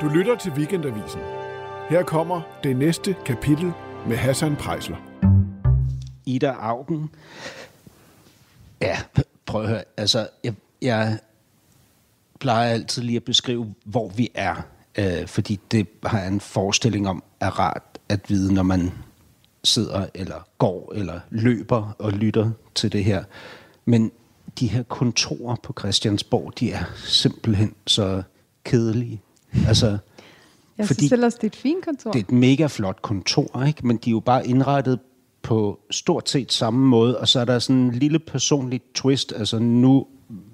Du lytter til Weekendavisen. Her kommer det næste kapitel med Hassan Prejsler. Ida Augen. Ja, prøv at høre. Altså, jeg, jeg plejer altid lige at beskrive, hvor vi er. Øh, fordi det har jeg en forestilling om, er rart at vide, når man sidder eller går eller løber og lytter til det her. Men de her kontorer på Christiansborg, de er simpelthen så kedelige. Altså, Jeg Fordi- synes ellers, det er et fint kontor. det er et mega flot kontor, ikke? men de er jo bare indrettet på stort set samme måde, og så er der sådan en lille personlig twist. Altså nu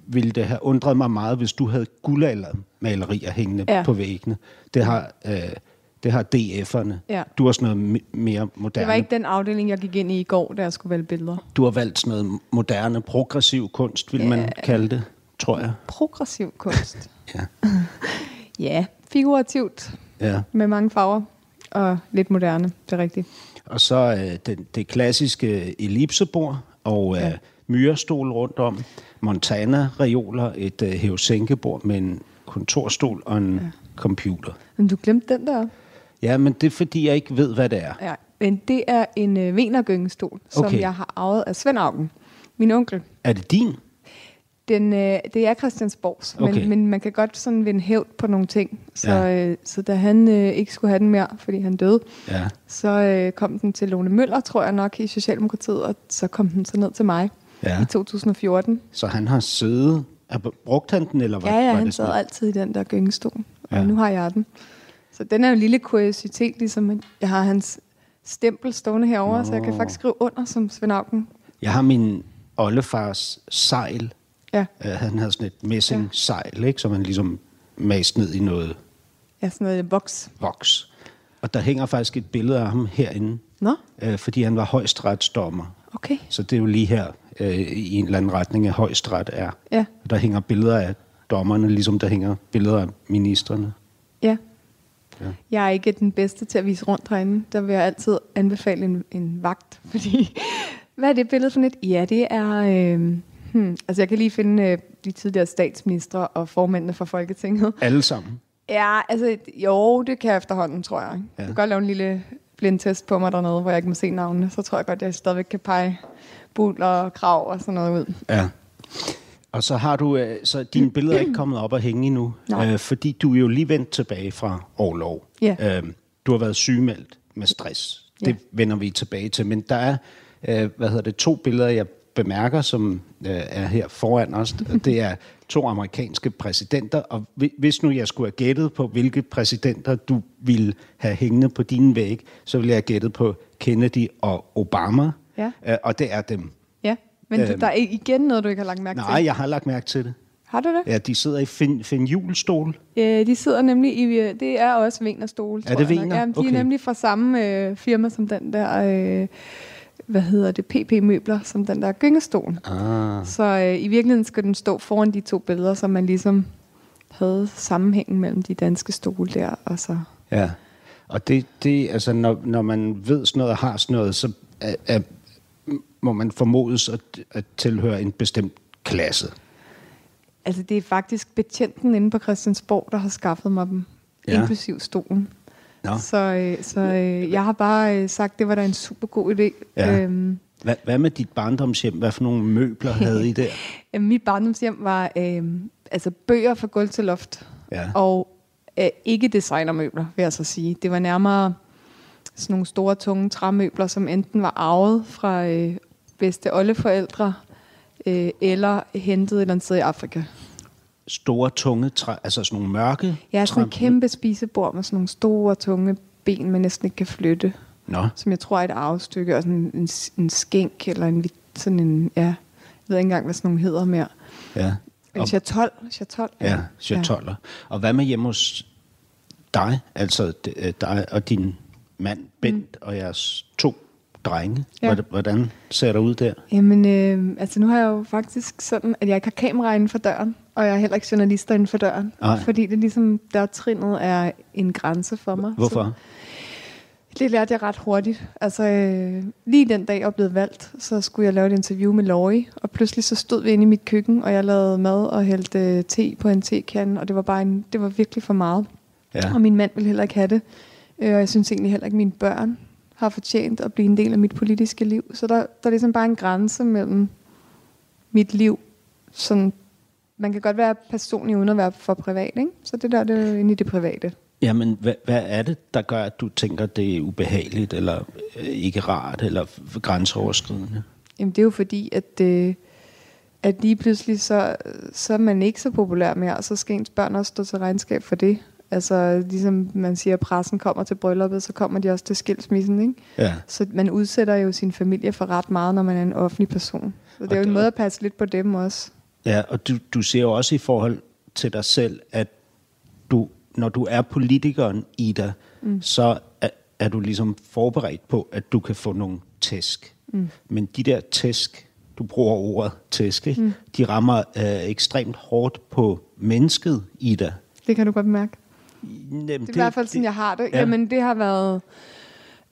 ville det have undret mig meget, hvis du havde guldaldermalerier hængende ja. Ja. på væggene. Det har, øh, det har DF'erne. Ja. Du har sådan noget me- mere moderne. det var ikke den afdeling, jeg gik ind i i går, da jeg skulle vælge billeder. Du har valgt sådan noget moderne, progressiv kunst, vil man kalde det, tror jeg. Progressiv kunst. Ja. ja, figurativt ja. med mange farver og lidt moderne, det er rigtigt. Og så øh, det, det klassiske ellipsebord og øh, ja. myrestol rundt om. Montana-reoler, et øh, hævesænkebord med en kontorstol og en ja. computer. Men du glemte den der. Ja, men det er fordi, jeg ikke ved, hvad det er. Ja, men det er en øh, venergyngestol, som Okay. jeg har arvet af Svend Augen, min onkel. Er det din? Den, øh, det er Christiansborgs, Okay. men, men man kan godt sådan vinde hævd på nogle ting. Så, Ja. øh, så da han øh, ikke skulle have den mere, fordi han døde, Ja. så øh, kom den til Lone Møller, tror jeg nok, i Socialdemokratiet, og så kom den så ned til mig Ja. i 2014. Så han har siddet... Brugt han den, eller hvad? Ja, ja, var han det sad altid i den der gyngestol, og Ja. nu har jeg den. Så den er jo en lille kuriositet, ligesom jeg har hans stempel stående herover, så jeg kan faktisk skrive under som Svend Augen. Jeg har min oldefars sejl. Ja, Uh, han havde sådan et messingsejl, ikke, som han ligesom mast ned i noget ja sådan noget voks. voks. Og der hænger faktisk et billede af ham herinde, Nå, øh, fordi han var højesteretsdommer. okay. Så det er jo lige her øh, i en eller anden retning, at højesteret er. Ja, Og der hænger billeder af dommerne, ligesom der hænger billeder af ministerne. ja. Ja. Jeg er ikke den bedste til at vise rundt herinde. Der vil jeg altid anbefale en, en vagt, fordi... Hvad er det billede for net? Ja, det er... Øh, hmm, altså, jeg kan lige finde øh, de tidligere statsministre og formændene for Folketinget. Alle sammen. Ja, altså, jo, det kan jeg efterhånden, tror jeg. Ja. Jeg kan godt lave en lille blindtest på mig dernede, hvor jeg ikke må se navnene. Så tror jeg godt, jeg stadigvæk kan pege bul og krav og sådan noget ud. Ja. Og så har du, øh, så dine billeder er ikke kommet op og hænge endnu, Nej. øh, fordi du er jo lige vendt tilbage fra årlov. Ja. Øh, du har været sygemeldt med stress. Det vender vi tilbage til. Men der er, øh, hvad hedder det, to billeder, jeg bemærker, som øh, er her foran os. Det er to amerikanske præsidenter, og hvi- hvis nu jeg skulle have gættet på, hvilke præsidenter du ville have hængende på dine væg, så ville jeg have gættet på Kennedy og Obama, Ja. øh, og det er dem. Ja, men Øhm. der er igen noget, du ikke har lagt mærke Nej, til. jeg har lagt mærke til det. Har du det? Ja, de sidder i fin, fin julstol. Øh, de sidder nemlig i, øh, det er også Vener Stole, Er det jeg? Ja, de Okay. er nemlig fra samme øh, firma som den der, øh, hvad hedder det, PP Møbler, som den der gyngestol. Ah. Så øh, i virkeligheden skal den stå foran de to billeder, så man ligesom havde sammenhængen mellem de danske stole der, og så... Ja. Og det, det altså, når, når man ved sådan noget og har sådan noget, så er, er, må man formodes at, at tilhøre en bestemt klasse. Altså, det er faktisk betjenten inde på Christiansborg, der har skaffet mig dem, ja. inklusiv stolen. Nå. Så, øh, så øh, jeg har bare øh, sagt, det var da en super god idé. Ja. Øhm, Hvad, hvad med dit barndomshjem? Hvad for nogle møbler havde I der? mit barndomshjem var øh, altså bøger fra gulv til loft, Ja. og øh, ikke designermøbler, vil jeg så sige. Det var nærmere sådan nogle store, tunge træmøbler, som enten var arvet fra øh, bedste oldeforældre, øh, eller hentet et eller andet sted i Afrika. Store, tunge træ, altså sådan nogle mørke Ja, sådan et kæmpe spisebord med sådan nogle store, tunge ben, man næsten ikke kan flytte. Nå, Som jeg tror er et arvestykke, og sådan en, en, en skænk, eller en, sådan en, ja, jeg ved ikke engang, hvad sådan nogle hedder mere. ja. En chatol. chatol ja, chatoller. Og hvad med hjemme hos dig, altså øh, dig og din mand Bent mm. og jeres to drenge? Ja. Hvordan, ser der ud der? Jamen, øh, altså nu har jeg jo faktisk sådan, at jeg ikke har kamera inden for døren, og jeg har heller ikke journalister inden for døren. Nej. Fordi det ligesom, der trinnet er en grænse for mig. Hvorfor? Så det lærte jeg ret hurtigt. Altså, øh, lige den dag, jeg blev valgt, så skulle jeg lave et interview med Laurie, og pludselig så stod vi inde i mit køkken, og jeg lavede mad og hældte te på en tekande, og det var bare en, det var virkelig for meget. Ja. Og min mand vil heller ikke have det. Øh, og jeg synes egentlig heller ikke, at mine børn har fortjent at blive en del af mit politiske liv. Så der, der er ligesom bare en grænse mellem mit liv. Sådan, man kan godt være personlig uden at være for privat, ikke? Så det der, det er inde i det private. Jamen, hvad, hvad er det, der gør, at du tænker, det er ubehageligt, eller øh, ikke rart, eller grænseoverskridende? Jamen det er jo fordi, at, øh, at lige pludselig så, så er man ikke så populær mere, og så skal ens børn også stå til regnskab for det. Altså ligesom man siger, at pressen kommer til brylluppet, så kommer de også til skilsmissen, ikke? Ja. Så man udsætter jo sin familie for ret meget, når man er en offentlig person. Så det Og er jo en måde at passe lidt på dem også. Ja, og du, du ser jo også i forhold til dig selv, at du, når du er politikeren, Ida, mm. så er, er du ligesom forberedt på, at du kan få nogle tæsk. Mm. Men de der tæsk, du bruger ordet tæsk, ikke? Mm. de rammer øh, ekstremt hårdt på mennesket, Ida. Det kan du godt mærke. Jamen, Det er i hvert fald sådan, jeg har det. Ja. Jamen, det har været...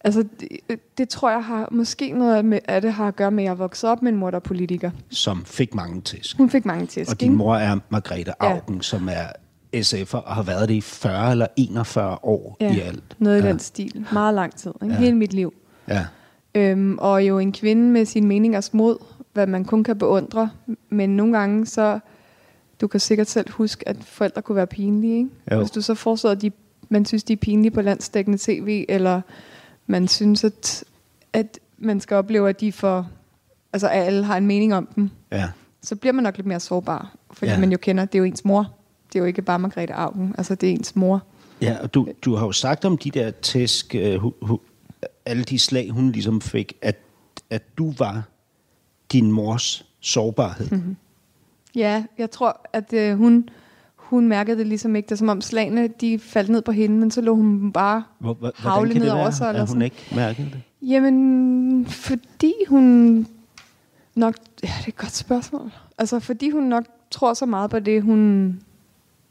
Altså, det, det tror jeg har... Måske noget med, af det har at gøre med, at jeg vokset op med en mor, der er politiker. Som fik mange tæsk. Hun fik mange tæsk, Og din mor er Margrethe. Augen, ja. som er SF'er og har været det i 40 eller 41 år ja, i alt. noget i ja. den stil. Meget lang tid. Ikke? Ja. Hele mit liv. Ja. Øhm, og jo en kvinde med sine meningers mod, hvad man kun kan beundre. Men nogle gange så... Du kan sikkert selv huske, at forældre kunne være pinlige. Ikke? Jo. Hvis du så forestiller, at de, man synes, de er pinlige på landsdækkende tv, eller man synes, at, at man skal opleve, at de får... Altså, at alle har en mening om dem. ja. så bliver man nok lidt mere sårbar. Fordi Ja. man jo kender, det er jo ens mor. Det er jo ikke bare Margrethe Augen. Altså, det er ens mor. Ja, og du, du har jo sagt om de der tæsk, øh, hu, hu, alle de slag, hun ligesom fik, at, at du var din mors sårbarhed. Mm-hmm. Ja, jeg tror, at øh, hun, hun mærkede det ligesom ikke. Det er som om slagene, de faldt ned på hende, men så lå hun bare Hvor, havle det ned over sig. at Eller hun ikke mærkede det? Jamen, fordi hun nok... Ja, det er et godt spørgsmål. Altså, fordi hun nok tror så meget på det, hun,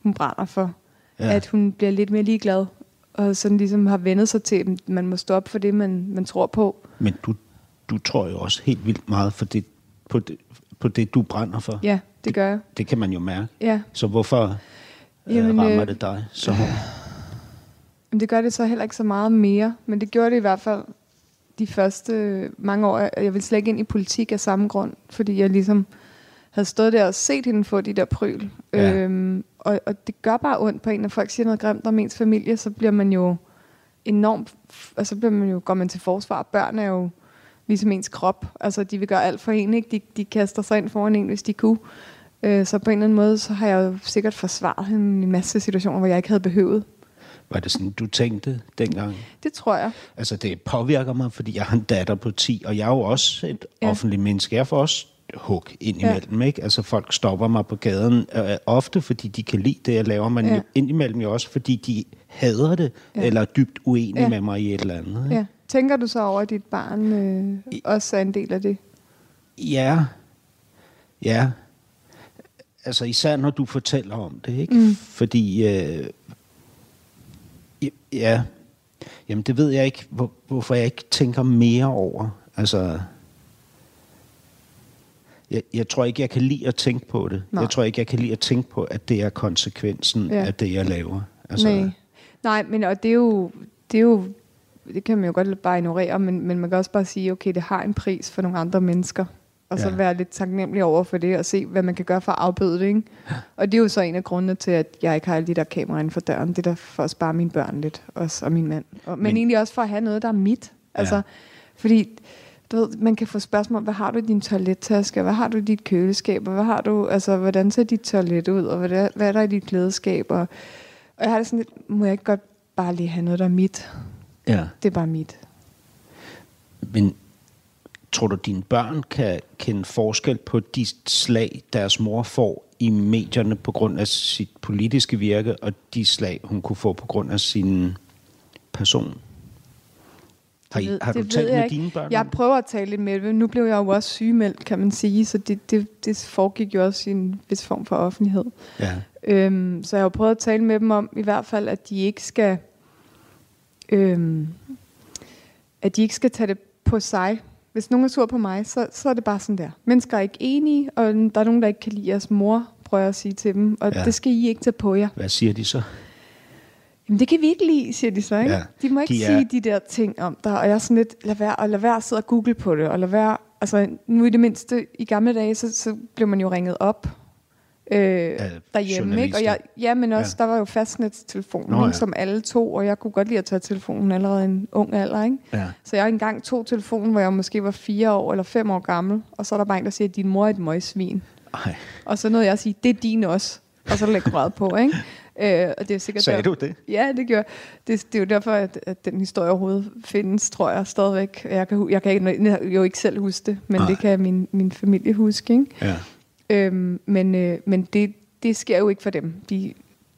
hun brænder for. Ja. At hun bliver lidt mere ligeglad. Og sådan ligesom har vendet sig til, at man må stå op for det, man, man tror på. Men du, du tror jo også helt vildt meget for det, på, det, på det, du brænder for. Ja, det gør jeg. Det kan man jo mærke. Ja. Så hvorfor Jamen, rammer øh, det dig så hårdt? Det gør det så heller ikke så meget mere. Men det gjorde det i hvert fald de første mange år. Jeg ville slet ikke ind i politik af samme grund, fordi jeg ligesom havde stået der og set hende få de der pryl. Ja. Øhm, og, og det gør bare ondt på en, når folk siger noget grimt om ens familie, så bliver man jo enormt, altså bliver man jo, går man til forsvar. Børn er jo ligesom ens krop. Altså, de vil gøre alt for en, ikke? De, de kaster sig ind foran en, hvis de kunne. Øh, så på en eller anden måde, så har jeg jo sikkert forsvaret hende i en masse situationer, hvor jeg ikke havde behøvet. Var det sådan, du tænkte dengang? Det tror jeg. Altså, det påvirker mig, fordi jeg har en datter på 10, og jeg er jo også et ja. Ja. offentligt menneske. Jeg får også hug ind Ja. imellem, ikke? Altså, folk stopper mig på gaden øh, ofte, fordi de kan lide det, jeg laver, men ja. Ja. indimellem jo også, fordi de hader det, ja. Ja. eller er dybt uenige ja. Ja. med mig i et eller andet. Ikke? Ja. Tænker du så over, at dit barn øh, også er en del af det? Ja. Ja. Altså især når du fortæller om det, ikke? Mm. Fordi, øh, ja, jamen det ved jeg ikke, hvor, hvorfor jeg ikke tænker mere over. Altså, jeg, jeg tror ikke, jeg kan lide at tænke på det. Nej. Jeg tror ikke, jeg kan lide at tænke på, at det er konsekvensen Ja. af det, jeg laver. Altså, Nej. Nej, men og det er jo, det er jo, det kan man jo godt bare ignorere, men, men man kan også bare sige, okay, det har en pris for nogle andre mennesker. Og så Ja. være lidt taknemmelig over for det, og se, hvad man kan gøre for at afbøde det. Ikke? Og det er jo så en af grundene til, at jeg ikke har alle de der kameraer inden for døren. Det er der for at spare mine børn lidt, også, og min mand. Og, men, Men- egentlig også for at have noget, der er mit. Altså, Ja. Fordi du ved, man kan få spørgsmål, hvad har du i din toilettaske, hvad har du i dit køleskab, og hvad har du, altså, hvordan ser dit toilet ud, og hvad er, hvad er der i dit klædeskab, og, og jeg har det sådan lidt, må jeg ikke godt bare lige have noget, der er mit? Ja. Det er bare mit. Men tror du, dine børn kan kende forskel på de slag, deres mor får i medierne på grund af sit politiske virke, og de slag, hun kunne få på grund af sin person? Har, I, har du det ved talt med ikke. dine børn? Jeg prøver at tale lidt med det. Nu blev jeg jo også sygemeldt, kan man sige, så det, det, det foregik jo også i en vis form for offentlighed. Ja. Øhm, så jeg har jo prøvet at tale med dem om, i hvert fald, at de ikke skal, øhm, at de ikke skal tage det på sig. Hvis nogen er sur på mig, så, så er det bare sådan der. Mennesker er ikke enige, og der er nogen, der ikke kan lide jeres mor, prøver jeg at sige til dem. Og Ja. det skal I ikke tage på jer. Hvad siger de så? Jamen det kan vi ikke lide, siger de så, ikke? Ja, de må ikke de er- sige de der ting om dig, og jeg er sådan lidt, lad være, og lad være at sidde og google på det, og lad være, altså nu i det mindste, i gamle dage, så, så blev man jo ringet op øh, derhjemme, ikke? Og jeg, ja, men også, Ja. der var jo fastnetstelefonen, Nå, ja. som alle tog, og jeg kunne godt lide at tage telefonen allerede i en ung alder, ikke? Ja. Så jeg engang tog telefonen, hvor jeg måske var fire år eller fem år gammel, og så er der bare en, der siger, at din mor er et møgsvin. Ej, Og så nåede jeg at sige, det er din også. Og så lægge røret på, ikke? Øh, og det er sikkert Sagde der- du det? Ja, det gjorde det, det er jo derfor, at, at den historie overhovedet findes, tror jeg, stadigvæk. Jeg kan, jeg kan ikke, jo ikke selv huske det, men Nej. det kan min, min familie huske. Ikke? ja. Øhm, men øh, men det, det sker jo ikke for dem. De,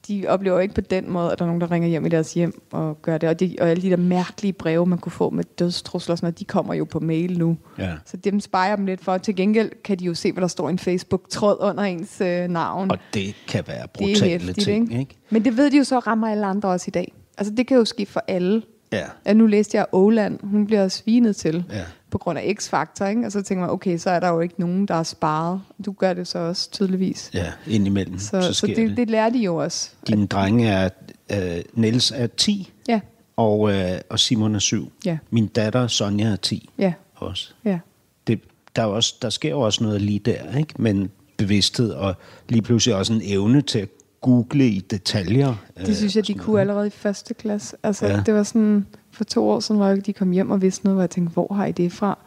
de oplever ikke på den måde, at der er nogen, der ringer hjem i deres hjem og gør det. Og, de, og alle de der mærkelige breve, man kunne få med dødstrusler og sådan noget, de kommer jo på mail nu. ja. Så dem sparer dem lidt for. Til gengæld kan de jo se, hvad der står i en Facebook-tråd under ens øh, navn. Og det kan være det er brutale hæftigt, ting, ikke? ikke? Men det ved de jo så rammer alle andre også i dag. Altså det kan jo ske for alle. Ja. Ja, nu læste jeg, Åland, hun bliver svinet til Ja. På grund af X-faktor, ikke? Og så tænker man, okay, så er der jo ikke nogen, der er sparet. Du gør det så også tydeligvis. Ja, indimellem, så, Så, så det, det. det lærer de jo også. Dine drenge er, øh, Niels er 10, Ja, og, øh, og Simon er 7. Ja. Min datter Sonja er 10 ja, også. ja. Det, der, er også, der sker jo også noget lige der, ikke? Men bevidsthed og lige pludselig også en evne til at google i detaljer. Det synes jeg, de kunne allerede i første klasse. Altså, ja. det var sådan, for to år siden, hvor de kom hjem og vidste noget, hvor jeg tænkte, hvor har I det fra?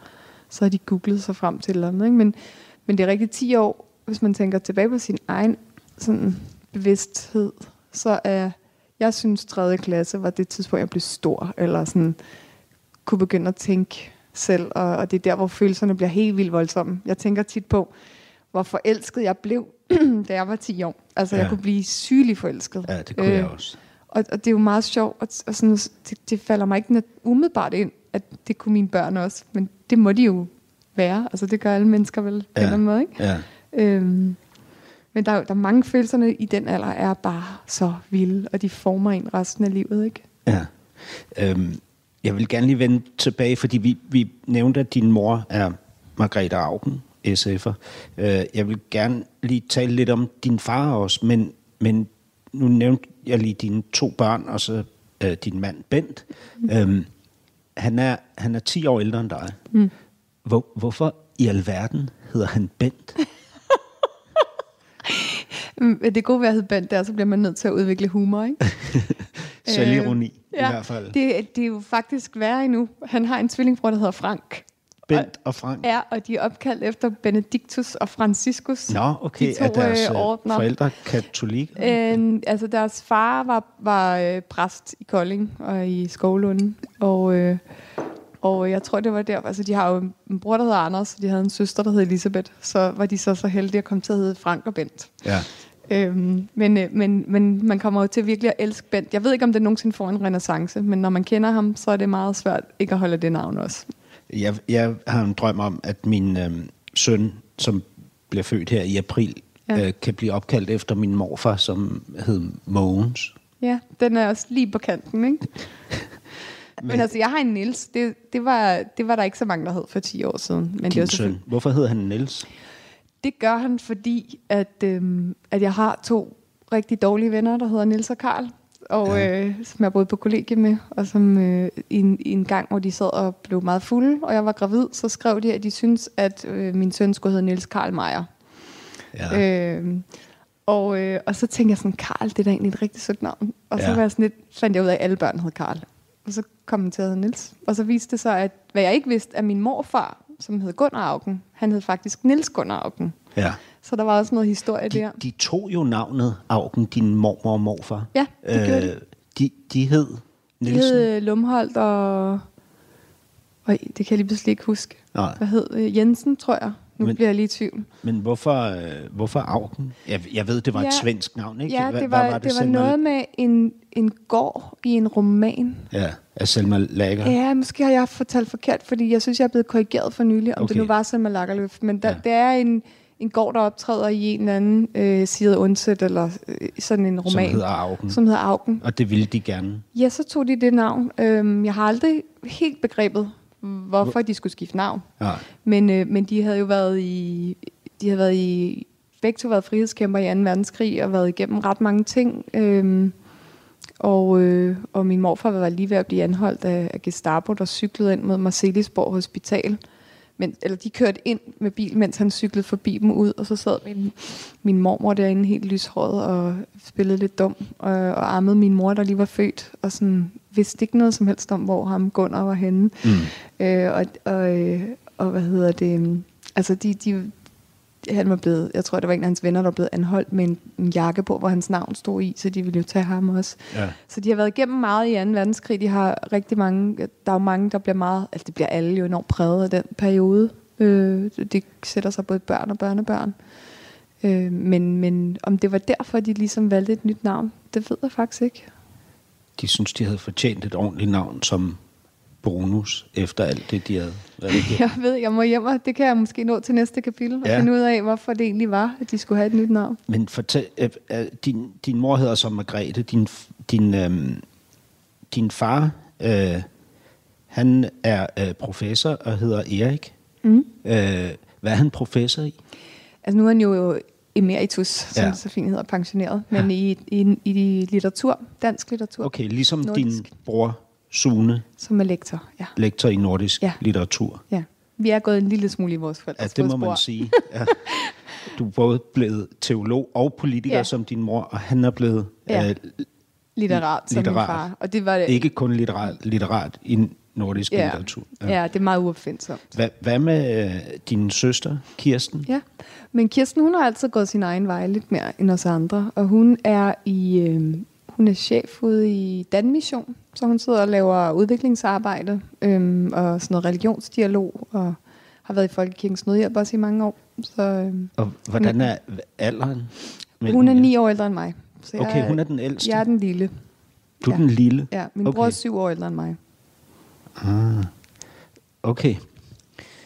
Så har de googlet sig frem til eller andet. Ikke? Men, men det er rigtig 10 år, hvis man tænker tilbage på sin egen sådan, bevidsthed, så er, jeg synes, 3. klasse var det tidspunkt, jeg blev stor, eller sådan, kunne begynde at tænke selv, og, og det er der, hvor følelserne bliver helt vildt voldsomme. Jeg tænker tit på, hvor forelsket jeg blev, da jeg var 10 år. Altså. Ja. jeg kunne blive sygelig forelsket. Ja, det kunne øh. jeg også. Og, og det er jo meget sjovt, og, og sådan, det, det falder mig ikke umiddelbart ind, at det kunne mine børn også. Men det må de jo være. Altså, det gør alle mennesker vel på Ja. en eller anden måde, ikke? Ja. Øhm, men der, er der er mange følelserne i den alder, er bare så vilde, og de former en resten af livet, ikke? Ja. Øhm, jeg vil gerne lige vende tilbage, fordi vi, vi nævnte, at din mor er Margrethe Augen, SF'er. Øh, jeg vil gerne lige tale lidt om din far også, men, men nu nævnte jeg lige dine to børn, og så øh, din mand Bent. Mm. Øhm, han, er, han er 10 år ældre end dig. Mm. Hvor, hvorfor i alverden hedder han Bent? Mm, Det gode ved at hedde Bent, der, så bliver man nødt til at udvikle humor, ikke? Selvironi Øh, i hvert fald. Det, det er jo faktisk værre endnu. Han har en tvillingbror, der hedder Frank. Bent og Frank. Ja, og de er opkaldt efter Benedictus og Franciscus. Nå, okay. De to er deres øh, øh, ordner. forældre katolikker? Øh, altså deres far var, var øh, præst i Kolding og i Skovlunden, og, øh, og jeg tror, det var der. Altså, de har jo en bror, der hedder Anders, og de havde en søster, der hed Elisabeth. Så var de så så heldige at komme til at hedde Frank og Bent. Ja. Øhm, men, øh, men, men man kommer jo til virkelig at elske Bent. Jeg ved ikke, om det nogensinde får en renaissance, men når man kender ham, så er det meget svært ikke at holde det navn også. Jeg, jeg har en drøm om, at min øh, søn, som bliver født her i april, ja. Øh, kan blive opkaldt efter min morfar, som hed Mogens. Ja, den er også lige på kanten, ikke? Men, men altså, jeg har en Nils. Det, det, var, det var der ikke så mange, der hed for 10 år siden. Men det, Din var søn. Hvorfor hedder han Niels? det gør han, fordi at, øhm, at jeg har to rigtig dårlige venner, der hedder Nils og Karl. Og Ja. øh, som jeg boede på kollegie med, og som øh, i, en, i en gang, hvor de sad og blev meget fulde, og jeg var gravid, så skrev de, at de syntes, at øh, min søn skulle hedde Nils Karl Meier. Ja. Øh, og, øh, og så tænkte jeg sådan, Karl, det er da egentlig et rigtig sødt navn. Og så Ja. var jeg sådan lidt, fandt jeg ud af, at alle børn hed Karl. Og så kom han til at hedde Nils. Og så viste det sig, at hvad jeg ikke vidste, at min morfar, som hed Gunnar Augen, han hed faktisk Nils Gunnar Augen. ja. Så der var også noget historie De, der. de tog jo navnet Augen, din mormor og morfar. Ja, det gjorde de. de. De hed De Nielsen. hed øh, Lumholdt og... Øj, det kan jeg lige pludselig ikke huske. Nej. Hvad hed øh, Jensen, tror jeg. Nu Men- bliver jeg lige i tvivl. Men hvorfor, øh, hvorfor Augen? Jeg, jeg ved, det var ja. et svensk navn, ikke? Ja, Hvad- det hvad var, det var Selma- noget med en, en gård i en roman. Ja, af Selma Lager. Ja, måske har jeg fortalt forkert, fordi jeg synes, jeg er blevet korrigeret for nylig, om Okay. det nu var Selma Lagerløf. Men der, ja. det er en, en gård, der optræder i en eller anden øh, Side Undset, eller øh, sådan en roman. Som hedder Augen. Som hedder Augen. Og det ville de gerne. Ja, så tog de det navn. Øhm, jeg har aldrig helt begrebet, hvorfor de skulle skifte navn. Ja. Men, øh, men de havde jo været i, de havde været i, begge to været frihedskæmper i 2. verdenskrig og været igennem ret mange ting. Øhm, Og, øh, og min morfar var lige ved at blive anholdt af, af Gestapo, der cyklede ind mod Marcelisborg Hospital. Men, eller de kørte ind med bil, mens han cyklede forbi dem ud, og så sad min, min mormor derinde helt lyshåret og spillede lidt dum, og, og armede min mor, der lige var født, og sådan vidste ikke noget som helst om, hvor ham Gunnar var henne. Mm. Øh, og, og, øh, og hvad hedder det? Altså, de, de, han var blevet, jeg tror, det var en af hans venner, der var blevet anholdt med en, en jakke på, hvor hans navn stod i, så de ville jo tage ham også. Ja. Så de har været igennem meget i 2. verdenskrig. De har rigtig mange, der er jo mange, der bliver meget, altså det bliver alle jo enormt præget af den periode. Øh, det sætter sig både børn og børnebørn. Øh, men, men om det var derfor, de ligesom valgte et nyt navn, det ved jeg faktisk ikke. De synes, de havde fortjent et ordentligt navn som bonus, efter alt det, de havde været. Jeg ved, jeg må hjem, og det kan jeg måske nå til næste kapitel, og Ja. finde ud af, hvorfor det egentlig var, at de skulle have et nyt navn. Men fortæl, øh, øh, din, din mor hedder så Margrethe, din, din, øh, din far, øh, han er øh, professor og hedder Erik. Mm. Øh, hvad er han professor i? Altså nu er han jo emeritus, som Ja. det så fint hedder, pensioneret, men i, i, i litteratur, dansk litteratur, Okay, ligesom Nordisk. din bror Sune, som er lektor. Ja. lektor i nordisk Ja. litteratur. ja. Vi er gået en lille smule i vores Ja, forældres det må fodspor. man sige. Ja. Du er både blevet teolog og politiker Ja. som din mor, og han er blevet Ja. øh, Litterat, som Litterat. min far. Og det var det. ikke kun litterat, litterat i nordisk ja. litteratur. Ja. ja, det er meget uopfindsomt. Hvad, hvad med øh, din søster, Kirsten? Ja, men Kirsten, hun har altid gået sin egen vej lidt mere end os andre, og hun er i øh, hun er chef ude i Danmission, så hun sidder og laver udviklingsarbejde øh, og sådan noget religionsdialog, og har været i Folkekirkens Nødhjælp også i mange år. Så, øh, Og hvordan er alderen? hun er ni år ældre end mig. Så Okay, jeg, hun er den ældste. Jeg er den lille. Du er ja. den lille? Ja, min okay. bror er syv år ældre end mig. Ah, okay.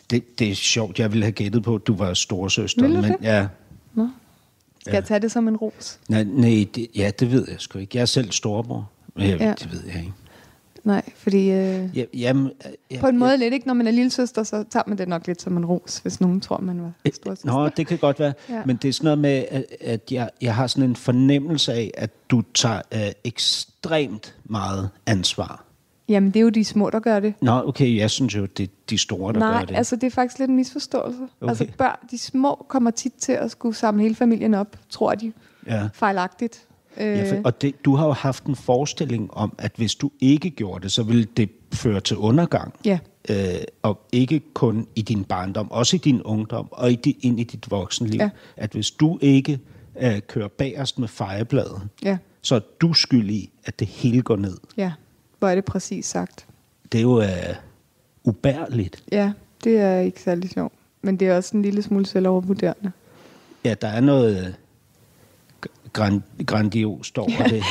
Det, det er sjovt, jeg ville have gættet på, at du var storsøster. Ville du men det? ja, Nå. Skal ja. jeg tage det som en ros? nej, nej det, ja, det ved jeg sgu ikke. Jeg er selv storebror. Men jeg, Ja. ja. Det ved jeg ikke. Nej, fordi øh, Ja, jamen, ja, på en måde lidt, ikke? Når man er lille søster, så tager man det nok lidt som en ros, hvis nogen tror, man var Ja, stor Nå, det kan godt være. Ja. Ja. Men det er sådan noget med, at, at jeg, jeg har sådan en fornemmelse af, at du tager øh, ekstremt meget ansvar. Jamen, det er jo de små, der gør det. Nå, okay, jeg synes jo, det er de store, der Nej, gør det. altså det er faktisk lidt en misforståelse. Okay. Altså børn, de små kommer tit til at skulle samle hele familien op, tror de, ja. fejlagtigt. Øh, Ja, for, og det, du har jo haft en forestilling om, at hvis du ikke gjorde det, så ville det føre til undergang. ja, Øh, og ikke kun i din barndom, også i din ungdom og i di, ind i dit voksenliv. Ja. At hvis du ikke øh, kører bagerst med fejrebladet, ja, så er du skyld i, at det hele går ned. ja. Hvor er det præcis sagt? Det er jo øh, ubærligt. Ja, det er ikke særlig sjovt. Men det er også en lille smule selvovervurderende. Ja, der er noget øh, grand, grandiost over det.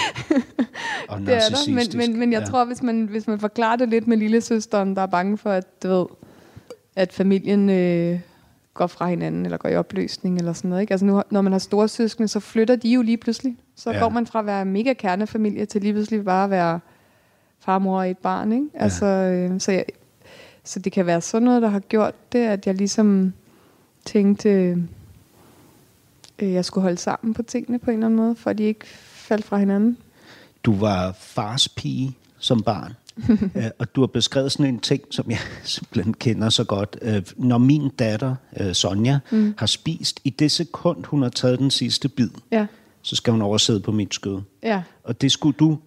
og Det er der, men, men, men jeg ja. tror, hvis man, hvis man forklarer det lidt med lillesøsteren, der er bange for, at, du ved, at familien øh, går fra hinanden, eller går i opløsning, eller sådan noget. Ikke? Altså nu, når man har store søskende, så flytter de jo lige pludselig. Så ja. Ja. går man fra at være mega kernefamilie, til lige pludselig bare at være far, mor og et barn. Ikke? Altså, øh, så, jeg, så det kan være sådan noget, der har gjort det, at jeg ligesom tænkte, øh, jeg skulle holde sammen på tingene på en eller anden måde, for at de ikke faldt fra hinanden. Du var fars pige som barn. Øh, og du har beskrevet sådan en ting, som jeg simpelthen kender så godt. Øh, Når min datter, øh, Sonja, mm. har spist, i det sekund, hun har taget den sidste bid, Ja, så skal hun oversæde på mit skød. ja, Og det skulle du.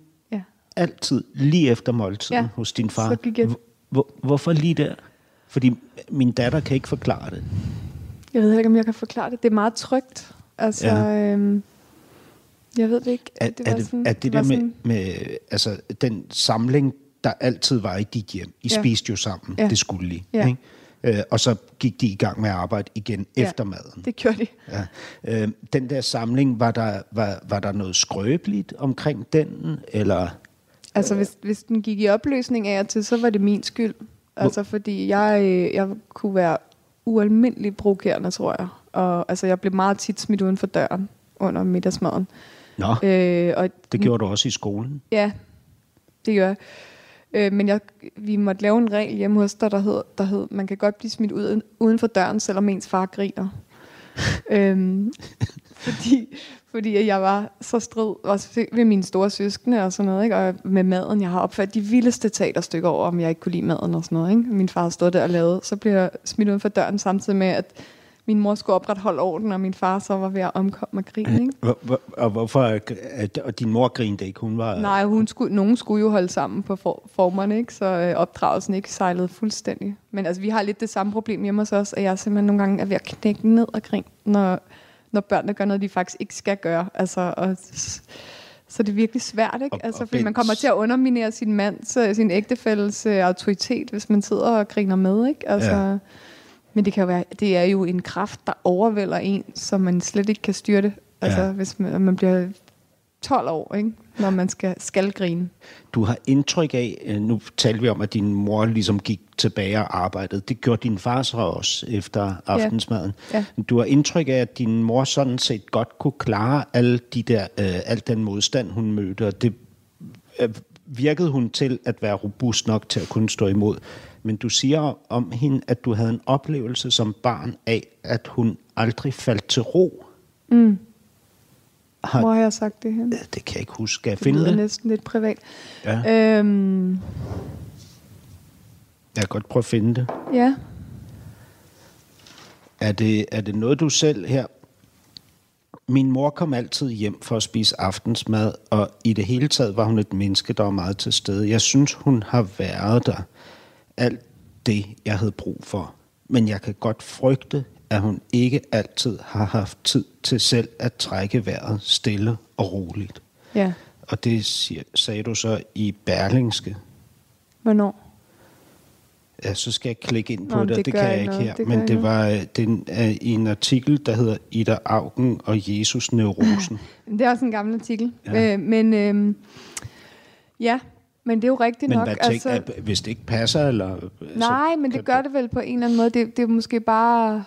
Altid lige efter måltiden Ja, hos din far. så gik jeg- Hvor- Hvor, hvorfor lige der? Fordi min datter kan ikke forklare det. Jeg ved ikke, om jeg kan forklare det. Det er meget trygt. Altså, ja. Øhm, jeg ved det ikke. Er det, er det, er det var der med, sådan- med altså, den samling, der altid var i dit hjem? I Ja. spiste jo sammen, Ja. det skulle I. Ja. Ikke? Øh, og så gik de i gang med at arbejde igen ja. efter maden. Det gjorde de. Ja. Øh, den der samling, var der, var, var der noget skrøbeligt omkring den? Eller Altså, hvis, hvis den gik i opløsning af og til, så var det min skyld. Altså, fordi jeg, øh, jeg kunne være ualmindelig provokerende, tror jeg. Og altså, jeg blev meget tit smidt uden for døren under middagsmaden. Nå, Øh, og det gjorde du også i skolen. Ja, det gør jeg. Øh, men jeg, vi måtte lave en regel hjemme hos dig, der hed, der hed, man kan godt blive smidt ud, uden for døren, selvom ens far griner øhm, fordi, fordi jeg var så strid også ved mine store søskende og sådan noget, ikke? og med maden. Jeg har opfattet de vildeste teaterstykker over, om jeg ikke kunne lide maden og sådan noget. Ikke? Min far stod der og lavede. Så blev jeg smidt ud for døren samtidig med, at min mor skulle opretholde orden, og min far så var ved at omkomme og grine. Ikke? Hvor, hvor, og hvorfor? Og din mor grinede ikke? Hun var... Nej, hun skulle, nogen skulle jo holde sammen på for, formerne, ikke? så øh, opdragelsen ikke sejlede fuldstændig. Men altså, vi har lidt det samme problem hjemme hos os, at jeg simpelthen nogle gange er ved at knække ned og grine, når, når børnene gør noget, de faktisk ikke skal gøre. Altså, og, så det er virkelig svært, ikke? Og- altså, fordi man kommer til at underminere sin mands, sin ægtefælles øh, autoritet, hvis man sidder og griner med, ikke? Altså, Ja. Ja. Men det kan jo være, det er jo en kraft, der overvælder en, som man slet ikke kan styre det. Altså, Ja. ja. hvis man, man bliver 12 år, ikke? når man skal, skal grine. Du har indtryk af, øh, nu talte vi om, at din mor ligesom gik tilbage og arbejdede. Det gjorde din far så også efter aftensmaden. Ja. Du har indtryk af, at din mor sådan set godt kunne klare alle de der, øh, al den modstand, hun mødte, og det øh, virkede hun til at være robust nok til at kunne stå imod. Men du siger om hende, at du havde en oplevelse som barn af, at hun aldrig faldt til ro. Har- Hvor har jeg sagt det hen? Det kan jeg ikke huske. Skal jeg Det finde det? næsten lidt privat. Ja. Øhm, Jeg kan godt prøve at finde det. ja. Er det, er det noget, du selv her... Min mor kom altid hjem for at spise aftensmad, og i det hele taget var hun et menneske, der var meget til stede. Jeg synes, hun har været der. Alt det, jeg havde brug for. Men jeg kan godt frygte, at hun ikke altid har haft tid til selv at trække vejret stille og roligt. Ja. Og det siger, sagde du så i Berlingske. Hvornår? Ja, så skal jeg klikke ind på Nå, det, det, det kan jeg ikke noget. her. Det men det var øh, den, er i en artikel, der hedder Ida Augen og Jesus Neurosen. Det er også en gammel artikel. Ja. Øh, men øhm, ja, men det er jo rigtigt men nok. tænker, altså, hvis det ikke passer? Eller, nej, men det gør det vel på en eller anden måde. Det, det er måske bare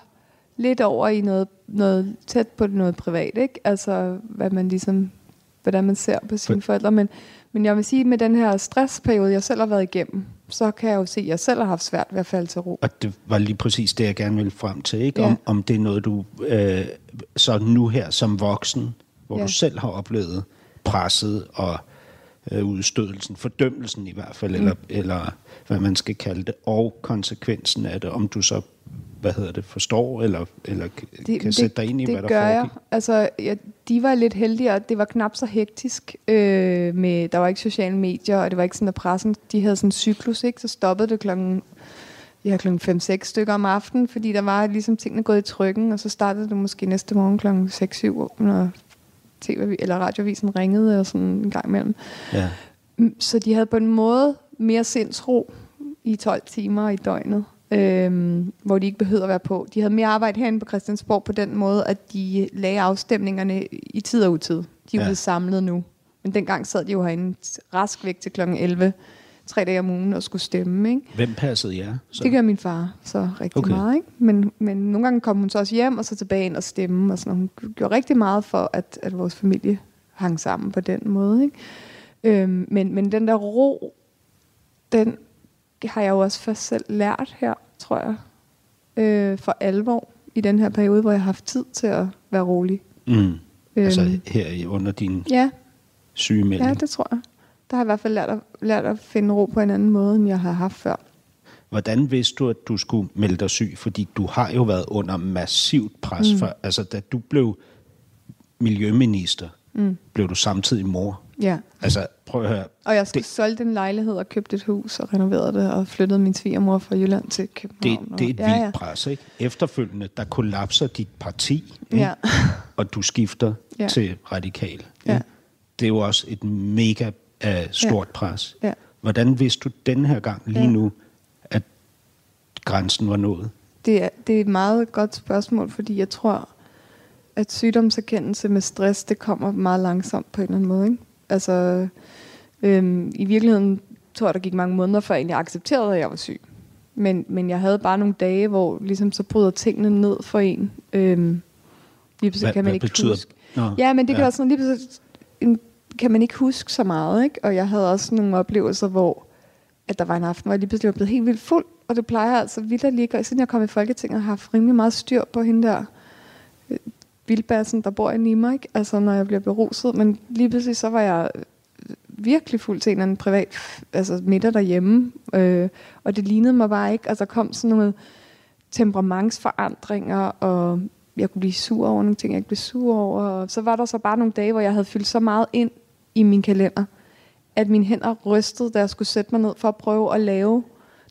lidt over i noget, noget tæt på noget privat, ikke? Altså, hvad man ligesom, hvordan man ser på sine For- forældre. Men, men jeg vil sige, med den her stressperiode, jeg selv har været igennem, så kan jeg jo se, at jeg selv har haft svært ved at falde til ro. Og det var lige præcis det, jeg gerne ville frem til. Ikke? Ja. Om, om det er noget, du øh, så nu her som voksen, hvor Ja. du selv har oplevet presset og øh, udstødelsen, fordømmelsen i hvert fald, mm. eller, eller hvad man skal kalde det, og konsekvensen af det, om du så hvad hedder det, forstår, eller, eller det, kan sætte dig ind i, det hvad der gør foregik. jeg. Altså, ja, de var lidt heldigere. Det var knap så hektisk. Øh, med, der var ikke sociale medier, og det var ikke sådan, at pressen de havde sådan en cyklus. Ikke? Så stoppede det klokken, ja, klokken 5-6 stykker om aftenen, fordi der var ligesom tingene gået i trykken, og så startede det måske næste morgen klokken 6-7, når TV eller radioavisen ringede og sådan en gang imellem. Ja. Mm, Så de havde på en måde mere sindsro i 12 timer i døgnet, øhm, hvor de ikke behøvede at være på. De havde mere arbejde herinde på Christiansborg på den måde, at de lagde afstemningerne i tid og utid. De er ja. blevet samlet nu. Men dengang sad de jo herinde rask væk til kl. 11, tre dage om ugen og skulle stemme. Ikke? Hvem passede jer? Så? Det gør min far så rigtig Okay. meget. Ikke? Men, men nogle gange kom hun så også hjem og så tilbage ind og stemme. Og sådan. noget. Hun gjorde rigtig meget for, at, at vores familie hang sammen på den måde. Ikke? Øhm, men, men den der ro, den har jeg jo også først selv lært her, tror jeg. Øh, for alvor i den her periode, hvor jeg har haft tid til at være rolig. Mm. Altså Øhm. her i- under din Ja, sygemelding. ja, det tror jeg. Der har jeg i hvert fald lært at, lært at finde ro på en anden måde, end jeg har haft før. Hvordan vidste du, at du skulle melde dig syg? Fordi du har jo været under massivt pres. Mm. For, altså, da du blev miljøminister, mm. blev du samtidig mor. Ja. Altså, prøv at høre. Og jeg skulle Det- det, solgte en lejlighed og købte et hus og renoverede det og flyttede min svigermor fra Jylland til Det, København. og- det er et ja, vildt ja. pres, ikke? Efterfølgende, der kollapser dit parti, ikke? Ja. og du skifter Ja. til radikal. Ja. Det er jo også et mega uh, stort pres. Ja. Hvordan vidste du den her gang lige Ja. nu, at grænsen var nået? Det er, det er et meget godt spørgsmål, fordi jeg tror, at sygdomserkendelse med stress, det kommer meget langsomt på en eller anden måde. Ikke? Altså, øhm, i virkeligheden tror jeg, der gik mange måneder, før jeg egentlig accepterede, at jeg var syg. Men, men jeg havde bare nogle dage, hvor ligesom så bryder tingene ned for en. Øhm, lige pludselig Hvad, kan man hvad ikke betyder huske. Nå, Ja, men det kan også sådan, lige pludselig en- kan man ikke huske så meget, ikke? Og jeg havde også nogle oplevelser, hvor at der var en aften, hvor jeg lige pludselig var blevet helt vildt fuld, og det plejer jeg altså vildt at ligge, og siden jeg kom i Folketinget, har jeg haft rimelig meget styr på hende der, øh, vildbassen, der bor inde i mig, ikke? Altså, når jeg bliver beruset. Men lige pludselig, så var jeg øh, virkelig fuld til en eller anden privat altså middag derhjemme. Øh, og det lignede mig bare ikke. Altså, der kom sådan noget temperamentsforandringer, og jeg kunne blive sur over nogle ting, jeg ikke blev sur over. Og så var der så bare nogle dage, hvor jeg havde fyldt så meget ind i min kalender, at mine hænder rystede, da jeg skulle sætte mig ned for at prøve at lave.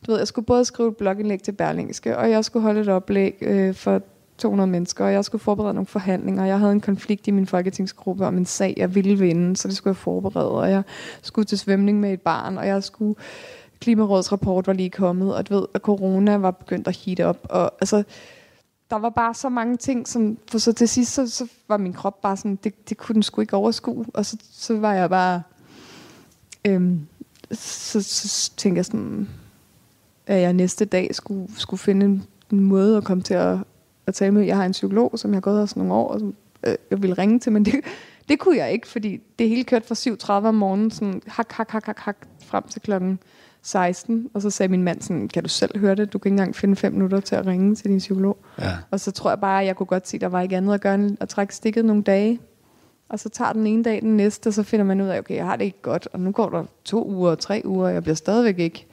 Du ved, jeg skulle både skrive et blogindlæg til Berlingske, og jeg skulle holde et oplæg øh, for 200 mennesker, og jeg skulle forberede nogle forhandlinger. Jeg havde en konflikt i min folketingsgruppe om en sag, jeg ville vinde, så det skulle jeg forberede. Og jeg skulle til svømning med et barn, og jeg skulle... Klimarådsrapport var lige kommet, og du ved, at corona var begyndt at heat op. Og altså, der var bare så mange ting, som, for så til sidst, så, så var min krop bare sådan, det, det kunne den sgu ikke overskue. Og så, så var jeg bare, øhm, så, så, så tænkte jeg sådan, at jeg næste dag skulle, skulle finde en, en måde at komme til at, at tale med. Jeg har en psykolog, som jeg har gået hos nogle år, og som øh, jeg ville ringe til, men det, det kunne jeg ikke, fordi det hele kørte fra 7.30 om morgenen, sådan hak, hak, hak, hak, hak, frem til klokken 16, og så sagde min mand sådan, kan du selv høre det? Du kan ikke engang finde fem minutter til at ringe til din psykolog. Ja. Og så tror jeg bare, at jeg kunne godt se, at der var ikke andet at gøre end at trække stikket nogle dage. Og så tager den ene dag den næste, og så finder man ud af, okay, jeg har det ikke godt, og nu går der to uger, tre uger, og jeg bliver stadigvæk ikke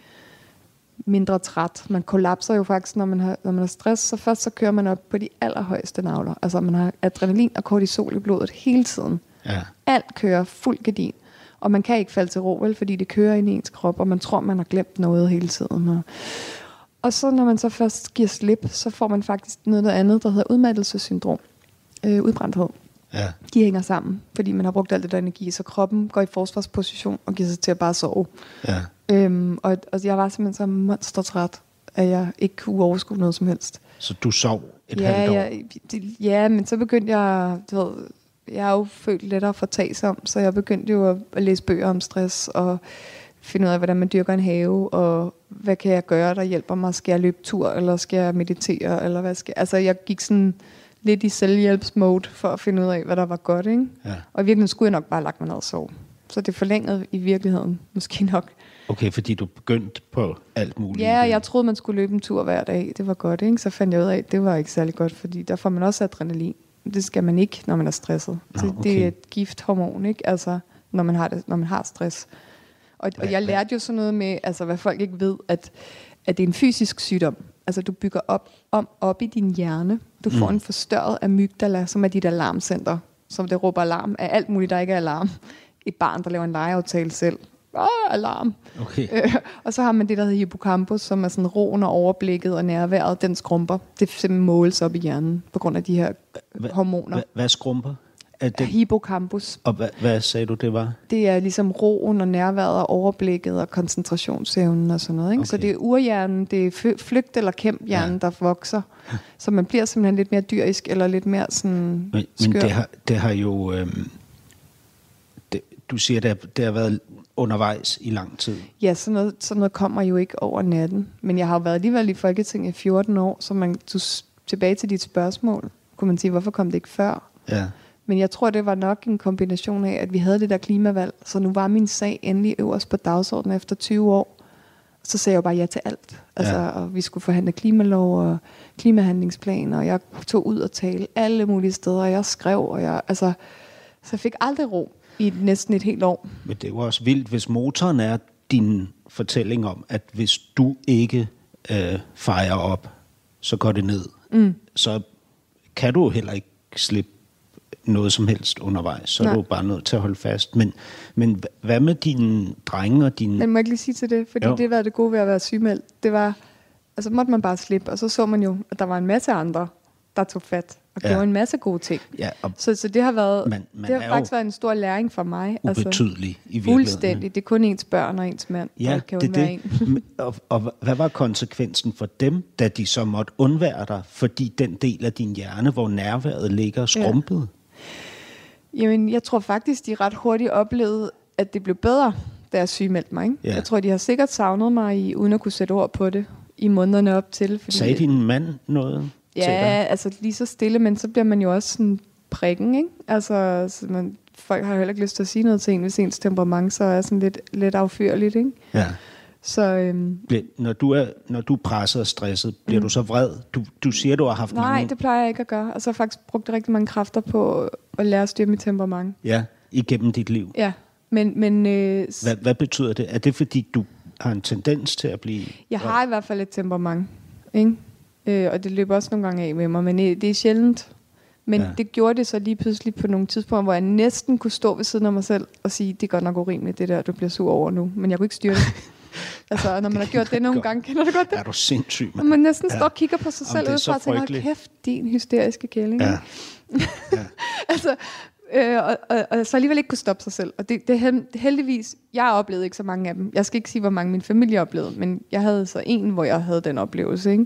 mindre træt. Man kollapser jo faktisk, når man har, når man har stress, så først så kører man op på de allerhøjeste navler. Altså man har adrenalin og kortisol i blodet hele tiden. Ja. Alt kører fuld gardin. Og man kan ikke falde til ro, vel, fordi det kører ind i ens krop, og man tror, man har glemt noget hele tiden. Og, og så når man så først giver slip, så får man faktisk noget andet, der hedder udmattelsessyndrom. Øh, udbrændthed. Ja. De hænger sammen, fordi man har brugt alt det der energi, så kroppen går i forsvarsposition og giver sig til at bare sove. Ja. Øhm, og, og jeg var simpelthen så monstertræt, at jeg ikke kunne overskue noget som helst. Så du sov et ja, halvt år? ja, det, ja, men så begyndte jeg, du ved, jeg er jo følt lettere fortagsom, så jeg begyndte jo at, at læse bøger om stress og finde ud af, hvordan man dyrker en have, og hvad kan jeg gøre, der hjælper mig? Skal jeg løbe tur, eller skal jeg meditere, eller hvad skal Altså, jeg gik sådan lidt i selvhjælpsmode for at finde ud af, hvad der var godt, ikke? Ja. Og i virkeligheden skulle jeg nok bare lagt mig ned og sove. Så det forlængede i virkeligheden måske nok. Okay, fordi du begyndte på alt muligt. Ja, jeg troede, man skulle løbe en tur hver dag. Det var godt, ikke? Så fandt jeg ud af, at det var ikke særlig godt, fordi der får man også adrenalin. Det skal man ikke, når man er stresset. Det, okay. det er et gifthormon, ikke? Altså, når man har, det, når man har stress. Og, og jeg lærte jo sådan noget med, altså hvad folk ikke ved, at, at det er en fysisk sygdom. Altså du bygger op, om op i din hjerne. Du får Mm. en forstørret amygdala, som er dit alarmcenter. Som det råber alarm af alt muligt, der ikke er alarm. Et barn, der laver en legeaftale selv. Ah, alarm. Okay. Øh, og så har man det, der hedder hippocampus, som er sådan roen og overblikket og nærværet, den skrumper. Det simpelthen måles op i hjernen på grund af de her Hva- hormoner. Hva, hvad skrumper? Er det, Hippocampus, og hvad, hvad sagde du, det var? det er ligesom roen og nærværet og overblikket og koncentrationsevnen og sådan noget. Ikke? Okay. Så det er urhjernen, det er fly- flygt- eller kæmp-hjernen, ja. der vokser. Så man bliver simpelthen lidt mere dyrisk eller lidt mere sådan Men, men skør. det, har, det har jo... Det, du siger, det har, det har været undervejs i lang tid. Ja, sådan noget, sådan noget kommer jo ikke over natten. Men jeg har jo været alligevel i Folketinget i 14 år, så man, du, tilbage til dit spørgsmål, kunne man sige, hvorfor kom det ikke før? Ja. Men jeg tror, det var nok en kombination af, at vi havde det der klimavalg, så nu var min sag endelig øverst på dagsordenen efter 20 år. Så sagde jeg jo bare ja til alt. Altså, ja. og vi skulle forhandle klimalov og klimahandlingsplan, og jeg tog ud og tale alle mulige steder, og jeg skrev, og jeg, altså, så jeg fik aldrig ro i næsten et helt år. Men det jo også vildt, hvis motoren er din fortælling om, at hvis du ikke øh, fejrer op, så går det ned. Mm. Så kan du heller ikke slippe noget som helst undervejs. Så Nej. er du bare nødt til at holde fast. Men, men hva- hvad med dine drenge og dine... Men må jeg ikke lige sige til det? Fordi jo. det var det gode ved at være sygemeldt. Det var, altså måtte man bare slippe, og så så man jo, at der var en masse andre, der tog fat og Ja. gjorde en masse gode ting. Ja, og Så, så det har været, Man- man det har faktisk været en stor læring for mig. ubetydelig i virkeligheden. Fuldstændig. Det er kun ens børn og ens mand, der Ja, ikke kan det undvære det. en. Og, og hvad var konsekvensen for dem, da de så måtte undvære dig, fordi den del af din hjerne, hvor nærværet ligger, skrumpede? Jamen, jeg tror faktisk, de ret hurtigt oplevede, at det blev bedre, da jeg sygemeldte mig. Ikke? Ja. Jeg tror, de har sikkert savnet mig, i, uden at kunne sætte ord på det, i månederne op til. Fordi, Sagde din mand noget? Ja, altså lige så stille, men så bliver man jo også sådan prikken, ikke? Altså, så man, folk har heller ikke lyst til at sige noget til en, hvis ens temperament så er sådan lidt, lidt affyrligt, ikke? Ja. Så øhm, Når du er, når du er presset og stresset, bliver mm. du så vred? Du, du siger, du har haft nej, mange... det plejer jeg ikke at gøre. Og så har jeg faktisk brugt rigtig mange kræfter på at lære at styre mit temperament. Ja, igennem dit liv. Ja, men, men øh, Hvad, hvad betyder det? Er det, fordi du har en tendens til at blive... jeg har i hvert fald et temperament. Ikke? Øh, og det løber også nogle gange af med mig, men øh, det er sjældent. Men Ja. ja. det gjorde det så lige pludselig på nogle tidspunkter, hvor jeg næsten kunne stå ved siden af mig selv og sige, det er godt nok urimeligt, det der, du bliver sur over nu. Men jeg kunne ikke styre det. altså, når man har gjort det nogle Godt. gange, kender du godt det? Er du sindssyg, Og mand? man næsten Ja. står og kigger på sig Jamen, selv ud fra og tænker, frygteligt. kæft, din hysteriske kælling. Ja. altså, øh, og, og, og, så alligevel ikke kunne stoppe sig selv. Og det, det hel- heldigvis, jeg oplevede ikke så mange af dem. Jeg skal ikke sige, hvor mange min familie oplevede, men jeg havde så en, hvor jeg havde den oplevelse, ikke?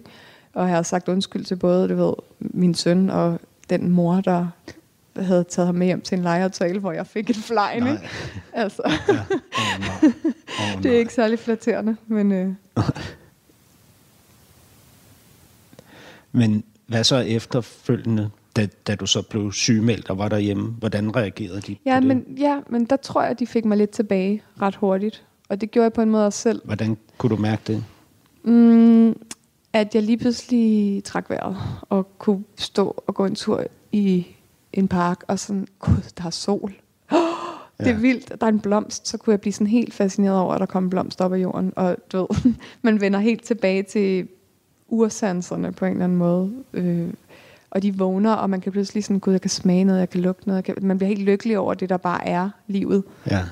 Og jeg har sagt undskyld til både, du ved, min søn og den mor, der havde taget ham med hjem til en lejeaftale, hvor jeg fik et ikke? Altså, Ja. Oh, no. oh, det er ikke særlig flatterende, men øh, Men hvad så efterfølgende, da, da du så blev sygemeldt og var derhjemme? Hvordan reagerede de ja, på det? men, ja, men der tror jeg, de fik mig lidt tilbage ret hurtigt. Og det gjorde jeg på en måde også selv. Hvordan kunne du mærke det? Mm, at jeg lige pludselig trak vejret og kunne stå og gå en tur i en park og sådan, gud, der er sol. Oh, det er Ja. vildt, der er en blomst, så kunne jeg blive sådan helt fascineret over, at der kom en blomst op af jorden. Og du ved, man vender helt tilbage til ursanserne på en eller anden måde. Øh, og de vågner, og man kan pludselig sådan, gud, jeg kan smage noget, jeg kan lugte noget. Jeg kan, man bliver helt lykkelig over det, der bare er livet. Ja.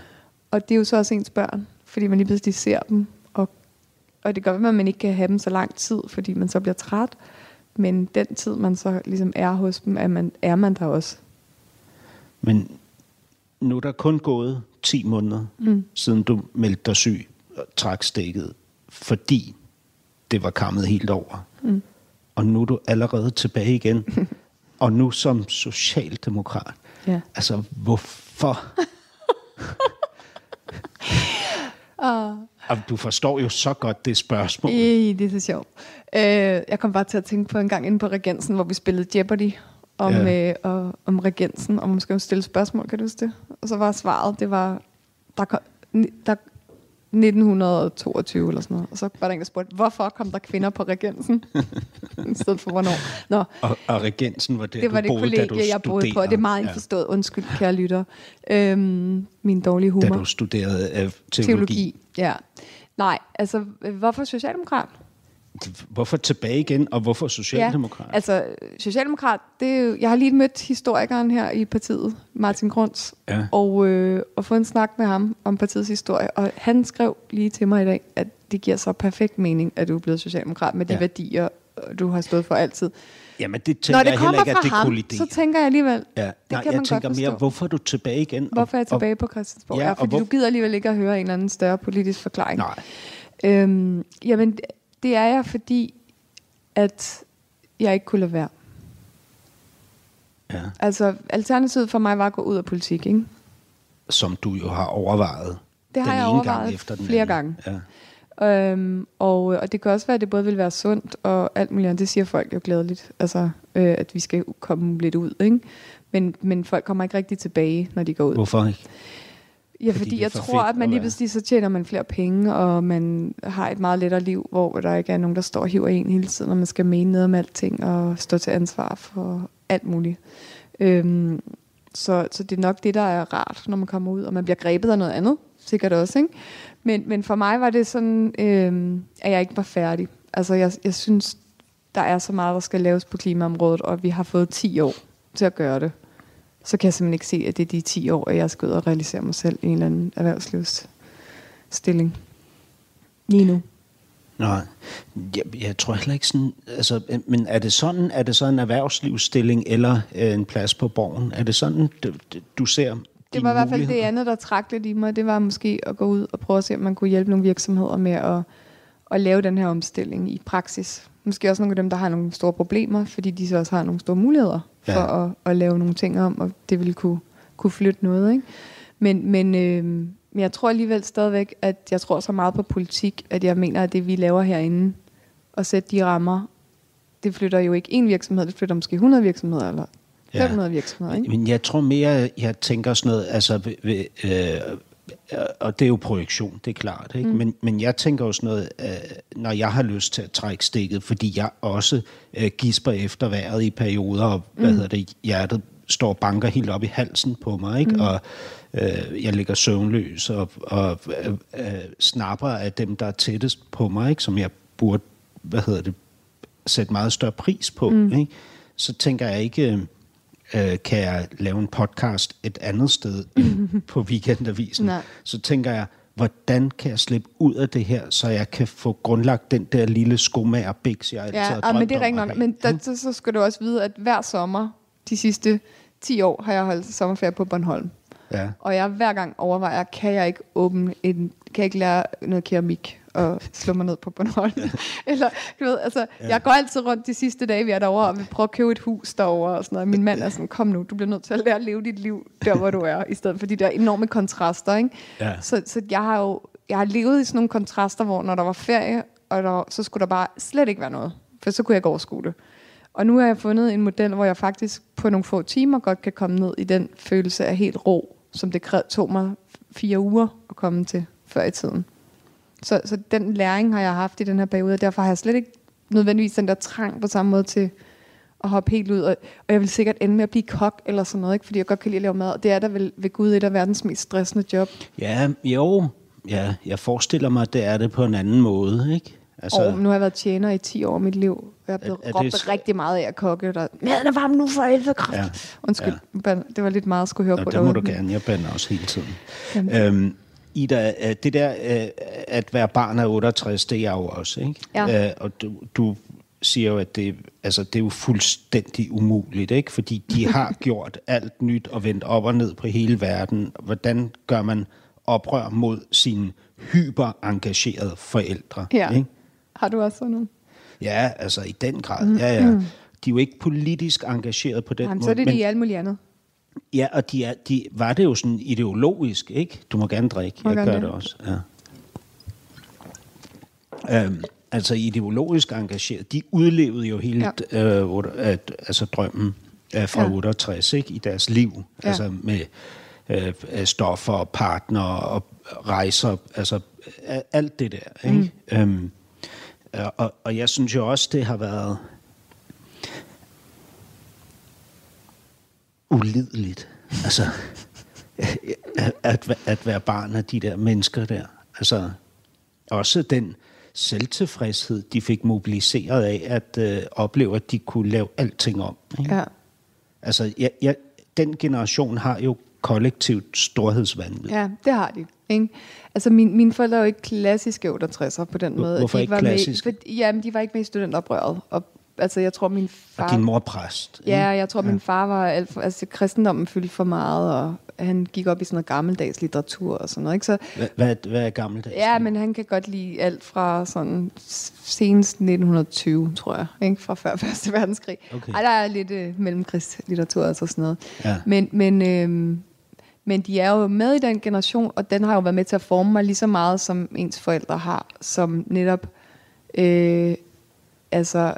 Og det er jo så også ens børn, fordi man lige pludselig ser dem. Og, det gør, at man ikke kan have dem så lang tid, fordi man så bliver træt. Men den tid, man så ligesom er hos dem, er man, er man der også. Men nu er der kun gået 10 måneder, mm. siden du meldte dig syg og trak stikket, fordi det var kammet helt over. Mm. Og nu er du allerede tilbage igen. og nu som socialdemokrat. Ja. Altså, hvorfor? Og du forstår jo så godt det spørgsmål. Ej, det er så sjovt. Øh, jeg kom bare til at tænke på en gang inde på Regensen, hvor vi spillede Jeopardy om, Ja. øh, og, om Regensen, og man skulle stille spørgsmål, kan du huske det? Og så var svaret, det var, der kom, der, 1922 eller sådan noget. Og så var der en, der spurgte, hvorfor kom der kvinder på Regensen? I stedet for hvornår. Nå, Og, og regensen var det, det var du det boede, da kollegie, du jeg boede på. Det er meget indforstået. Undskyld, kære lytter. Øhm, min dårlige Ja, humor. da du studerede øh, teologi. Teologi, ja. Nej, altså, øh, hvorfor socialdemokrat? Hvorfor tilbage igen, og hvorfor socialdemokrat? Ja, altså, socialdemokrat, det jeg har lige mødt historikeren her i partiet, Martin Grunds, Ja. og, øh, og fået en snak med ham om partiets historie, og han skrev lige til mig i dag, at det giver så perfekt mening, at du er blevet socialdemokrat med de Ja. værdier, øh, du har stået for altid. Jamen, det tænker Når det jeg heller ikke, at det ham, kolliderer. så tænker jeg alligevel, Ja. det Nej, kan jeg man tænker godt mere, hvorfor er du tilbage igen? Hvorfor er jeg Og- tilbage på Christiansborg? Ja, Ja, og fordi hvor- du gider alligevel ikke at høre en eller anden større politisk forklaring. Nej. Øhm, jamen, det er jeg, fordi at jeg ikke kunne lade være. Ja. Altså, alternativet for mig var at gå ud af politik, ikke? Som du jo har overvejet. Det har den jeg ene gang overvejet efter den flere anden. gange. Ja. Øhm, og, og det kan også være, at det både vil være sundt og alt muligt andet. Det siger folk jo glædeligt. Altså, øh, at vi skal komme lidt ud, ikke? Men, men folk kommer ikke rigtig tilbage, når de går ud. Hvorfor ikke? Ja, Fordi fordi, jeg tror, at man lige pludselig så tjener man flere penge, og man har et meget lettere liv, hvor der ikke er nogen, der står og hiver en hele tiden, og man skal mene noget om alting og stå til ansvar for alt muligt. Øhm, så, så det er nok det, der er rart, når man kommer ud, og man bliver grebet af noget andet, sikkert også. Ikke? Men, men for mig var det sådan, øhm, at jeg ikke var færdig. Altså jeg, jeg synes, der er så meget, der skal laves på klimaområdet, og vi har fået 10 år til at gøre det så kan jeg simpelthen ikke se, at det er de 10 år, at jeg skal ud og realisere mig selv i en eller anden erhvervslivsstilling. Lige nu. Nej, jeg, jeg tror heller ikke sådan, altså, men er det sådan, er det så en erhvervslivsstilling eller øh, en plads på borgen? Er det sådan, du, du ser Det var i hvert fald det andet, der trak lidt i mig. Det var måske at gå ud og prøve at se, om man kunne hjælpe nogle virksomheder med at, at lave den her omstilling i praksis. Måske også nogle af dem, der har nogle store problemer, fordi de så også har nogle store muligheder for Ja. at, at lave nogle ting om, og det ville kunne, kunne flytte noget. Ikke? Men, men, øh, men jeg tror alligevel stadigvæk, at jeg tror så meget på politik, at jeg mener, at det vi laver herinde, og sætte de rammer, det flytter jo ikke en virksomhed, det flytter måske 100 virksomheder, eller Ja. 500 virksomheder. Ikke? Men jeg tror mere, jeg tænker sådan noget, altså øh, og det er jo projektion, det er klart. Ikke? Mm. Men, men jeg tænker også noget, øh, når jeg har lyst til at trække stikket, fordi jeg også øh, gisper efter vejret i perioder, og hvad mm. hedder det, hjertet står og banker helt op i halsen på mig, ikke? Mm. og øh, jeg ligger søvnløs og, og øh, øh, snapper af dem, der er tættest på mig, ikke? som jeg burde, hvad hedder det, sætte meget større pris på. Mm. Ikke? Så tænker jeg ikke, øh, kan jeg lave en podcast et andet sted end på Weekendavisen. Nej. Så tænker jeg, hvordan kan jeg slippe ud af det her, så jeg kan få grundlagt den der lille skomager biks, jeg altid Ja, har ah, drømt men det er rigtigt nok. Men der, så, så skal du også vide, at hver sommer, de sidste 10 år, har jeg holdt sommerferie på Bornholm. Ja. Og jeg hver gang overvejer, kan jeg ikke åbne en, kan jeg ikke lære noget keramik og slå mig ned på Bornholm? Eller, du ved, altså, ja. jeg går altid rundt de sidste dage, vi er derovre, og vil prøve at købe et hus derovre og sådan noget. Min mand er sådan, kom nu, du bliver nødt til at lære at leve dit liv der, hvor du er, i stedet for de der enorme kontraster, ikke? Ja. Så, så jeg har jo, jeg har levet i sådan nogle kontraster, hvor når der var ferie, og der, så skulle der bare slet ikke være noget, for så kunne jeg ikke overskue det. Og nu har jeg fundet en model, hvor jeg faktisk på nogle få timer godt kan komme ned i den følelse af helt ro, som det tog mig fire uger at komme til før i tiden. Så, så den læring har jeg haft i den her periode, og derfor har jeg slet ikke nødvendigvis den der trang på samme måde til at hoppe helt ud. Og, og jeg vil sikkert ende med at blive kok eller sådan noget, ikke? fordi jeg godt kan lide at lave mad. Og det er da vel ved Gud et af verdens mest stressende job. Ja, jo. Ja, jeg forestiller mig, at det er det på en anden måde, ikke? Altså, og nu har jeg været tjener i 10 år af mit liv. Jeg er blevet Er- er råbt det- rigtig meget af at kokke. Der, Maden er varm nu for 11 kraft. Ja. Undskyld, ja. det var lidt meget at skulle høre Og på det må du gerne. Jeg bander også hele tiden. Jamen. Øhm, Ida, det der øh, at være barn af 68, det er jeg jo også, ikke? Ja. Øh, og du, du siger jo, at det, altså, det er jo fuldstændig umuligt, ikke? Fordi de har gjort alt nyt og vendt op og ned på hele verden. Hvordan gør man oprør mod sine hyperengagerede forældre? Ja. Ikke? Har du også sådan noget? Ja, altså i den grad. Ja, ja. De er jo ikke politisk engageret på den Jamen, måde. så er det men- de i alt muligt andet. Ja, og de, er, de var det jo sådan ideologisk, ikke? Du må gerne drikke, Må jeg gerne gør det. også. Ja. Øhm, altså ideologisk engageret. De udlevede jo hele ja. øh, at, altså drømmen øh, fra Ja. ja. 68 ikke? i deres liv. Ja. Altså med øh, stoffer og partner og rejser. Altså alt det der. Ikke? Mm. Øhm, øh, og, og jeg synes jo også, det har været ulideligt. Altså, at, at, være barn af de der mennesker der. Altså, også den selvtilfredshed, de fik mobiliseret af at øh, opleve, at de kunne lave alting om. Ikke? Ja. Altså, jeg, jeg, den generation har jo kollektivt storhedsvanvid. Ja, det har de. Ikke? Altså, min, mine forældre er jo ikke klassiske 68'ere på den måde. hvorfor de ikke var klassiske? Med, for, jamen, de var ikke med i studentoprøret. Og, altså, jeg tror, min far... Og din mor præst. ikke? Ja, jeg tror, min far var alt for... Altså, kristendommen fyldte for meget, og han gik op i sådan noget gammeldags litteratur og sådan noget. Ikke? Så, Hvad, hvad, hvad er gammeldags? ja, men han kan godt lide alt fra sådan senest 1920, tror jeg. Ikke? Fra før Første Verdenskrig. Okay. Ej, der er lidt øh, mellemkrigslitteratur og sådan noget. Ja. Men, men, øh, men de er jo med i den generation, og den har jo været med til at forme mig lige så meget, som ens forældre har, som netop øh, altså,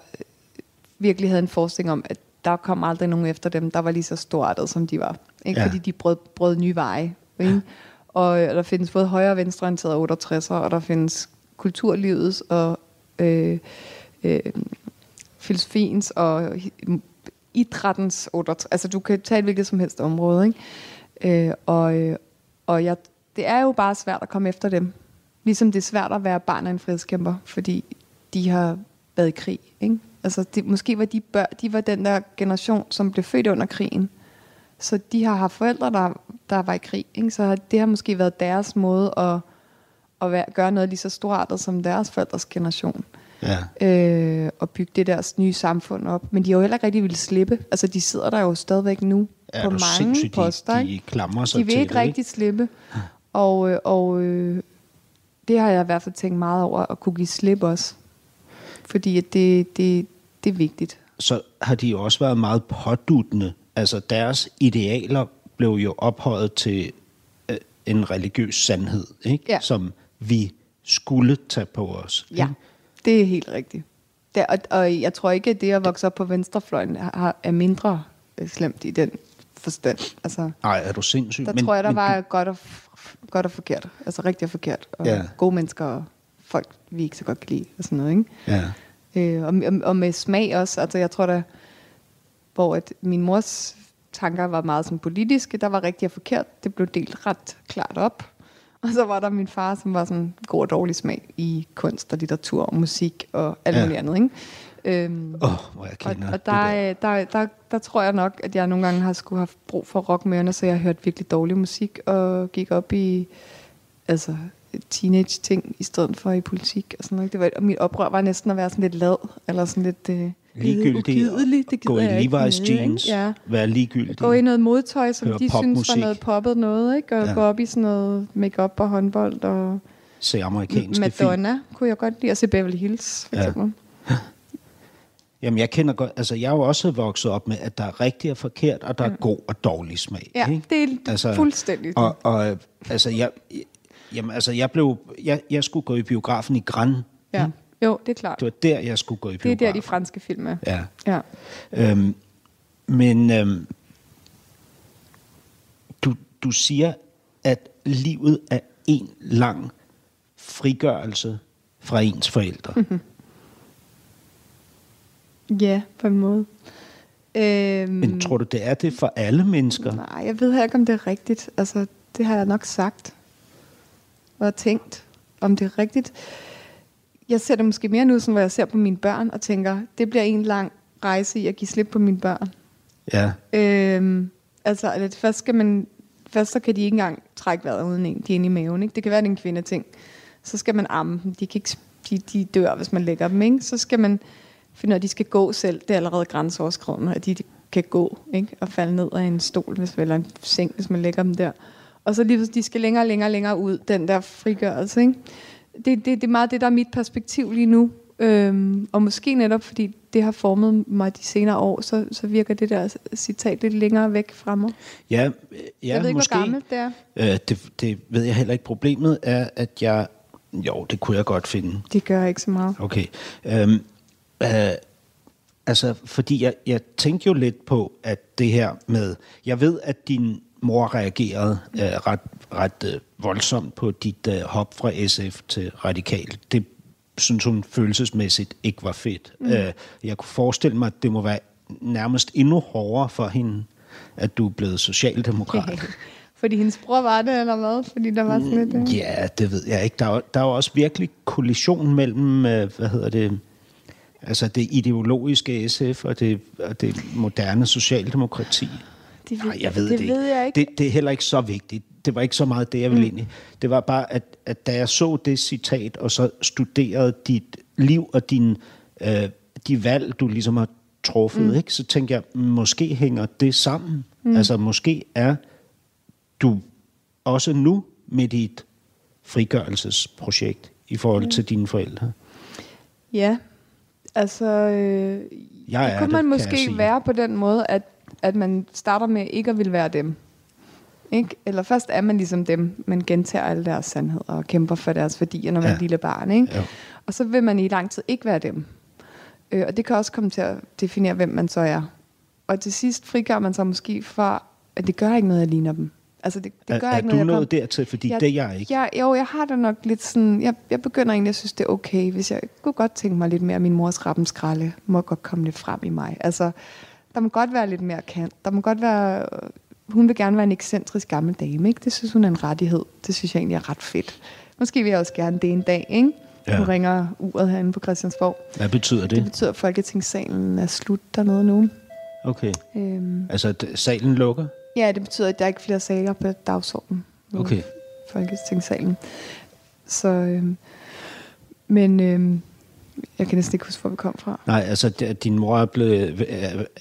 virkelig havde en forestilling om, at der kom aldrig nogen efter dem, der var lige så storartet, som de var. Ikke? Ja. Ja. Fordi de brød, brød nye veje. Ikke? Og øh, der findes både højre og venstreorienterede 68'ere, og der findes kulturlivets og øh, øh, filosofiens og idrættens 68. Altså du kan tage et hvilket som helst område. Ikke? Øh, og øh, og jeg, det er jo bare svært at komme efter dem. Ligesom det er svært at være barn af en frihedskæmper, fordi de har været i krig. Ikke? Altså, det, måske var de børn, de var den der generation, som blev født under krigen. Så de har haft forældre, der, der var i krig. Ikke? Så det har måske været deres måde at, at være, gøre noget lige så storartet som deres forældres generation. Ja. Øh, og bygge det der nye samfund op. Men de har jo heller ikke rigtig ville slippe. Altså, de sidder der jo stadigvæk nu Er på mange poster. de, ikke? de klamrer sig De vil til ikke det, rigtig slippe. Og, øh, og øh, det har jeg i hvert fald tænkt meget over, at kunne give slip også. Fordi at det, det, det er vigtigt. så har de også været meget påduttende. Altså deres idealer blev jo ophøjet til øh, en religiøs sandhed, ikke? Ja. som vi skulle tage på os. Ja, ikke? det er helt rigtigt. Det, og, og jeg tror ikke, at det at vokse op på venstrefløjen har, er mindre øh, slemt i den forstand. Altså, Nej, er du sindssyg? der men, tror jeg, der var du... godt, og, godt og forkert. Altså rigtig og forkert. Og Ja. gode mennesker og folk, vi ikke så godt kan lide. Og sådan noget, ikke? Ja. Øh, og, og, med smag også. Altså, jeg tror da, hvor at min mors tanker var meget sådan politiske, der var rigtigt og forkert. Det blev delt ret klart op. Og så var der min far, som var sådan god og dårlig smag i kunst og litteratur og musik og alt Ja. muligt andet. Ikke? Øhm, oh, hvor jeg og, kender og der, der. der. Der, der, der tror jeg nok, at jeg nogle gange har skulle have brug for rock med ørerne, så jeg hørte virkelig dårlig musik og gik op i altså, teenage ting i stedet for i politik og sådan noget. Det var, og mit oprør var næsten at være sådan lidt lad, eller sådan lidt øh, Ligegyldig. ugideligt. Det Gå gider i jeg ikke Levi's med, jeans. Ikke? Ja. Være ligegyldig. Gå i noget modtøj, som Høre de synes var noget poppet noget, ikke? Og Ja. gå op i sådan noget makeup og håndbold og Se amerikanske film. Madonna kunne jeg godt lide, og se Beverly Hills, for Ja. eksempel. Jamen, jeg kender godt, altså jeg er jo også vokset op med, at der er rigtig og forkert, og der er god og dårlig smag. Ja, ikke? det er Altså, fuldstændig. Og, og altså, jeg, jamen, altså, jeg blev, jeg, jeg skulle gå i biografen i Gran. ja. Jo, det er klart. Det var der, jeg skulle gå i Det er biografen. der, de franske film er. Ja. Ja. Øhm, men øhm, du, du siger, at livet er en lang frigørelse fra ens forældre. Mhm. Ja, på en måde. Øhm, Men tror du, det er det for alle mennesker? Nej, jeg ved ikke, om det er rigtigt. Altså, det har jeg nok sagt og tænkt, om det er rigtigt. Jeg ser det måske mere nu, sådan, hvor jeg ser på mine børn og tænker, det bliver en lang rejse i at give slip på mine børn. Ja. Øhm, altså, at først skal man, først så kan de ikke engang trække vejret uden en. De er inde i maven, ikke? Det kan være, det er en kvindeting. Så skal man amme dem. De, kan ikke, de, de dør, hvis man lægger dem, ikke? Så skal man finde ud af, at de skal gå selv. Det er allerede grænseoverskridende, at de, de kan gå, ikke? Og falde ned af en stol, hvis, eller en seng, hvis man lægger dem der. Og så lige de skal længere og længere længere ud, den der frigørelse, ikke? Det, det, det er meget det, der er mit perspektiv lige nu. Øhm, og måske netop, fordi det har formet mig de senere år, så, så virker det der citat lidt længere væk fra mig. Ja, øh, ja jeg ved ikke, måske. hvor gammelt det er. Øh, det, det ved jeg heller ikke. Problemet er, at jeg... Jo, det kunne jeg godt finde. Det gør ikke så meget. Okay. Øhm, øh, altså, fordi jeg, jeg tænkte jo lidt på, at det her med... Jeg ved, at din mor reagerede øh, ret, ret øh, voldsomt på dit øh, hop fra SF til radikal. Det synes hun følelsesmæssigt ikke var fedt. Mm. Øh, jeg kunne forestille mig, at det må være nærmest endnu hårdere for hende, at du er blevet socialdemokrat. Fordi hendes bror var det, eller hvad? Fordi der var sådan lidt... øh, Ja, det ved jeg ikke. Der er, der er også virkelig kollision mellem, øh, hvad hedder det, altså det ideologiske SF og det, og det moderne socialdemokrati. Det ved, Nej, jeg ved det, det ved jeg ikke. Det, det er heller ikke så vigtigt. Det var ikke så meget det, jeg ville ind i. Det var bare, at, at da jeg så det citat, og så studerede dit liv og din, øh, de valg, du ligesom har truffet, mm. ikke, så tænkte jeg, måske hænger det sammen. Mm. Altså måske er du også nu midt i et frigørelsesprojekt i forhold mm. til dine forældre. Ja, altså... Øh, Jeg det kunne man måske være på den måde, at, at man starter med ikke at ville være dem. Ikke? Eller først er man ligesom dem, man gentager alle deres sandheder og kæmper for deres værdier, når man Ja. er et lille barn. Ikke? Jo. Og så vil man i lang tid ikke være dem. Øh, og det kan også komme til at definere, hvem man så er. Og til sidst frigør man sig måske fra, at det gør ikke noget, at jeg ligner dem. Altså det, det Er, gør er ikke du jeg nået kom- dertil? Fordi det er jeg ikke. jeg, jo, jeg har det nok lidt sådan... Jeg, jeg begynder egentlig at synes, det er okay, hvis jeg kunne godt tænke mig lidt mere, min mors rappenskralde må godt komme lidt frem i mig. Altså, der må godt være lidt mere kant. Der må godt være... Hun vil gerne være en ekscentrisk gammel dame, ikke? Det synes hun er en rettighed. Det synes jeg egentlig er ret fedt. Måske vil jeg også gerne det en dag, ikke? Ja. Nu ringer uret herinde på Christiansborg. Hvad betyder Det det? betyder, at Folketingssalen er slut dernede nu. Okay. Øhm, Altså, d- salen lukker? ja, det betyder, at der er ikke flere sager på dagsordenen. Okay. Folketingssalen. Så, øhm, men øhm, jeg kan næsten ikke huske, hvor vi kom fra. Nej, altså, din mor er blevet,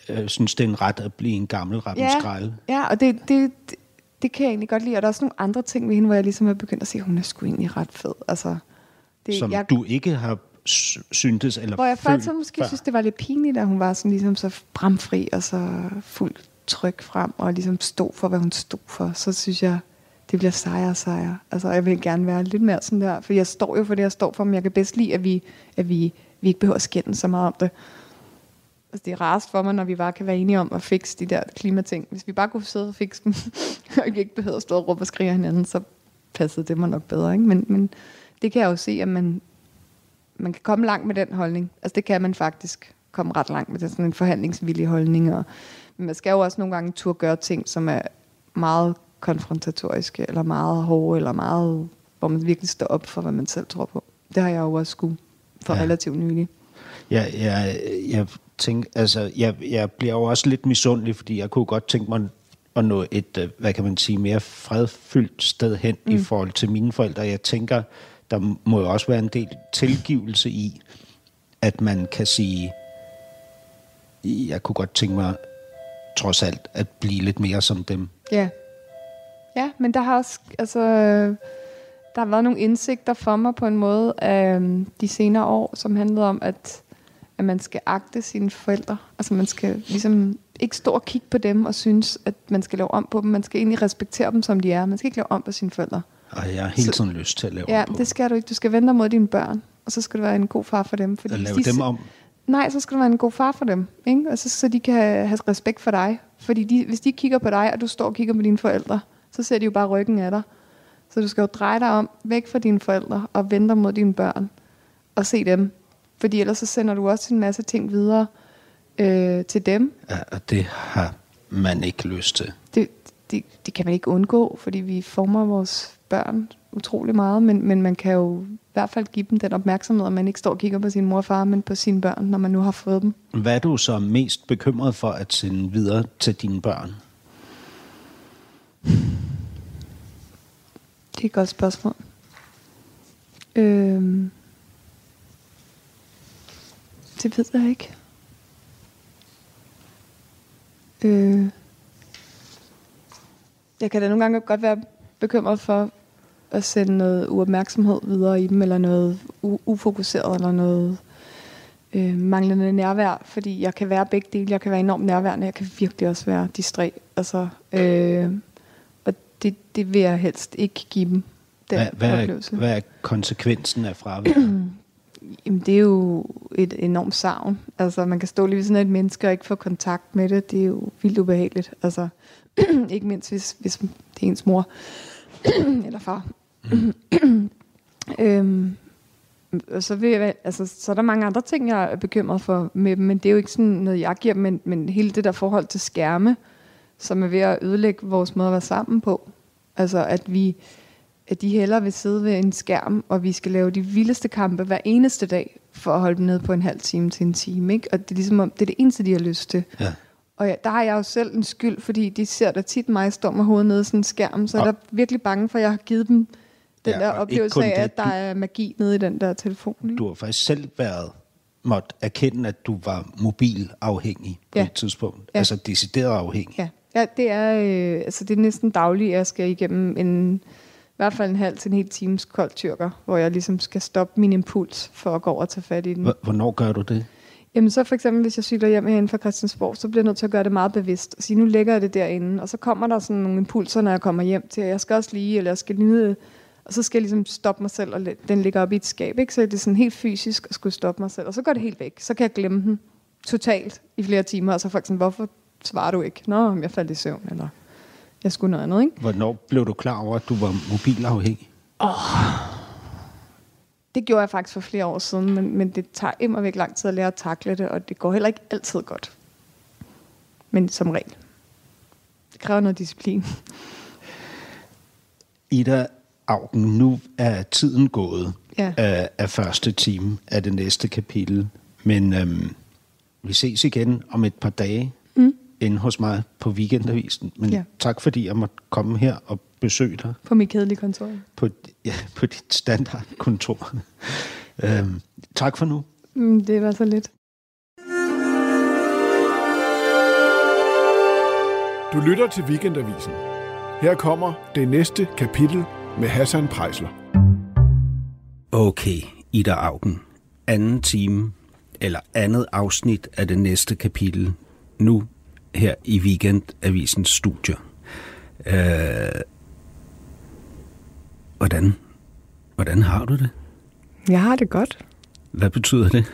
øh, øh, synes, det er en ret at blive en gammel rappenskralde. ja og det, det, det, det kan jeg egentlig godt lide. Og der er også nogle andre ting ved hende, hvor jeg ligesom er begyndt at se, at hun er sgu egentlig ret fed. Altså, det, som jeg, du ikke har sy- syntes eller hvor jeg faktisk måske før. synes, det var lidt pinligt, at hun var sådan ligesom så bramfri og så fuldt tryk frem, og ligesom stod for, hvad hun stod for. Så synes jeg, det bliver sejere og sejere. Altså, jeg vil gerne være lidt mere sådan der, for jeg står jo for det, jeg står for, men jeg kan bedst lide, at vi, at vi, vi ikke behøver at skændes så meget om det. Altså, det er rarest for mig, når vi bare kan være enige om at fikse de der klimating. Hvis vi bare kunne sidde og fikse dem, og ikke behøver at stå og råbe og skrige hinanden, så passede det mig nok bedre. Ikke? Men, men det kan jeg jo se, at man, man kan komme langt med den holdning. Altså det kan man faktisk komme ret langt med. Det er sådan en forhandlingsvillig holdning. Og, men man skal jo også nogle gange turde gøre ting, som er meget konfrontatoriske, eller meget hårde, eller meget, hvor man virkelig står op for, hvad man selv tror på. Det har jeg jo også skulle for ja. relativt nylig. Ja, jeg, jeg tænker, altså, jeg, jeg bliver jo også lidt misundelig, fordi jeg kunne godt tænke mig at nå et, øh, hvad kan man sige, mere fredfyldt sted hen mm. i forhold til mine forældre. Jeg tænker, der må jo også være en del tilgivelse i, at man kan sige, jeg kunne godt tænke mig trods alt at blive lidt mere som dem. Ja. Ja, men der har også, altså, der har været nogle indsigter for mig på en måde øhm, de senere år, som handlede om, at, at man skal agte sine forældre. Altså man skal ligesom ikke stå og kigge på dem og synes, at man skal lave om på dem. Man skal egentlig respektere dem, som de er. Man skal ikke lave om på sine forældre. Og jeg har hele tiden så, lyst til at lave ja, om på det skal du ikke. Du skal vente mod dine børn, og så skal du være en god far for dem. Fordi at lave de, dem om? Nej, så skal du være en god far for dem. Ikke? Og så, så de kan have respekt for dig. Fordi de, hvis de kigger på dig, og du står og kigger på dine forældre, så ser de jo bare ryggen af dig. Så du skal jo dreje dig om, væk fra dine forældre, og vente mod dine børn, og se dem. Fordi ellers så sender du også en masse ting videre øh, til dem. Ja, og det har man ikke lyst til. Det, det, det kan man ikke undgå, fordi vi former vores børn utrolig meget, men, men man kan jo i hvert fald give dem den opmærksomhed, at man ikke står og kigger på sin mor og far, men på sine børn, når man nu har fået dem. Hvad er du så mest bekymret for at sende videre til dine børn? Det er et godt spørgsmål. Øhm, det ved jeg ikke. Øh, jeg kan da nogle gange godt være bekymret for at sende noget uopmærksomhed videre i dem, eller noget u- ufokuseret, eller noget øh, manglende nærvær, fordi jeg kan være begge dele. Jeg kan være enormt nærværende, jeg kan virkelig også være distræt. Altså, øh, det, det vil jeg helst ikke give dem, den hvad, hvad, oplevelse. Er, hvad er konsekvensen af fravær? Jamen, det er jo et enormt savn. Altså, man kan stå lige ved sådan et menneske og ikke få kontakt med det. Det er jo vildt ubehageligt. Altså, ikke mindst, hvis, hvis det er ens mor eller far. øhm, og så, vil jeg, altså, så er der mange andre ting, jeg er bekymret for med dem, men det er jo ikke sådan noget, jeg giver, men, men hele det der forhold til skærme, som er ved at ødelægge vores måde at være sammen på. Altså, at vi at de hellere vil sidde ved en skærm, og vi skal lave de vildeste kampe hver eneste dag, for at holde dem ned på en halv time til en time. Ikke? Og det er ligesom om, det er det eneste, de har lyst til. Ja. Og ja, der har jeg jo selv en skyld, fordi de ser da tit mig stå med hovedet nede i sådan en skærm, så og, er der virkelig bange for, at jeg har givet dem den ja, der oplevelse af, at der du, er magi nede i den der telefon. Ikke? Du har faktisk selv været måtte erkende, at du var mobilafhængig på ja. et tidspunkt. Ja. Altså decideret afhængig. Ja, ja det, er, øh, altså, det er næsten dagligt, at jeg skal igennem en i hvert fald en halv til en hel times kold tyrker, hvor jeg ligesom skal stoppe min impuls for at gå over og tage fat i den. Hvornår gør du det? Jamen så for eksempel, hvis jeg cykler hjem herinde fra Christiansborg, så bliver jeg nødt til at gøre det meget bevidst. Og sige, nu lægger jeg det derinde, og så kommer der sådan nogle impulser, når jeg kommer hjem til, at jeg skal også lige, eller jeg skal lige og så skal jeg ligesom stoppe mig selv, og den ligger op i et skab. Ikke? Så det er sådan helt fysisk at skulle stoppe mig selv. Og så går det helt væk. Så kan jeg glemme den totalt i flere timer. Og så folk sådan, hvorfor svarer du ikke? Nå, jeg faldt i søvn, eller jeg skulle noget andet. Ikke? Hvornår blev du klar over, at du var mobilafhængig? Oh. Det gjorde jeg faktisk for flere år siden, men, men det tager immer væk lang tid at lære at takle det, og det går heller ikke altid godt. Men som regel. Det kræver noget disciplin. Ida Augen, nu er tiden gået ja. af, af første time af det næste kapitel, men øhm, vi ses igen om et par dage inde hos mig på weekendavisen. Men ja. tak fordi jeg måtte komme her og besøge dig. På mit kedelige kontor. På, ja, på dit standardkontor. øhm, tak for nu. Mm, det var så lidt. Du lytter til Weekendavisen. Her kommer det næste kapitel med Hassan Prejsler. Okay, Ida Augen. Anden time, eller andet afsnit af det næste kapitel. Nu her i Weekendavisens studie. Øh, hvordan, hvordan har du det? Jeg har det godt. Hvad betyder det?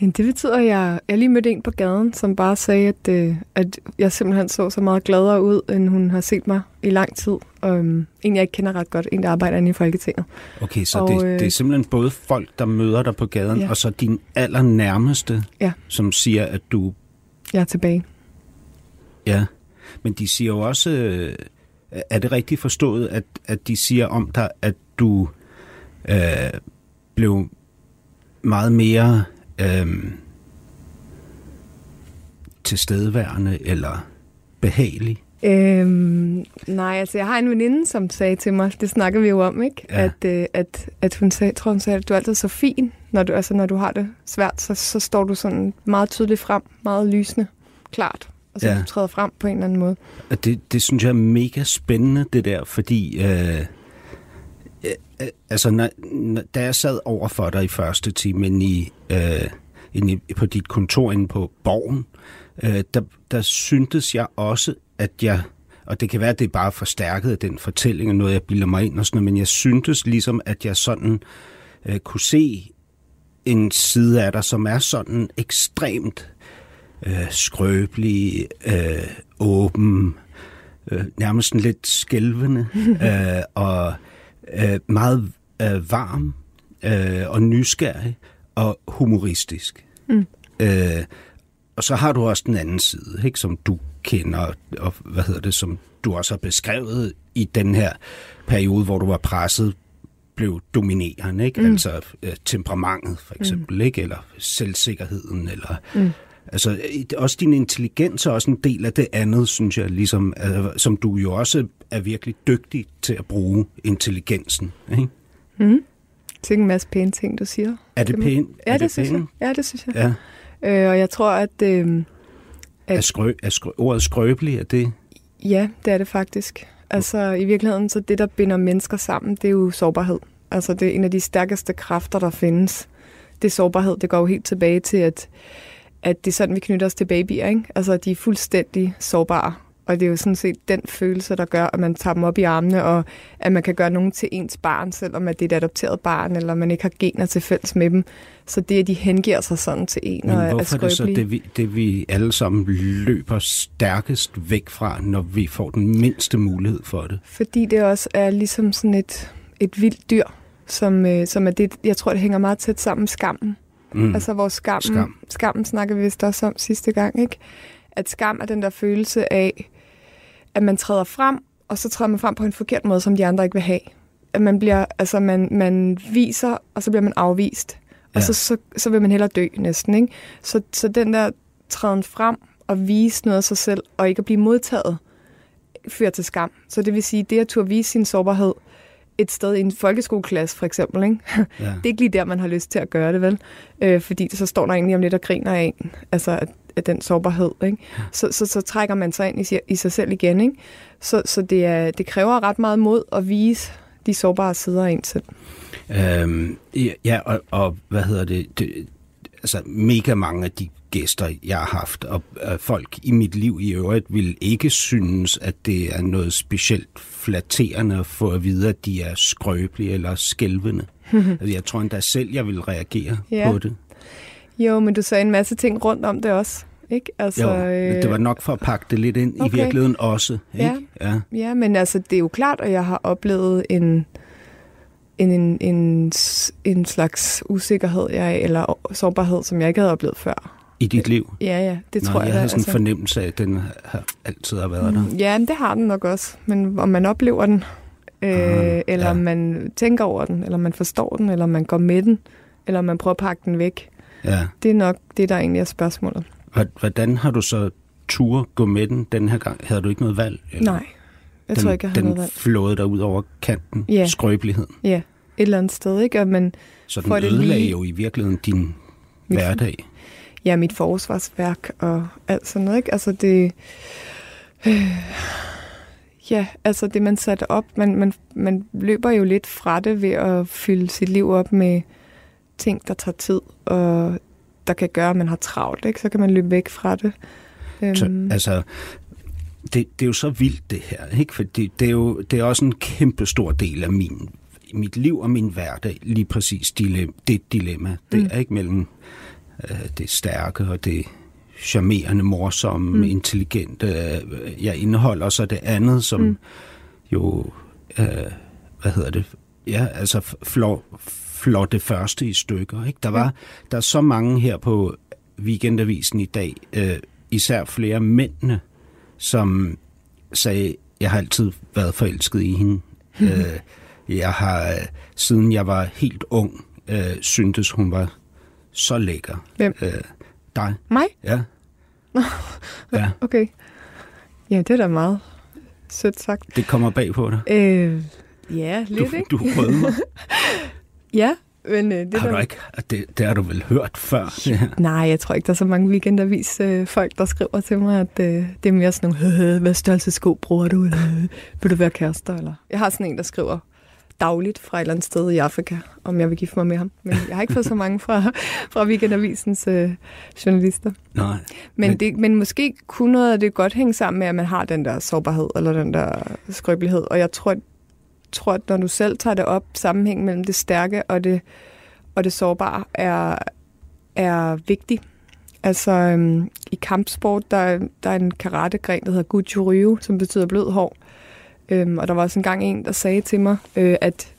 Det betyder, at jeg, jeg lige mødte en på gaden, som bare sagde, at, øh, at jeg simpelthen så så meget gladere ud, end hun har set mig i lang tid. Um, en, jeg ikke kender ret godt. En, der arbejder inde i Folketinget. Okay, så og, det, det er simpelthen både folk, der møder dig på gaden, ja. og så din allernærmeste, ja. som siger, at du... Jeg er tilbage. Ja, men de siger jo også... Øh, er det rigtigt forstået, at, at de siger om dig, at du øh, blev meget mere øh, tilstedeværende eller behagelig? Øhm, nej, altså jeg har en veninde, som sagde til mig, det snakker vi jo om, ikke? Ja. At, øh, at, at hun sagde, tror hun sagde, at du er altid så fin, når du, altså, når du har det svært, så, så står du sådan meget tydeligt frem, meget lysende, klart, og så ja. du træder frem på en eller anden måde. Det, det synes jeg er mega spændende, det der, fordi øh, øh, altså, når, når, da jeg sad over for dig i første time i, øh, inde i, på dit kontor inde på Borgen, øh, der, der syntes jeg også, at jeg, og det kan være, at det er bare forstærket af den fortælling, og noget jeg bilder mig ind og sådan noget, men jeg syntes ligesom, at jeg sådan øh, kunne se en side af dig, som er sådan ekstremt øh, skrøbelig, øh, åben, øh, nærmest lidt skælvende, øh, og øh, meget øh, varm øh, og nysgerrig og humoristisk. Mm. Øh, og så har du også den anden side, ikke, som du kender, og hvad hedder det, som du også har beskrevet i den her periode, hvor du var presset, blev dominerende, ikke? Mm. Altså øh, temperamentet for eksempel, mm. ikke? Eller selvsikkerheden, eller... Mm. Altså, også din intelligens er også en del af det andet, synes jeg, ligesom, altså, som du jo også er virkelig dygtig til at bruge intelligensen, ikke? Mm. Det er en masse pæne ting, du siger. Er det pænt? Ja, det, det synes jeg. Ja, det synes jeg. Ja. Øh, og jeg tror, at... Øh, at er, skrø, er skrø, ordet skrøbelig, er det? Ja, det er det faktisk. Altså i virkeligheden, så det, der binder mennesker sammen, det er jo sårbarhed. Altså det er en af de stærkeste kræfter, der findes. Det er sårbarhed. Det går jo helt tilbage til, at, at det er sådan, vi knytter os til babyer. Ikke? Altså de er fuldstændig sårbare. Og det er jo sådan set den følelse, der gør, at man tager dem op i armene, og at man kan gøre nogen til ens barn, selvom at det er et adopteret barn, eller man ikke har gener til fælles med dem. Så det, at de hengiver sig sådan til en Men og hvorfor er, er det så det vi, det, vi alle sammen løber stærkest væk fra, når vi får den mindste mulighed for det? Fordi det også er ligesom sådan et, et vildt dyr, som, øh, som er det, jeg tror, det hænger meget tæt sammen med skammen. Mm. Altså vores skam, skam. skammen snakker vi vist også om sidste gang, ikke? At skam er den der følelse af, at man træder frem, og så træder man frem på en forkert måde, som de andre ikke vil have. At man bliver, altså man, man viser, og så bliver man afvist. Ja. Og så, så, så vil man hellere dø næsten, ikke? Så, så den der træden frem og vise noget af sig selv, og ikke at blive modtaget, fører til skam. Så det vil sige, det at turde vise sin sårbarhed et sted i en folkeskoleklasse, for eksempel, ikke? Ja. det er ikke lige der, man har lyst til at gøre det, vel? Øh, fordi så står der egentlig om lidt og griner af en. Altså, at af den sårbarhed. Ikke? Så, så, så trækker man sig ind i, i sig selv igen. Ikke? Så, så det, er, det kræver ret meget mod at vise de sårbare sider af en selv. Øhm, ja, og, og hvad hedder det, det? Altså mega mange af de gæster, jeg har haft, og øh, folk i mit liv i øvrigt, vil ikke synes, at det er noget specielt flatterende at få at vide, at de er skrøbelige eller skælvende. altså, jeg tror endda selv, jeg vil reagere ja. på det. Jo, men du sagde en masse ting rundt om det også. Ikke? Altså, jo, øh... det var nok for at pakke det lidt ind okay. i virkeligheden også. Ikke? Ja. Ja. ja, men altså, det er jo klart, at jeg har oplevet en, en, en, en, en slags usikkerhed jeg, eller sårbarhed, som jeg ikke havde oplevet før. I dit liv? Ja, ja, det Nå, tror jeg. Jeg har sådan altså. en fornemmelse af, at den har altid har været der. Mm, ja, det har den nok også. Men om man oplever den, øh, Aha, eller ja. man tænker over den, eller man forstår den, eller man går med den, eller man prøver at pakke den væk, Ja. Det er nok det, der egentlig er spørgsmålet. Hvordan har du så tur gå med den den her gang? Havde du ikke noget valg? Eller? Nej, jeg den, tror ikke, jeg havde noget valg. Den flåede dig ud over kanten, ja. skrøbeligheden. Ja, et eller andet sted, ikke? Og man så den ødelagde lige... jo i virkeligheden din hverdag. Ja, mit forsvarsværk og alt sådan noget, ikke? Altså det... Øh, ja, altså det, man satte op, man, man, man løber jo lidt fra det ved at fylde sit liv op med ting, der tager tid, og der kan gøre, at man har travlt, ikke? så kan man løbe væk fra det. Så, øhm. altså, det, det er jo så vildt det her, ikke? for det, er jo det er også en kæmpe stor del af min, mit liv og min hverdag, lige præcis dilemma, det dilemma. Det mm. er ikke mellem det stærke og det charmerende, morsomme, mm. intelligente øh, jeg indeholder, så det andet, som mm. jo, øh, hvad hedder det, ja, altså flår, flår det første i stykker. Ikke? Der var mm. der er så mange her på Weekendavisen i dag, øh, især flere mændene, som sagde, jeg har altid været forelsket i hende. Mm. Øh, jeg har, siden jeg var helt ung, øh, syntes hun var så lækker. Hvem? Øh, dig. Mig? Ja. ja. Okay. Ja, det er da meget sødt sagt. Det kommer bag på dig. Øh, ja, lidt, du, ikke? Du rødmer. ja, men øh, det har der... du ikke? Det, det har du vel hørt før? Ja. Nej, jeg tror ikke, der er så mange weekendavis øh, folk, der skriver til mig, at øh, det er mere sådan nogle, hvad størrelse sko bruger du? Eller, vil du være kærester? Eller? Jeg har sådan en, der skriver dagligt fra et eller andet sted i Afrika, om jeg vil gifte mig med ham. Men jeg har ikke fået så mange fra, fra Weekendavisens øh, journalister. Nej. Men, men... Det, men måske kunne noget af det godt hænge sammen med, at man har den der sårbarhed, eller den der skrøbelighed. Og jeg tror, tror, at når du selv tager det op, sammenhæng mellem det stærke og det, og det sårbare er, er vigtig. Altså øhm, i kampsport, der, der er en karategren, der hedder Guju som betyder blød hår. Øhm, og der var også engang en, der sagde til mig, øh, at,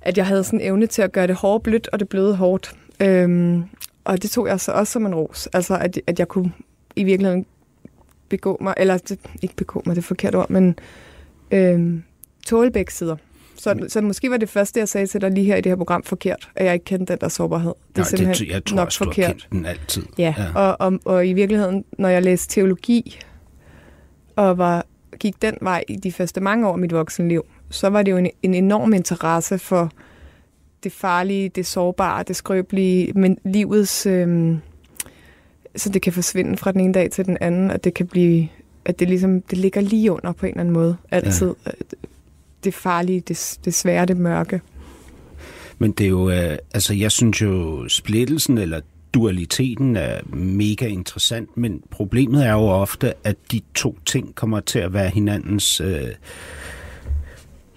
at jeg havde sådan evne til at gøre det hårde blødt, og det bløde hårdt. Øhm, og det tog jeg så også som en ros. Altså, at, at jeg kunne i virkeligheden begå mig, eller det, ikke begå mig, det er forkert ord, men øhm, tåle begge sider. Så, så måske var det første, jeg sagde til dig lige her i det her program forkert, at jeg ikke kendte den der sårbarhed. Det er Nej, simpelthen det, jeg tror nok også, forkert. Du har kendt den altid. Ja, ja. Og, og, og i virkeligheden, når jeg læste teologi, og var gik den vej i de første mange år af mit voksenliv, så var det jo en, en enorm interesse for det farlige, det sårbare, det skrøbelige, men livets... Øh, så det kan forsvinde fra den ene dag til den anden, at det kan blive, at det ligesom, det ligger lige under på en eller anden måde, altid. Ja. Det farlige, det, det svære, det mørke. Men det er jo, øh, altså jeg synes jo, splittelsen eller dualiteten er mega interessant, men problemet er jo ofte, at de to ting kommer til at være hinandens... Øh,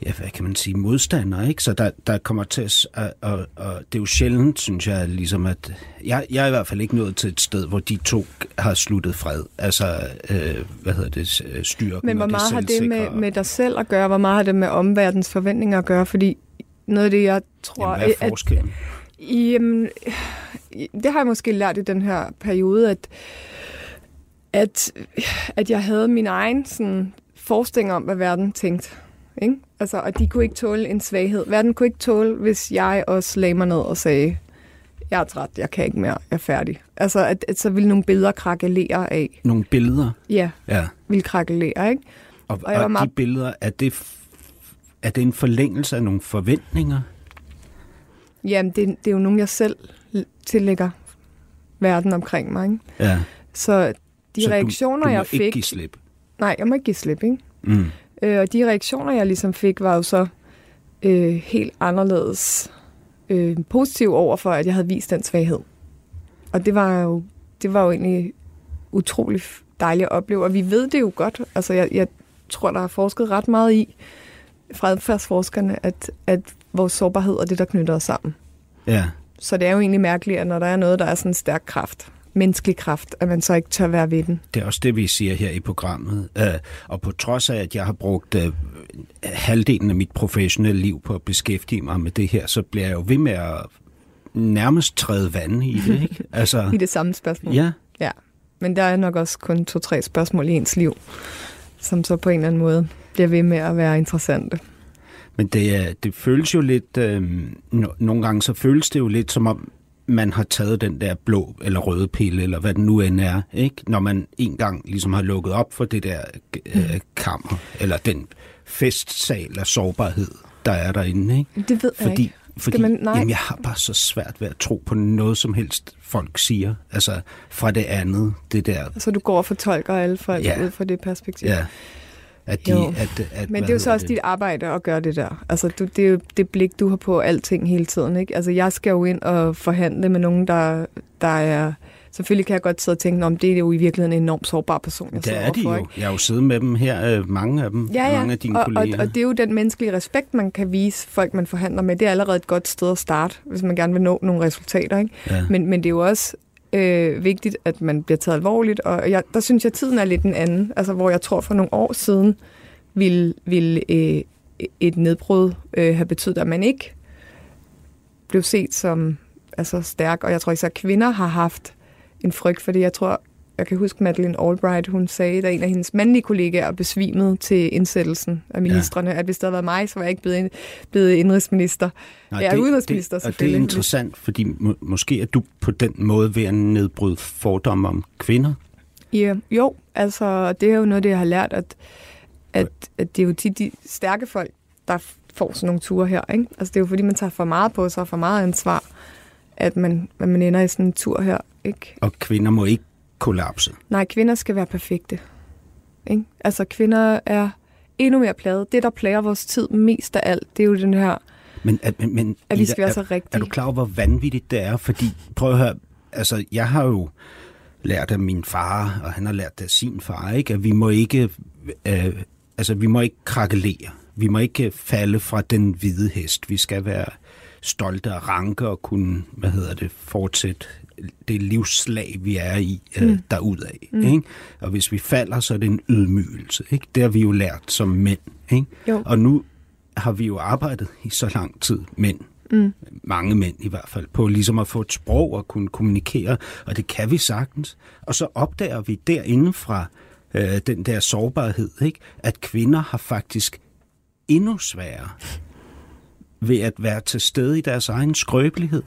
ja, hvad kan man sige, modstandere, ikke? Så der, der kommer til at, og, og, og det er jo sjældent, synes jeg, ligesom at, jeg, jeg er i hvert fald ikke nået til et sted, hvor de to har sluttet fred, altså, øh, hvad hedder det, styrken Men hvor meget har det med, med dig selv at gøre, hvor meget har det med omverdens forventninger at gøre, fordi noget af det, jeg tror... Jamen, hvad er forskellen? At, jamen, det har jeg måske lært i den her periode, at, at, at jeg havde min egen sådan, forestilling om, hvad verden tænkte. Ikke? Altså, og de kunne ikke tåle en svaghed. Verden kunne ikke tåle, hvis jeg også lagde mig ned og sagde, jeg er træt, jeg kan ikke mere, jeg er færdig. Altså, at, at så ville nogle billeder krakelere af. Nogle billeder? Ja, ja. ville krakelere, ikke? Og, og, og meget... de billeder, er det, er det en forlængelse af nogle forventninger? Jamen, det, det er jo nogle, jeg selv tillægger verden omkring mig. Ikke? Ja. Så de så reaktioner, du, du jeg fik... ikke give slip? Nej, jeg må ikke give slip, ikke? Mm. Øh, og de reaktioner, jeg ligesom fik, var jo så øh, helt anderledes øh, positiv over for, at jeg havde vist den svaghed. Og det var jo, det var jo egentlig utrolig dejligt at opleve, og vi ved det jo godt. Altså, jeg, jeg tror, der er forsket ret meget i, fra adfærdsforskerne, at, at vores sårbarhed er det, der knytter os sammen. Ja. Så det er jo egentlig mærkeligt, at når der er noget, der er sådan en stærk kraft, menneskelig kraft, at man så ikke tør være ved den. Det er også det, vi siger her i programmet. Uh, og på trods af, at jeg har brugt uh, halvdelen af mit professionelle liv på at beskæftige mig med det her, så bliver jeg jo ved med at nærmest træde vand i det. Ikke? Altså, I det samme spørgsmål? Ja. ja. Men der er nok også kun to-tre spørgsmål i ens liv, som så på en eller anden måde bliver ved med at være interessante. Men det, det føles jo lidt, øh, nogle gange så føles det jo lidt som om, man har taget den der blå eller røde pille, eller hvad den nu end er, ikke? når man en gang ligesom har lukket op for det der øh, kammer, eller den festsal af sårbarhed, der er derinde. Ikke? Det ved jeg fordi, ikke. Fordi man, nej. Jamen, jeg har bare så svært ved at tro på noget som helst, folk siger. Altså fra det andet, det der. Så du går og fortolker alle folk ja. ud fra det perspektiv? Ja. At de, jo. At, at, Men det er jo så også det? dit arbejde at gøre det der. Altså, du, det er jo det blik, du har på alting hele tiden. Ikke? Altså, jeg skal jo ind og forhandle med nogen, der, der er... Selvfølgelig kan jeg godt sidde og tænke, om det er jo i virkeligheden en enormt sårbar person, jeg Det er de jo. Ikke? Jeg har jo siddet med dem her, øh, mange af dem, ja, ja. mange af dine og, kolleger. Og, og det er jo den menneskelige respekt, man kan vise folk, man forhandler med. Det er allerede et godt sted at starte, hvis man gerne vil nå nogle resultater. Ikke? Ja. Men, men det er jo også øh, vigtigt, at man bliver taget alvorligt, og jeg, der synes jeg, at tiden er lidt en anden, altså hvor jeg tror for nogle år siden ville, ville øh, et nedbrud øh, have betydet, at man ikke blev set som altså, stærk, og jeg tror især, at kvinder har haft en frygt for det. Jeg tror, jeg kan huske Madeleine Albright, hun sagde, da en af hendes mandlige kollegaer besvimede til indsættelsen af ministerne, ja. at hvis det havde været mig, så var jeg ikke blevet, blevet indrigsminister. Nej, jeg er det, udenrigsminister, det, og det er interessant, fordi må, måske er du på den måde ved at nedbryde fordomme om kvinder? Ja, jo, altså det er jo noget, det jeg har lært, at, at, at det er jo tit de stærke folk, der får sådan nogle ture her. Ikke? Altså det er jo fordi, man tager for meget på sig og for meget ansvar, at man, at man ender i sådan en tur her. Ikke? Og kvinder må ikke kollapse. Nej, kvinder skal være perfekte. Ikke? Altså kvinder er endnu mere plaget. Det, der plager vores tid mest af alt, det er jo den her, men, men, men, at vi skal være så rigtige. Er du klar over, hvor vanvittigt det er? Fordi, prøv at høre, altså jeg har jo lært af min far, og han har lært af sin far, ikke? at vi må ikke, øh, altså vi må ikke krakelere. Vi må ikke falde fra den hvide hest. Vi skal være stolte og ranke og kunne, hvad hedder det, fortsætte det livsslag, vi er i øh, mm. derudad. Mm. Ikke? Og hvis vi falder, så er det en ydmygelse. Ikke? Det har vi jo lært som mænd. Ikke? Jo. Og nu har vi jo arbejdet i så lang tid, mænd, mm. mange mænd i hvert fald, på ligesom at få et sprog og kunne kommunikere, og det kan vi sagtens. Og så opdager vi derinde fra øh, den der sårbarhed, ikke? at kvinder har faktisk endnu sværere ved at være til stede i deres egen skrøbelighed.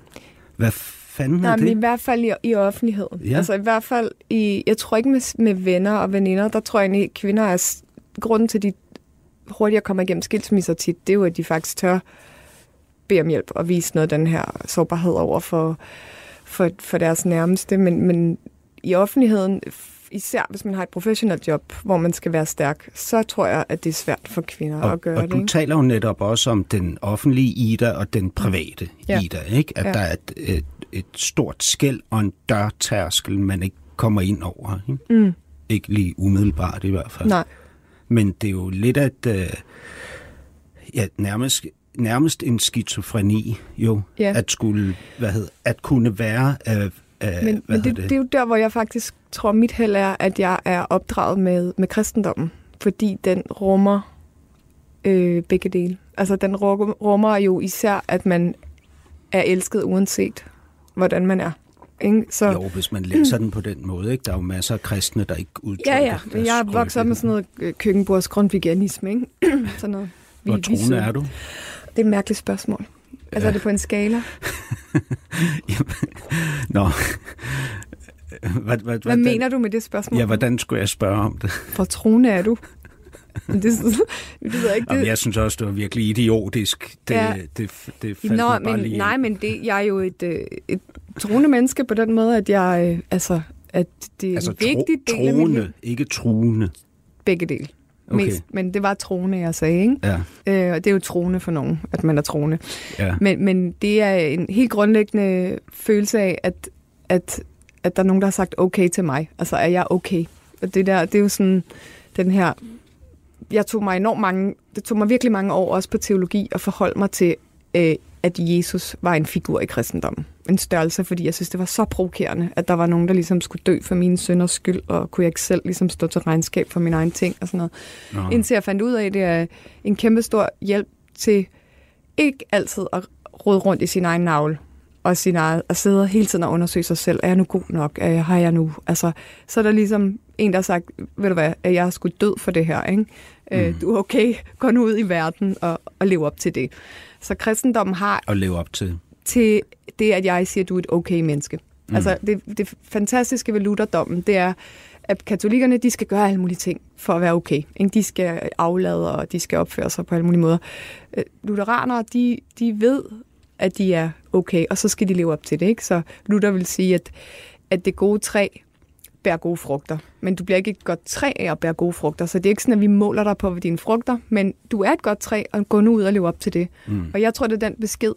Hvad fanden Nej, er det? men i hvert fald i, i offentligheden. Ja. Altså i hvert fald i, jeg tror ikke med, med venner og veninder, der tror jeg egentlig, at kvinder er, grunden til, at de hurtigere kommer igennem skilsmisser tit, det er jo, at de faktisk tør bede om hjælp og vise noget af den her sårbarhed over for, for, for deres nærmeste. Men, men i offentligheden, især hvis man har et professionelt job, hvor man skal være stærk, så tror jeg, at det er svært for kvinder og, at gøre og det. du ikke? taler jo netop også om den offentlige Ida og den private Ja. Ida, ikke? At Ja. der er et, et, et stort skæld og en dørtærskel, man ikke kommer ind over. Ikke? Mm. Ikke lige umiddelbart i hvert fald. Nej. Men det er jo lidt at, øh, ja, nærmest, nærmest en skizofreni, jo, Ja. at skulle, hvad hedder, at kunne være, øh, øh, Men, men det, hedder det er jo der, hvor jeg faktisk tror, mit held er, at jeg er opdraget med, med kristendommen. Fordi den rummer øh, begge dele. Altså den rum- rummer jo især, at man er elsket uanset, hvordan man er. Ikke? Så, Jo, hvis man læser den på den måde, ikke? Der er jo masser af kristne, der ikke udtrykker ja, ja. Jeg er vokset op med sådan noget øh, køkkenbords grundveganisme. Ikke? sådan noget. Hvor troende er du? Det er et mærkeligt spørgsmål. Altså er det på en skala? Nå. Hvad, hvad, Hvad mener du med det spørgsmål? Ja, hvordan skulle jeg spørge om det? Hvor troende er du? det, det ved jeg ikke. Jamen, Det, jeg synes også, det var virkelig idiotisk. Det, Ja. det, det faldt Nå, mig bare men, lige nej, men det, jeg er jo et, øh, et troende menneske på den måde, at jeg, øh, altså, at det er Altså en vigtig tro, del af mit liv. troende, ikke truende. Begge dele. Okay. Mest, men det var troende, jeg sagde, ikke? Ja, Øh, og det er jo troende for nogen, at man er troende. ja. Men, men det er en helt grundlæggende følelse af, at, at, at der er nogen, der har sagt okay til mig. Altså, er jeg okay? Og det der, det er jo sådan den her... Jeg tog mig enormt mange... Det tog mig virkelig mange år også på teologi at forholde mig til, øh, at Jesus var en figur i kristendommen. En størrelse, fordi jeg synes, det var så provokerende, at der var nogen, der ligesom skulle dø for mine sønders skyld, og kunne jeg ikke selv ligesom stå til regnskab for mine egne ting og sådan noget. Nå. Indtil jeg fandt ud af, at det er en kæmpe stor hjælp til ikke altid at rode rundt i sin egen navle og sin eget, og sidde hele tiden og undersøge sig selv. Er jeg nu god nok? Er jeg, har jeg nu? Altså, så er der ligesom en, der har sagt, ved du hvad, at jeg er sgu død for det her. Ikke? Mm. Øh, du er okay, gå nu ud i verden og, og lev op til det. Så kristendommen har At leve op til. Til det, at jeg siger, at du er et okay menneske. Mm. Altså, det, det fantastiske ved lutherdommen, det er, at katolikkerne, de skal gøre alle mulige ting for at være okay. De skal aflade, og de skal opføre sig på alle mulige måder. Øh, Lutheranere, de, de ved, at de er okay, og så skal de leve op til det. Ikke? Så Luther vil sige, at, at det gode træ bærer gode frugter. Men du bliver ikke et godt træ af at bære gode frugter. Så det er ikke sådan, at vi måler dig på dine frugter, men du er et godt træ, og gå nu ud og leve op til det. Mm. Og jeg tror, det er den besked,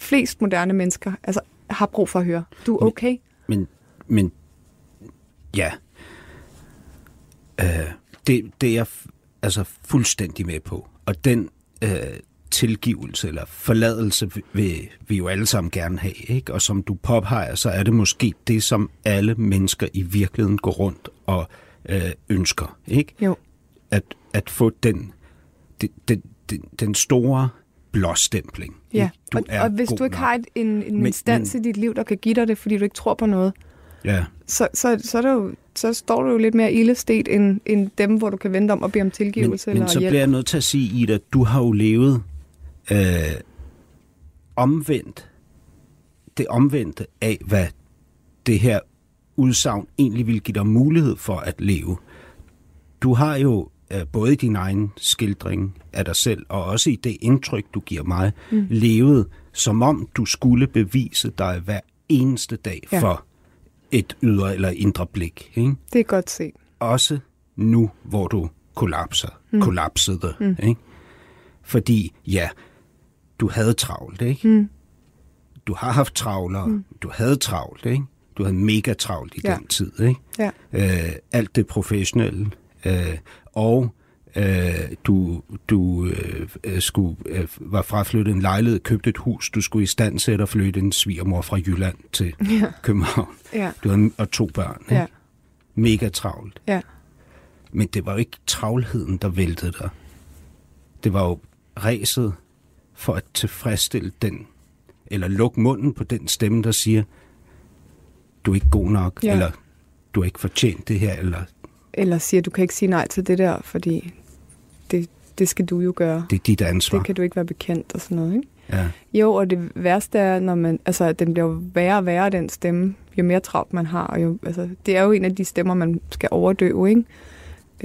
flest moderne mennesker altså, har brug for at høre. Du er okay. Men, men ja, øh, det, det er jeg altså fuldstændig med på. Og den, øh, tilgivelse eller forladelse vil vi jo alle sammen gerne have. Ikke? Og som du påpeger, så er det måske det, som alle mennesker i virkeligheden går rundt og øh, ønsker. Ikke? Jo. At, at få den, den, den, den, den store blåstempling. Ja, ikke? og, og hvis du ikke nok. har et, en, en Men- instans men- i dit liv, der kan give dig det, fordi du ikke tror på noget, Ja, så, så, så, er det jo, så står du jo lidt mere ildestet end, end dem, hvor du kan vente om at bede om men, tilgivelse men eller så hjælp. bliver jeg nødt til at sige, Ida, du har jo levet øh, omvendt, det omvendte af, hvad det her udsagn egentlig vil give dig mulighed for at leve. Du har jo både i din egen skildring af dig selv, og også i det indtryk, du giver mig, mm. levet som om du skulle bevise dig hver eneste dag Ja. for et ydre eller indre blik. Ikke? Det er godt set. også nu, hvor du kollapser, mm. kollapsede, mm. ikke? Fordi, ja, du havde travlt, ikke? Mm. Du har haft travlere, mm. du havde travlt, ikke? Du havde mega travlt i ja. den tid, ikke? Ja. Øh, alt det professionelle, øh, og øh, du, du øh, øh, skulle, øh, var fraflyttet en lejlighed, købte et hus, du skulle i stand sætte og flytte en svigermor fra Jylland til Ja. København. Ja. Du havde og to børn, ikke? Ja. Mega travlt. Ja. Men det var jo ikke travlheden, der væltede dig. Det var jo ræset for at tilfredsstille den, eller lukke munden på den stemme, der siger, du er ikke god nok, Ja. eller du har ikke fortjent det her, eller Eller siger, du kan ikke sige nej til det der, fordi det, det skal du jo gøre. det er dit ansvar. Det kan du ikke være bekendt og sådan noget, ikke? Ja. Jo, og det værste er, når man, altså, at den bliver jo værre og værre, den stemme, jo mere travlt man har. Og jo, altså, det er jo en af de stemmer, man skal overdøve, ikke?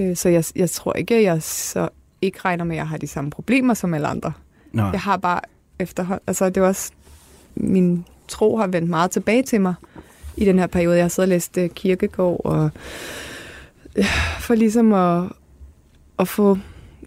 Øh, Så jeg, jeg tror ikke, at jeg så ikke regner med, at jeg har de samme problemer som alle andre. Nå, Jeg har bare efterhånden, altså det er også, min tro har vendt meget tilbage til mig i den her periode. Jeg har siddet og læst øh, Kirkegård, og for ligesom at, at få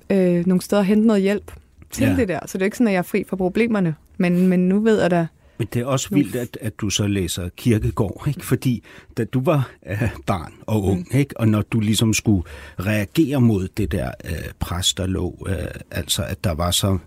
øh, nogle steder at hente noget hjælp til Ja. det der. Så det er ikke sådan, at jeg er fri fra problemerne. Men, men nu ved jeg da, men det er også nu- vildt, at, at du så læser kirkegård, ikke? Fordi da du var øh, barn og ung, mm. ikke? og når du ligesom skulle reagere mod det der øh, pres, der lå, øh, altså at der var så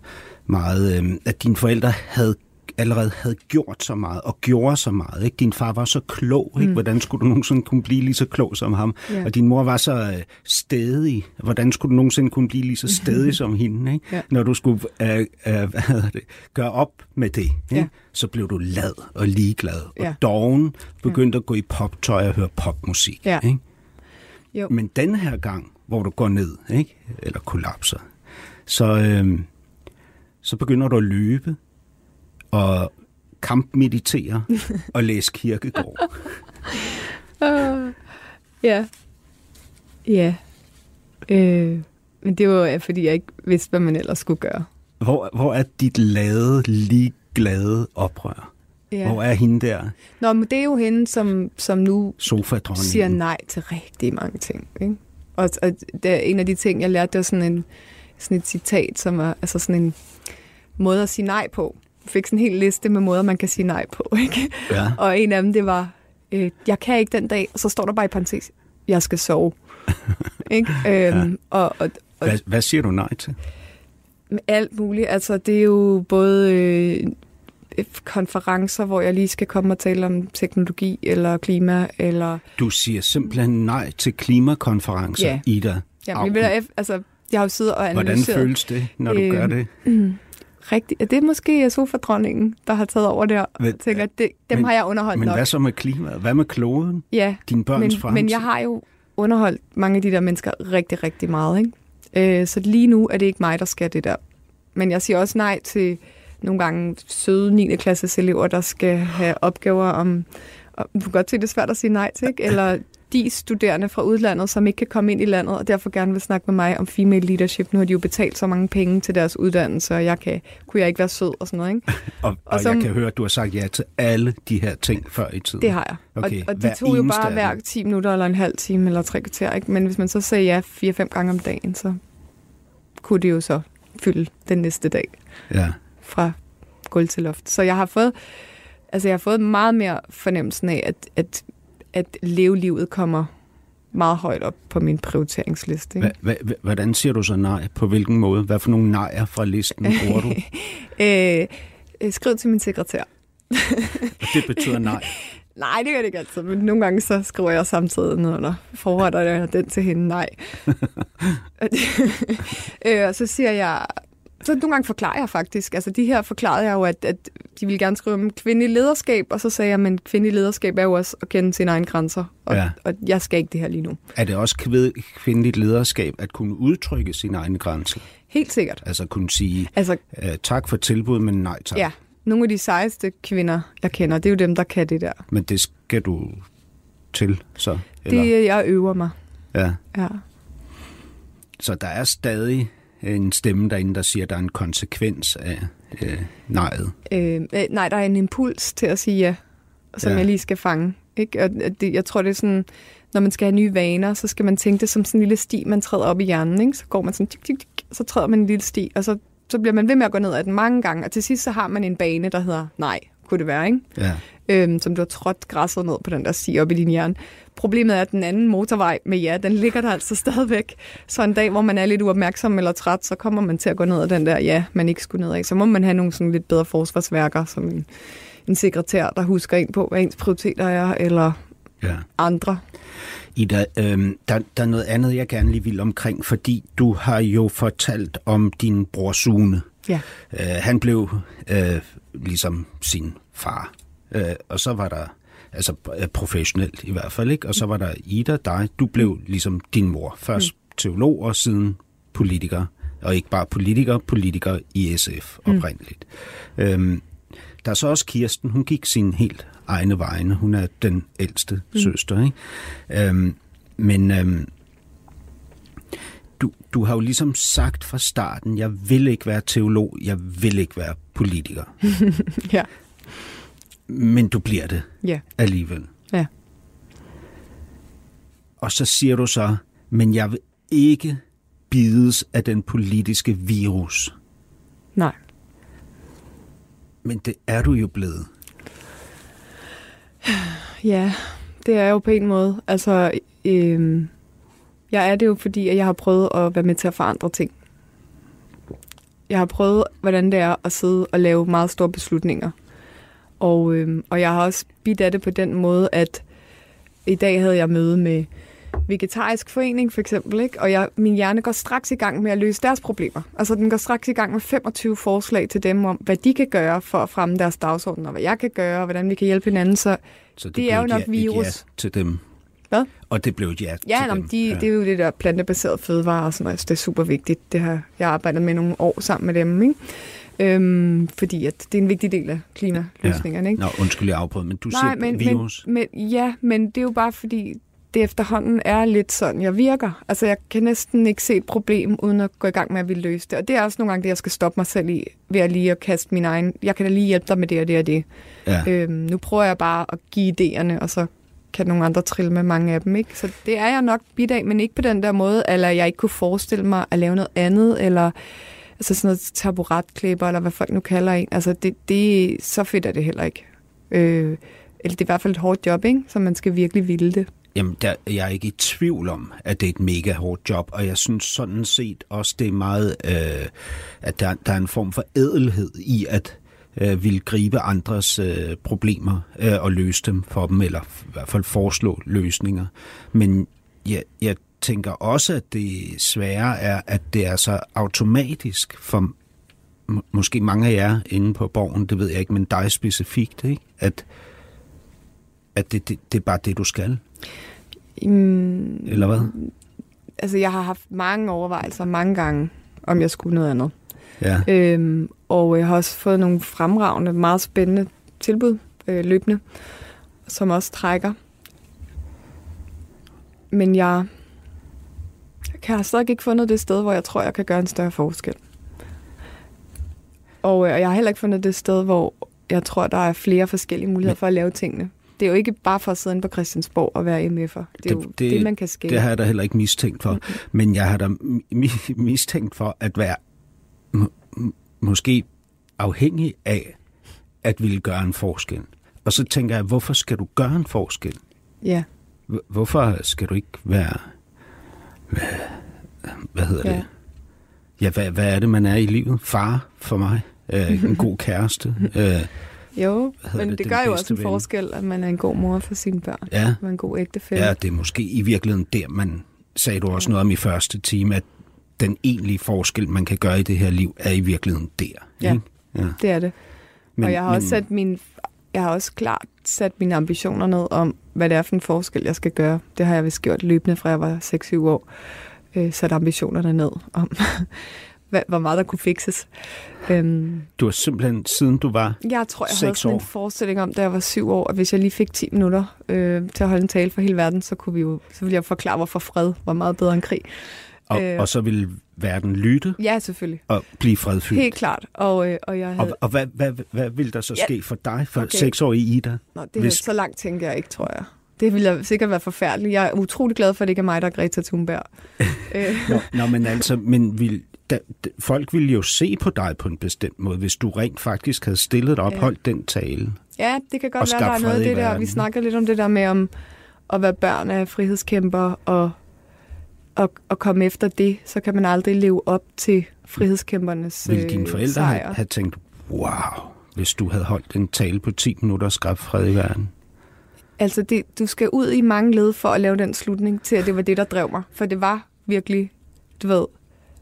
meget, øh, at dine forældre havde allerede havde gjort så meget og gjorde så meget. Ikke? Din far var så klog. Ikke? Mm. Hvordan skulle du nogensinde kunne blive lige så klog som ham? Ja. Og din mor var så øh, stedig. Hvordan skulle du nogensinde kunne blive lige så stedig som hende? Ikke? Ja. Når du skulle øh, øh, hvad det, gøre op med det, ikke? Ja. så blev du lad og ligeglad. Ja. Og doven begyndte at gå i poptøj og høre popmusik. Ja. Ikke? jo, Men den her gang, hvor du går ned, ikke? eller kollapser, så, øhm, så begynder du at løbe og kampmeditere og læse kirkegård. Uh, ja. Ja. Øh, men det var, fordi jeg ikke vidste, hvad man ellers skulle gøre. Hvor, hvor er dit lade, ligeglade oprør? Ja. Hvor er hende der, Nå, men det er jo hende, som, som nu siger nej til rigtig mange ting. Ikke? Og, og det er en af de ting, jeg lærte, det var sådan, en, sådan et citat, som er altså sådan en måde at sige nej på. Fik sådan en hel liste med måder, man kan sige nej på. Ikke? Ja. Og en af dem, det var, øh, jeg kan ikke den dag, og så står der bare i parentes, jeg skal sove. ikke? Øhm, og, og, og Hvad, hvad siger du nej til? alt muligt. Altså, det er jo både øh, konferencer, hvor jeg lige skal komme og tale om teknologi eller klima, eller... Du siger simpelthen nej til klimakonferencer, Ja. Ida. Ja, men altså, jeg har jo siddet og Hvordan analyseret... føles det, når du Øhm, gør det? Rigtigt. Ja, det er måske sofadronningen, der har taget over der. Men- Jeg tænker, det, dem men- har jeg underholdt Men nok. hvad så med klimaet? Hvad med kloden? Ja, Dine børns men, fremtid? men jeg har jo underholdt mange af de der mennesker rigtig, rigtig meget. Ikke? Øh, så lige nu er det ikke mig, der skal det der. Men jeg siger også nej til nogle gange søde 9. klasses elever, der skal have opgaver om... om du kan godt se, det er svært at sige nej til, ikke? Eller de studerende fra udlandet, som ikke kan komme ind i landet, og derfor gerne vil snakke med mig om female leadership. Nu har de jo betalt så mange penge til deres uddannelse, og jeg kan, kunne jeg ikke være sød og sådan noget, ikke? Og, og, og som- jeg kan høre, at du har sagt ja til alle de her ting før i tiden. Det har jeg. Okay, og, og de tog jo bare hver dem. 10 minutter, eller en halv time, eller tre kvarter. Ikke? Men hvis man så sagde ja fire-fem gange om dagen, så kunne det jo så fylde den næste dag Ja. fra gulv til loft. Så jeg har fået, altså jeg har fået meget mere fornemmelsen af, at, at, at leve livet kommer meget højt op på min prioriteringsliste. Ikke? Hva, hva, hvordan siger du så nej? På hvilken måde? Hvad for nogle nejer fra listen bruger du? øh, øh, skriv til min sekretær. Og det betyder nej? Nej, det gør det ikke altid, men nogle gange så skriver jeg samtidig ned under forhånd, og den til hende nej. øh, og så siger jeg, så nogle gange forklarer jeg faktisk. Altså de her forklarede jeg jo, at, at de ville gerne skrive om kvindelig lederskab, og så sagde jeg, men kvindelig lederskab er jo også at kende sine egne grænser, og, ja. og jeg skal ikke det her lige nu. Er det også kvindeligt lederskab at kunne udtrykke sine egne grænser? Helt sikkert. Altså kunne sige, altså, uh, tak for tilbud, men nej tak. Ja, nogle af de sejeste kvinder, jeg kender, det er jo dem, der kan det der. Men det skal du til, så? Eller? Det, jeg øver mig. Ja. ja. Så der er stadig en stemme derinde, der siger, at der er en konsekvens af øh, nejet? Øh, øh, nej, der er en impuls til at sige ja, som ja. jeg lige skal fange. Ikke? Og det, jeg tror, det er sådan, når man skal have nye vaner, så skal man tænke det som sådan en lille sti, man træder op i hjernen. Ikke? Så går man sådan, tik, tik, tik, så træder man en lille sti, og så, så bliver man ved med at gå ned ad den mange gange, og til sidst så har man en bane, der hedder nej, kunne det være, ikke? Ja. Øhm, som du har trådt græsset ned på den der sti op i din hjerne. Problemet er, at den anden motorvej med ja, den ligger der altså stadigvæk. Så en dag, hvor man er lidt uopmærksom eller træt, så kommer man til at gå ned ad den der ja, man ikke skulle ned af. Så må man have nogle sådan lidt bedre forsvarsværker, som en, en sekretær, der husker ind på, hvad ens prioriteter er, eller ja. andre. Ida, øh, der, der er noget andet, jeg gerne lige vil omkring, fordi du har jo fortalt om din bror Sune. Ja. Øh, han blev øh, ligesom sin far. Øh, og så var der altså øh, professionelt i hvert fald, ikke? Og så var der Ida, dig, du blev ligesom din mor. Først mm. teolog og siden politiker. Og ikke bare politiker, politiker i SF mm. oprindeligt. Mm. Øhm, der er så også Kirsten, hun gik sin helt egne vegne. Hun er den ældste mm. søster, ikke? Øhm, men øhm, du, du har jo ligesom sagt fra starten, jeg vil ikke være teolog, jeg vil ikke være politiker. ja. Men du bliver det ja. alligevel. Ja. Og så siger du så, men jeg vil ikke bides af den politiske virus. Nej. Men det er du jo blevet. Ja, det er jo på en måde. Altså, øh, jeg er det jo, fordi at jeg har prøvet at være med til at forandre ting. Jeg har prøvet, hvordan det er at sidde og lave meget store beslutninger. Og, øh, og jeg har også bidt af det på den måde, at i dag havde jeg møde med vegetarisk forening for eksempel, ikke? og jeg, min hjerne går straks i gang med at løse deres problemer. Altså den går straks i gang med 25 forslag til dem om, hvad de kan gøre for at fremme deres dagsorden, og hvad jeg kan gøre, og hvordan vi kan hjælpe hinanden. Så, så det, det er jo nok virus. Ja til dem. Hvad? Og det blev ja ja, dem. De, ja, det er jo det der plantebaserede fødevarer og sådan noget. Det er super vigtigt. Det har jeg arbejdet med nogle år sammen med dem. Ikke? Øhm, fordi at det er en vigtig del af klimaløsningerne. Ja. Ikke? Nå, undskyld, jeg afbrød, men du Nej, siger men, virus. Men, men, ja, men det er jo bare fordi, det efterhånden er lidt sådan, jeg virker. Altså, jeg kan næsten ikke se et problem, uden at gå i gang med at ville løse det. Og det er også nogle gange det, jeg skal stoppe mig selv i, ved at lige at kaste min egen... Jeg kan da lige hjælpe dig med det og det og det. Ja. Øhm, nu prøver jeg bare at give idéerne, og så kan nogle andre trille med mange af dem. Ikke? Så det er jeg nok bit af, men ikke på den der måde, eller jeg ikke kunne forestille mig at lave noget andet, eller altså sådan noget taburetklipper, eller hvad folk nu kalder en. Altså, det, det, så fedt er det heller ikke. Øh, eller det er i hvert fald et hårdt job, ikke? så man skal virkelig ville det. Jamen, der, jeg er ikke i tvivl om, at det er et mega hårdt job, og jeg synes sådan set også, det er meget, øh, at der, der er en form for ædelhed i at øh, vil gribe andres øh, problemer øh, og løse dem for dem, eller i hvert fald foreslå løsninger. Men jeg, jeg tænker også, at det svære er, at det er så automatisk for måske mange af jer inde på borgen, det ved jeg ikke, men dig specifikt, ikke? at, at det, det, det er bare det, du skal. Mm, Eller hvad? Altså, jeg har haft mange overvejelser mange gange, om jeg skulle noget andet. Ja. Øhm, og jeg har også fået nogle fremragende, meget spændende tilbud øh, løbende, som også trækker. Men jeg, jeg har stadig ikke fundet det sted, hvor jeg tror, jeg kan gøre en større forskel. Og, øh, og jeg har heller ikke fundet det sted, hvor jeg tror, der er flere forskellige muligheder for at lave tingene. Det er jo ikke bare for at sidde inde på Christiansborg og være MF'er. Det er det, jo det, det, man kan skabe. Det har jeg da heller ikke mistænkt for. Mm-hmm. Men jeg har da mistænkt for at være måske afhængig af at ville gøre en forskel. Og så tænker jeg, hvorfor skal du gøre en forskel? Ja. Hvorfor skal du ikke være... Hvad, hvad hedder Ja. det? Ja, hvad, hvad er det, man er i livet? Far for mig? Øh, en god kæreste? Øh, Jo, men det, det gør jo også en ven? forskel, at man er en god mor for sine børn. ja, Man er en god ægtefælle. ja, det er måske i virkeligheden der, man sagde du også noget om i første time, at den egentlige forskel, man kan gøre i det her liv, er i virkeligheden der. Ja. Ikke? ja. Det er det. Men, og jeg har men, også sat min, jeg har også klart sat mine ambitioner ned om, hvad det er for en forskel, jeg skal gøre. Det har jeg vist gjort løbende, fra jeg var 6-7 år. Øh, sat ambitionerne ned om, hvor meget der kunne fikses. Øhm, Du har simpelthen, siden du var... jeg tror, jeg havde sådan år. en forestilling om, da jeg var syv år, at hvis jeg lige fik 10 minutter øh, til at holde en tale for hele verden, så, kunne vi jo, så ville jeg forklare, hvorfor fred var meget bedre end krig. Og, Øh. og så ville verden lytte Ja, selvfølgelig. og blive fredfyldt. Helt klart. Og, øh, og jeg havde... Og, og hvad, hvad, hvad vil der så Ja. ske for dig, for Okay. okay. seksårige Ida? Nå, det er Hvis- så langt tænker jeg ikke, tror jeg. Det ville sikkert være forfærdeligt. Jeg er utrolig glad for, at det ikke er mig, der er Greta Thunberg. øh, Nå, nå men altså, men vil, da, folk ville jo se på dig på en bestemt måde, hvis du rent faktisk havde stillet dig op, Ja. holdt den tale. ja, det kan godt være, der er noget af i det der. Vi snakker lidt om det der med om at være børn af frihedskæmper og, og, og komme efter det. Så kan man aldrig leve op til frihedskæmpernes Vil dine øh, forældre sejr. have, have tænkt, wow, hvis du havde holdt en tale på 10 minutter og skabt fred i verden? Altså, det, du skal ud i mange led for at lave den slutning til, at det var det, der drev mig. For det var virkelig, du ved,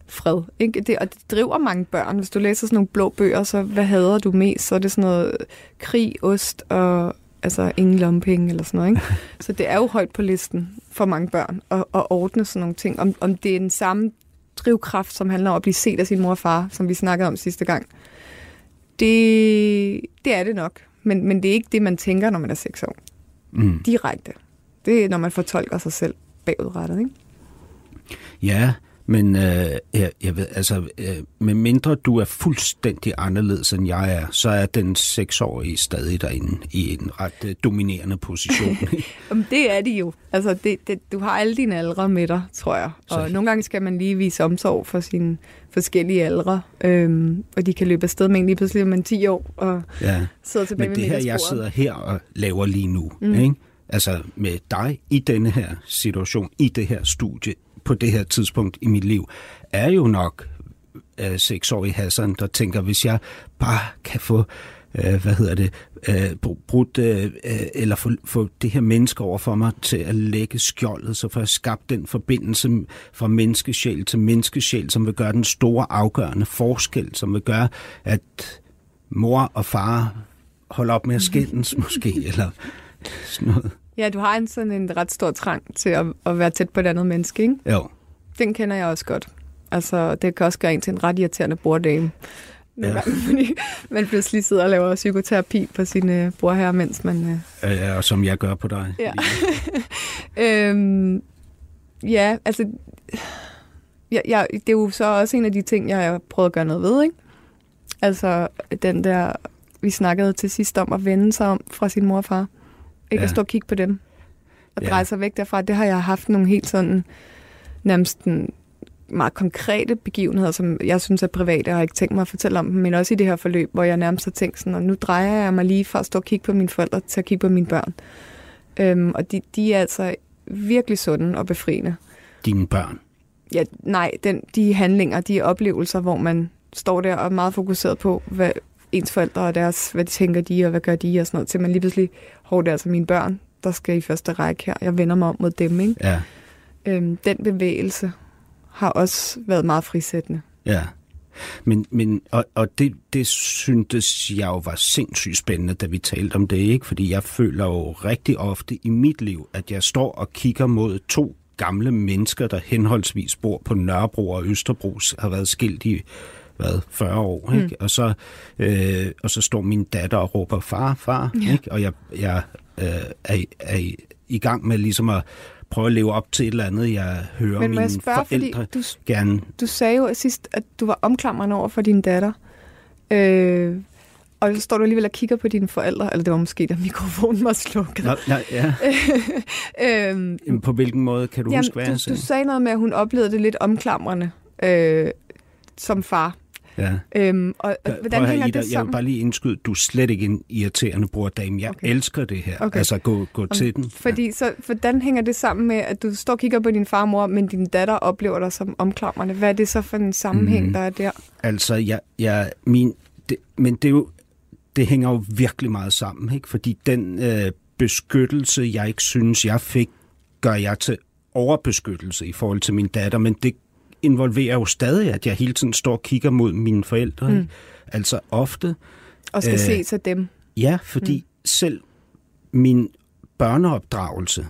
fred. Ikke? Det, og det driver mange børn. Hvis du læser sådan nogle blå bøger, så hvad hader du mest? Så er det sådan noget krig, ost og altså ingen lompenge eller sådan noget. Ikke? Så det er jo højt på listen for mange børn at, at ordne sådan nogle ting. Om, om det er den samme drivkraft, som handler om at blive set af sin mor og far, som vi snakkede om sidste gang. Det, det er det nok. Men, men det er ikke det, man tænker, når man er seks år Mm. direkte. Det er, når man fortolker sig selv bagudrettet, ikke? Ja, men øh, jeg, jeg ved, altså, øh, med mindre du er fuldstændig anderledes end jeg er, så er den seksårige stadig derinde i en ret øh, dominerende position. Jamen, det er de jo. Altså, det, det, du har alle dine aldre med dig, tror jeg. Og Så- nogle gange skal man lige vise omsorg for sine forskellige aldre. Øhm, og de kan løbe afsted med en lige pludselig om en 10 år og ja. sidde tilbage Men med det her, jeg sidder her og laver lige nu, mm. ikke? altså med dig i denne her situation, i det her studie, på det her tidspunkt i mit liv, er jo nok øh, seksårige Hassan, der tænker, hvis jeg bare kan få øh, hvad hedder det, øh, br- brudt, øh, øh, eller få, få det her menneske over for mig til at lægge skjoldet, så får jeg skabt den forbindelse fra menneskesjæl til menneskesjæl, som vil gøre den store afgørende forskel, som vil gøre, at mor og far holder op med at skændes måske, eller sådan noget. Ja, du har en sådan en ret stor trang til at, at være tæt på et andet menneske, ikke? Jo, Den kender jeg også godt. Altså, det kan også gøre en til en ret irriterende borddame. Nogle Ja. gange, fordi man pludselig sidder og laver psykoterapi på sine øh, brorherrer, mens man... Øh, øh, og som jeg gør på dig. Ja. øhm, ja, altså... Jeg, jeg, det er jo så også en af de ting, jeg har prøvet at gøre noget ved, ikke? Altså, den der... Vi snakkede til sidst om at vende sig om fra sin mor og far. Ikke Ja. at stå og kigge på dem. Og Ja. dreje sig væk derfra. Det har jeg haft nogle helt sådan... Nærmest en meget konkrete begivenheder, som jeg synes er private, og jeg har ikke tænkt mig at fortælle om dem, men også i det her forløb, hvor jeg nærmest har tænkt sådan, og nu drejer jeg mig lige fra at stå og kigge på mine forældre til at kigge på mine børn. Øhm, og de, de er altså virkelig sunde og befriende. Dine børn. Ja, nej, den, de handlinger, de oplevelser, hvor man står der og er meget fokuseret på, hvad ens forældre og deres, hvad de tænker de, og hvad gør de, og sådan noget, til man lige pludselig, hov, det er altså mine børn, der skal i første række her. Jeg vender mig om mod dem, ikke? Ja, Øhm, den bevægelse har også været meget frisættende. ja. Men, men og, og det, det syntes jeg jo var sindssygt spændende, da vi talte om det, ikke? Fordi jeg føler jo rigtig ofte i mit liv, at jeg står og kigger mod to gamle mennesker, der henholdsvis bor på Nørrebro og Østerbro, har været skilt i hvad, 40 år, ikke? Mm. Og, så, øh, og så står min datter og råber, far, far, ja. ikke? Og jeg, jeg øh, er, er i, i gang med ligesom at prøve at leve op til et eller andet, jeg hører Men mine jeg spørge, forældre du, gerne du sagde jo sidst, at du var omklamrende over for din datter. Øh, og så står du alligevel og kigger på dine forældre, eller det var måske, da mikrofonen var slukket. Nå, nej, ja. øhm, Jamen, på hvilken måde kan du Jamen, huske, hvad jeg du, sagde? du sagde noget med, at hun oplevede det lidt omklamrende øh, som far. Ja. Øhm, og, og hvordan hænger Ida, det Jeg vil sammen? bare lige indskyde, du er slet ikke en irriterende brordame. Jeg Okay. okay. elsker det her. Okay. Okay. Altså, gå, gå til den. Fordi, så, hvordan hænger det sammen med, at du står og kigger på din far og mor, men din datter oplever dig som omklamrende? Hvad er det så for en sammenhæng, Mhm. der er der? Altså, jeg, jeg, min, det, men det, er jo, det hænger jo virkelig meget sammen, ikke? fordi den øh, beskyttelse, jeg ikke synes, jeg fik, gør jeg til overbeskyttelse i forhold til min datter, men det involverer jo stadig, at jeg hele tiden står og kigger mod mine forældre. Mm. Ikke? Altså ofte, Og skal Øh, se til dem. ja, fordi mm. selv min børneopdragelse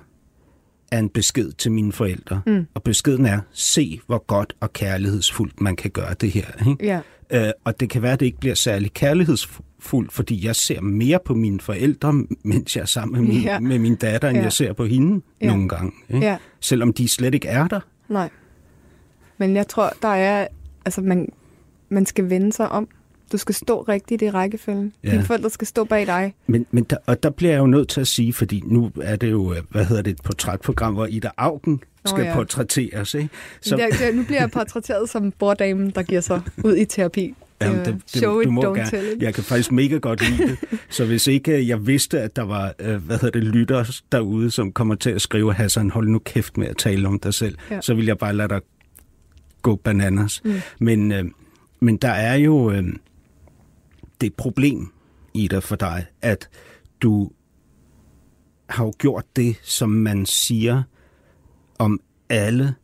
er en besked til mine forældre. Mm. Og beskeden er, se hvor godt og kærlighedsfuldt man kan gøre det her. Ikke? Ja. Øh, og det kan være, at det ikke bliver særlig kærlighedsfuldt, fordi jeg ser mere på mine forældre, mens jeg er sammen med min, Ja. med min datter, end Ja. jeg ser på hende ja. nogle gange. Ikke? Ja. Selvom de slet ikke er der. Nej. Men jeg tror, der er... Altså, man, man skal vende sig om. Du skal stå rigtigt i rækkefølgen. Ja. Dine forældre skal stå bag dig. Men, men der, og der bliver jeg jo nødt til at sige, fordi nu er det jo, øh, hvad hedder det, et portrætprogram, hvor Ida Augen skal ja. ja. portrætteres. Ikke? Så... Der, der, nu bliver jeg portrætteret som borddamen, der giver sig ud i terapi. Jamen, det, det, show it, du må don't gerne. tell it. Jeg kan faktisk mega godt lide det. Så hvis ikke øh, jeg vidste, at der var øh, hvad hedder det, lyttere derude, som kommer til at skrive, Hassan, hold nu kæft med at tale om dig selv, ja. så vil jeg bare lade dig gå bananas. Mm. Men, øh, men der er jo øh, det et problem i dig for dig, at du har jo gjort det, som man siger om alle,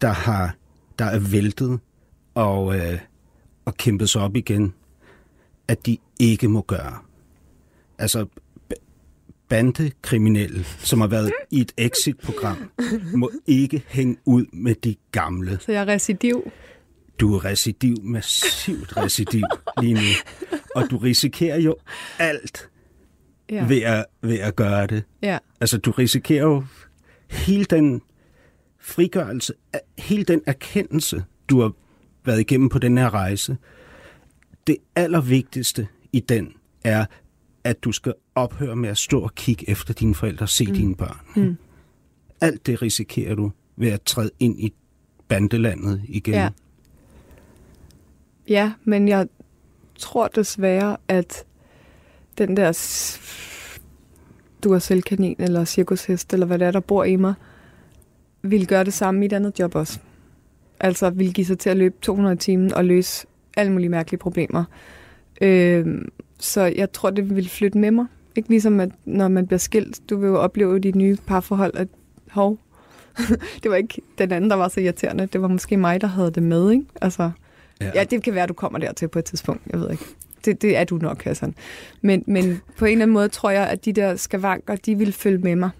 der har der er væltet og, øh, og kæmpet sig op igen, at de ikke må gøre. Altså, bandekriminelle, som har været i et exit-program, må ikke hænge ud med de gamle. Så jeg er recidiv. Du er recidiv, massivt recidiv lige nu. Og du risikerer jo alt Ja. ved, at, ved at gøre det. ja. Altså, du risikerer jo hele den frigørelse, hele den erkendelse, du har været igennem på den her rejse. Det allervigtigste i den er, at du skal ophøre med at stå og kigge efter dine forældre og se mm. dine børn. Mm. Alt det risikerer du ved at træde ind i bandelandet igen. Ja. Ja, men jeg tror desværre, at den der du er selvkanin eller cirkushest, eller hvad det er, der bor i mig, vil gøre det samme i et andet job også. Altså vil give sig til at løbe 200 timer og løse alle mulige mærkelige problemer. Øh, så jeg tror, det vil flytte med mig. Ikke ligesom, at når man bliver skilt, du vil jo opleve dit nye parforhold, at hov, det var ikke den anden, der var så irriterende. Det var måske mig, der havde det med, ikke? Altså, ja. ja, det kan være, at du kommer dertil på et tidspunkt. Jeg ved ikke. Det, det er du nok, Hassan. Men, men på en eller anden måde tror jeg, at de der skavanker, de vil følge med mig,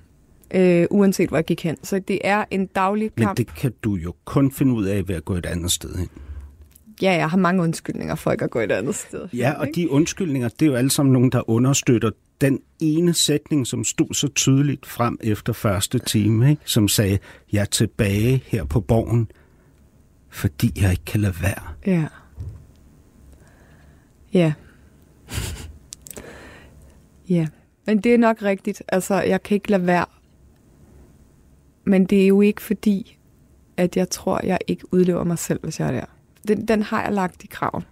øh, uanset hvor jeg gik hen. Så det er en daglig Men kamp. det kan du jo kun finde ud af ved at gå et andet sted hen. Ja, jeg har mange undskyldninger for ikke at gå et andet sted. Ja, og de undskyldninger, det er jo alle sammen nogen, der understøtter den ene sætning, som stod så tydeligt frem efter første time, ikke? som sagde, jeg er tilbage her på borgen, fordi jeg ikke kan lade være. Ja. Ja. ja. Men det er nok rigtigt. Altså, jeg kan ikke lade være. Men det er jo ikke fordi, at jeg tror, jeg ikke udlever mig selv, hvis jeg er der. Den, den har jeg lagt i kraven.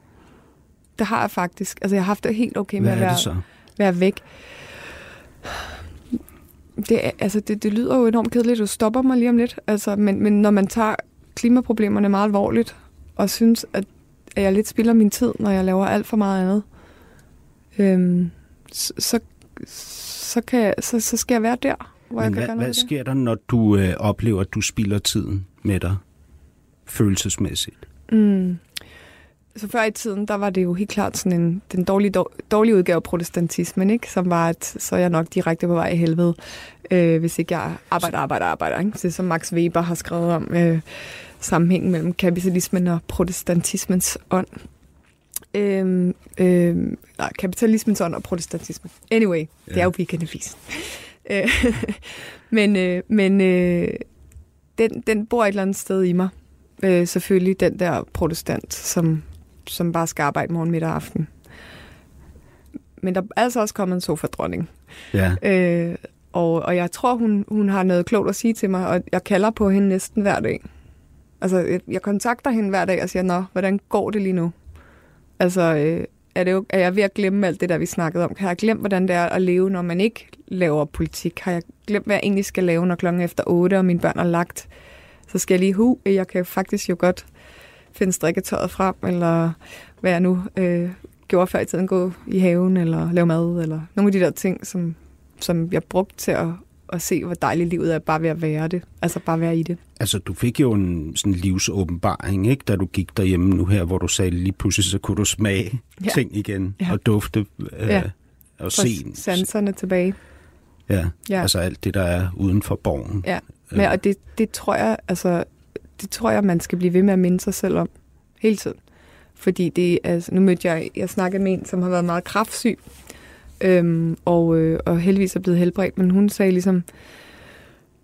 Det har jeg faktisk. Altså, jeg har haft det helt okay med Hvad at være, være væk. Det, er- altså, det, det lyder jo enormt kedeligt. Du stopper mig lige om lidt. Altså, men, men når man tager klimaproblemerne meget alvorligt, og synes, at, at jeg lidt spilder min tid, når jeg laver alt for meget andet, øhm, så, så, så, kan jeg, så, så skal jeg være der, hvor jeg Men kan hvad, gøre hvad noget det. sker der, når du øh, oplever, at du spilder tiden med dig følelsesmæssigt? Mm. Så før i tiden, der var det jo helt klart sådan en, den dårlige, dår- dårlige udgave af protestantismen, ikke? som var, at så er jeg nok direkte på vej i helvede, øh, hvis ikke jeg arbejder, arbejder, arbejder. Ikke? Det som Max Weber har skrevet om øh, sammenhængen mellem kapitalismen og protestantismens ånd. Øhm, øhm, nej, kapitalismens ånd og protestantismen. Anyway, det er jo weekendavisen. Øh, men øh, men øh, den, den bor et eller andet sted i mig. Øh, selvfølgelig den der protestant, som, som bare skal arbejde morgen, middag og aften. Men der er altså også kommet en sofa-dronning. Ja. Øh, og, og jeg tror, hun, hun har noget klogt at sige til mig, og jeg kalder på hende næsten hver dag. Altså, jeg, jeg kontakter hende hver dag og siger, nå, hvordan går det lige nu? Altså, øh, er, det jo, er jeg ved at glemme alt det, der vi snakkede om? Har jeg glemt, hvordan det er at leve, når man ikke laver politik? Har jeg glemt, hvad jeg egentlig skal lave, når klokken er efter 8, og mine børn er lagt? Så skal jeg lige hu, jeg kan faktisk jo godt finde strikketøjet frem, eller hvad jeg nu øh, gjorde før i tiden, gå i haven, eller lave mad, eller nogle af de der ting, som, som jeg brugte til at, at se, hvor dejligt livet er, bare ved at være det. Altså bare være i det. Altså, du fik jo en sådan livsåbenbaring, ikke? Da du gik derhjemme nu her, hvor du sagde lige pludselig, så kunne du smage ja. ting igen, Ja. og dufte, øh, Ja. og se. sanserne tilbage. Ja. Ja. altså alt det, der er uden for borgen. Ja, Men, og det, det tror jeg, altså, det tror jeg, man skal blive ved med at minde sig selv om hele tiden. Fordi det, altså, nu mødte jeg, jeg snakkede med en, som har været meget kraftsyg, øhm, og, øh, og heldigvis er blevet helbredt, men hun sagde ligesom,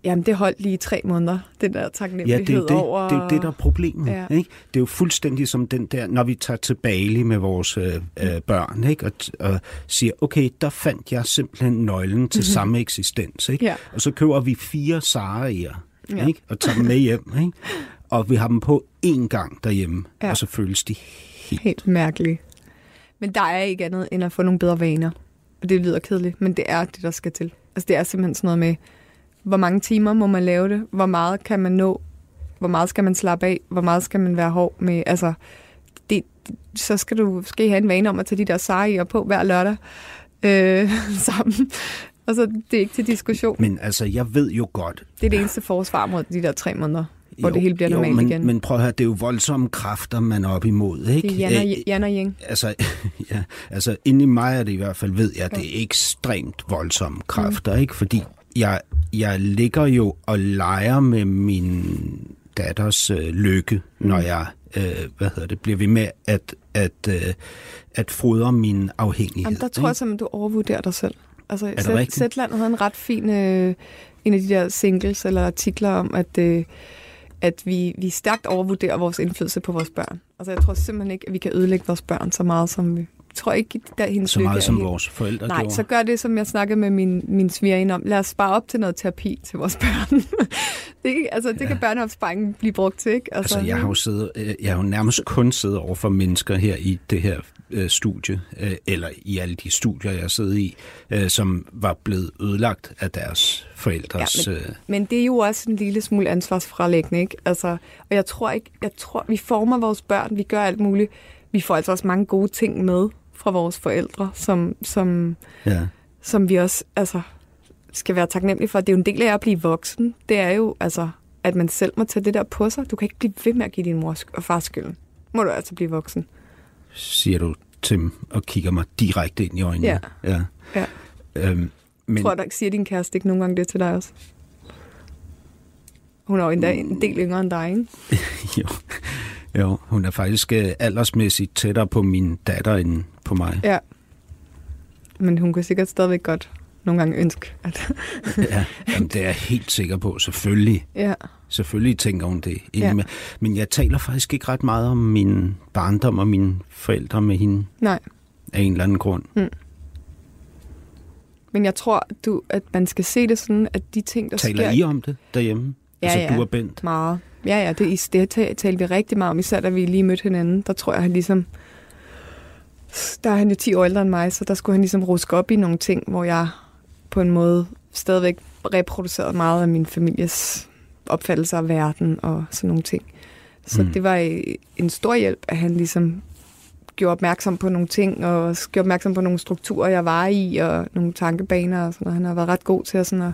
jamen det holdt lige tre måneder, den der Ja, taknemmelighed det er det, over... det, er det, der er problemet. Ja. Ikke? Det er jo fuldstændig som den der, når vi tager til Bali med vores øh, øh, børn, ikke? Og, og siger, okay, der fandt jeg simpelthen nøglen til mm-hmm. samme eksistens. Ikke? Ja. Og så køber vi fire Sara'er, Ja. ikke? og tager dem med hjem. Ikke? Og vi har dem på én gang derhjemme, Ja. og så føles de helt... Helt mærkeligt. Men der er ikke andet end at få nogle bedre vaner. Og det lyder kedeligt, men det er det, der skal til. Altså det er simpelthen sådan noget med, hvor mange timer må man lave det? Hvor meget kan man nå? Hvor meget skal man slappe af? Hvor meget skal man være hård med? Altså, det, så skal du I have en vane om at tage de der sejre på hver lørdag øh, sammen. Og så det er ikke til diskussion. Men altså, jeg ved jo godt, Det er det eneste forsvar mod de der tre måneder, hvor jo, det hele bliver jo, normalt men, igen. Men prøv at høre, det er jo voldsomme kræfter, man er op imod. Ikke? det er Jan og, Jan og Ying. altså, ja, altså inde i mig er det i hvert fald, ved jeg, det er ekstremt voldsomme kræfter, mm. ikke? Fordi jeg, jeg ligger jo og leger med min datters øh, lykke, når jeg, øh, hvad hedder det, bliver ved med at, at, øh, at fodre min afhængighed. Jamen, der tror jeg simpelthen, du overvurderer dig selv. Altså, det Sæt-? Zetland havde en ret fin øh, en af de der singles eller artikler om, at, øh, at vi, vi stærkt overvurderer vores indflydelse på vores børn. Altså, jeg tror simpelthen ikke, at vi kan ødelægge vores børn så meget, som vi... Tror ikke, at hendes Så meget som helt- vores forældre Nej, gjorde. så gør det, som jeg snakkede med min, min svigerinde om. Lad os spare op til noget terapi til vores børn. det, altså, det kan børneopsparingen blive brugt til, ikke? Altså, jeg har jo siddet, øh, jeg har jo nærmest kun siddet over for mennesker her i det her øh, studie, øh, eller i alle de studier, jeg har siddet i, øh, som var blevet ødelagt af deres forældres... Ja, øh, Men det er jo også en lille smule ansvarsfralæggende, ikke? Altså, og jeg tror ikke, jeg tror, vi former vores børn, vi gør alt muligt. Vi får altså også mange gode ting med fra vores forældre, som, som, ja. som vi også altså, skal være taknemmelige for. Det er jo en del af at blive voksen. Det er jo, altså, at man selv må tage det der på sig. Du kan ikke blive ved med at give din mor og far skylden. Må du altså blive voksen. siger du til dem og kigger mig direkte ind i øjnene. Ja. ja. Ja. Øhm, men, Tror der siger din kæreste ikke nogle gange det til dig også? Hun er jo endda en del yngre end dig, ikke? jo, jo, hun er faktisk øh, aldersmæssigt tættere på min datter end på mig. Ja. Men hun kunne sikkert stadigvæk godt nogle gange ønske, at... ja, jamen, det er jeg helt sikker på. Selvfølgelig. ja. Selvfølgelig tænker hun det. Ja. Ja. Men jeg taler faktisk ikke ret meget om min barndom og mine forældre med hende Nej. af en eller anden grund. Men jeg tror, du, at man skal se det sådan, at de ting, der Taler sker... I om det derhjemme? Ja, altså ja. du og Bent? Meget. Ja, ja, det, det ta- talte vi rigtig meget om, især da vi lige mødte hinanden. Der tror jeg, han ligesom... Der er han jo 10 år ældre end mig, så der skulle han ligesom ruske op i nogle ting, hvor jeg på en måde stadigvæk reproducerede meget af min families opfattelse af verden og sådan nogle ting. Så Mm. det var øh, en stor hjælp, at han ligesom gjorde opmærksom på nogle ting, og gjorde opmærksom på nogle strukturer, jeg var i, og nogle tankebaner og sådan noget. Han har været ret god til at, sådan at,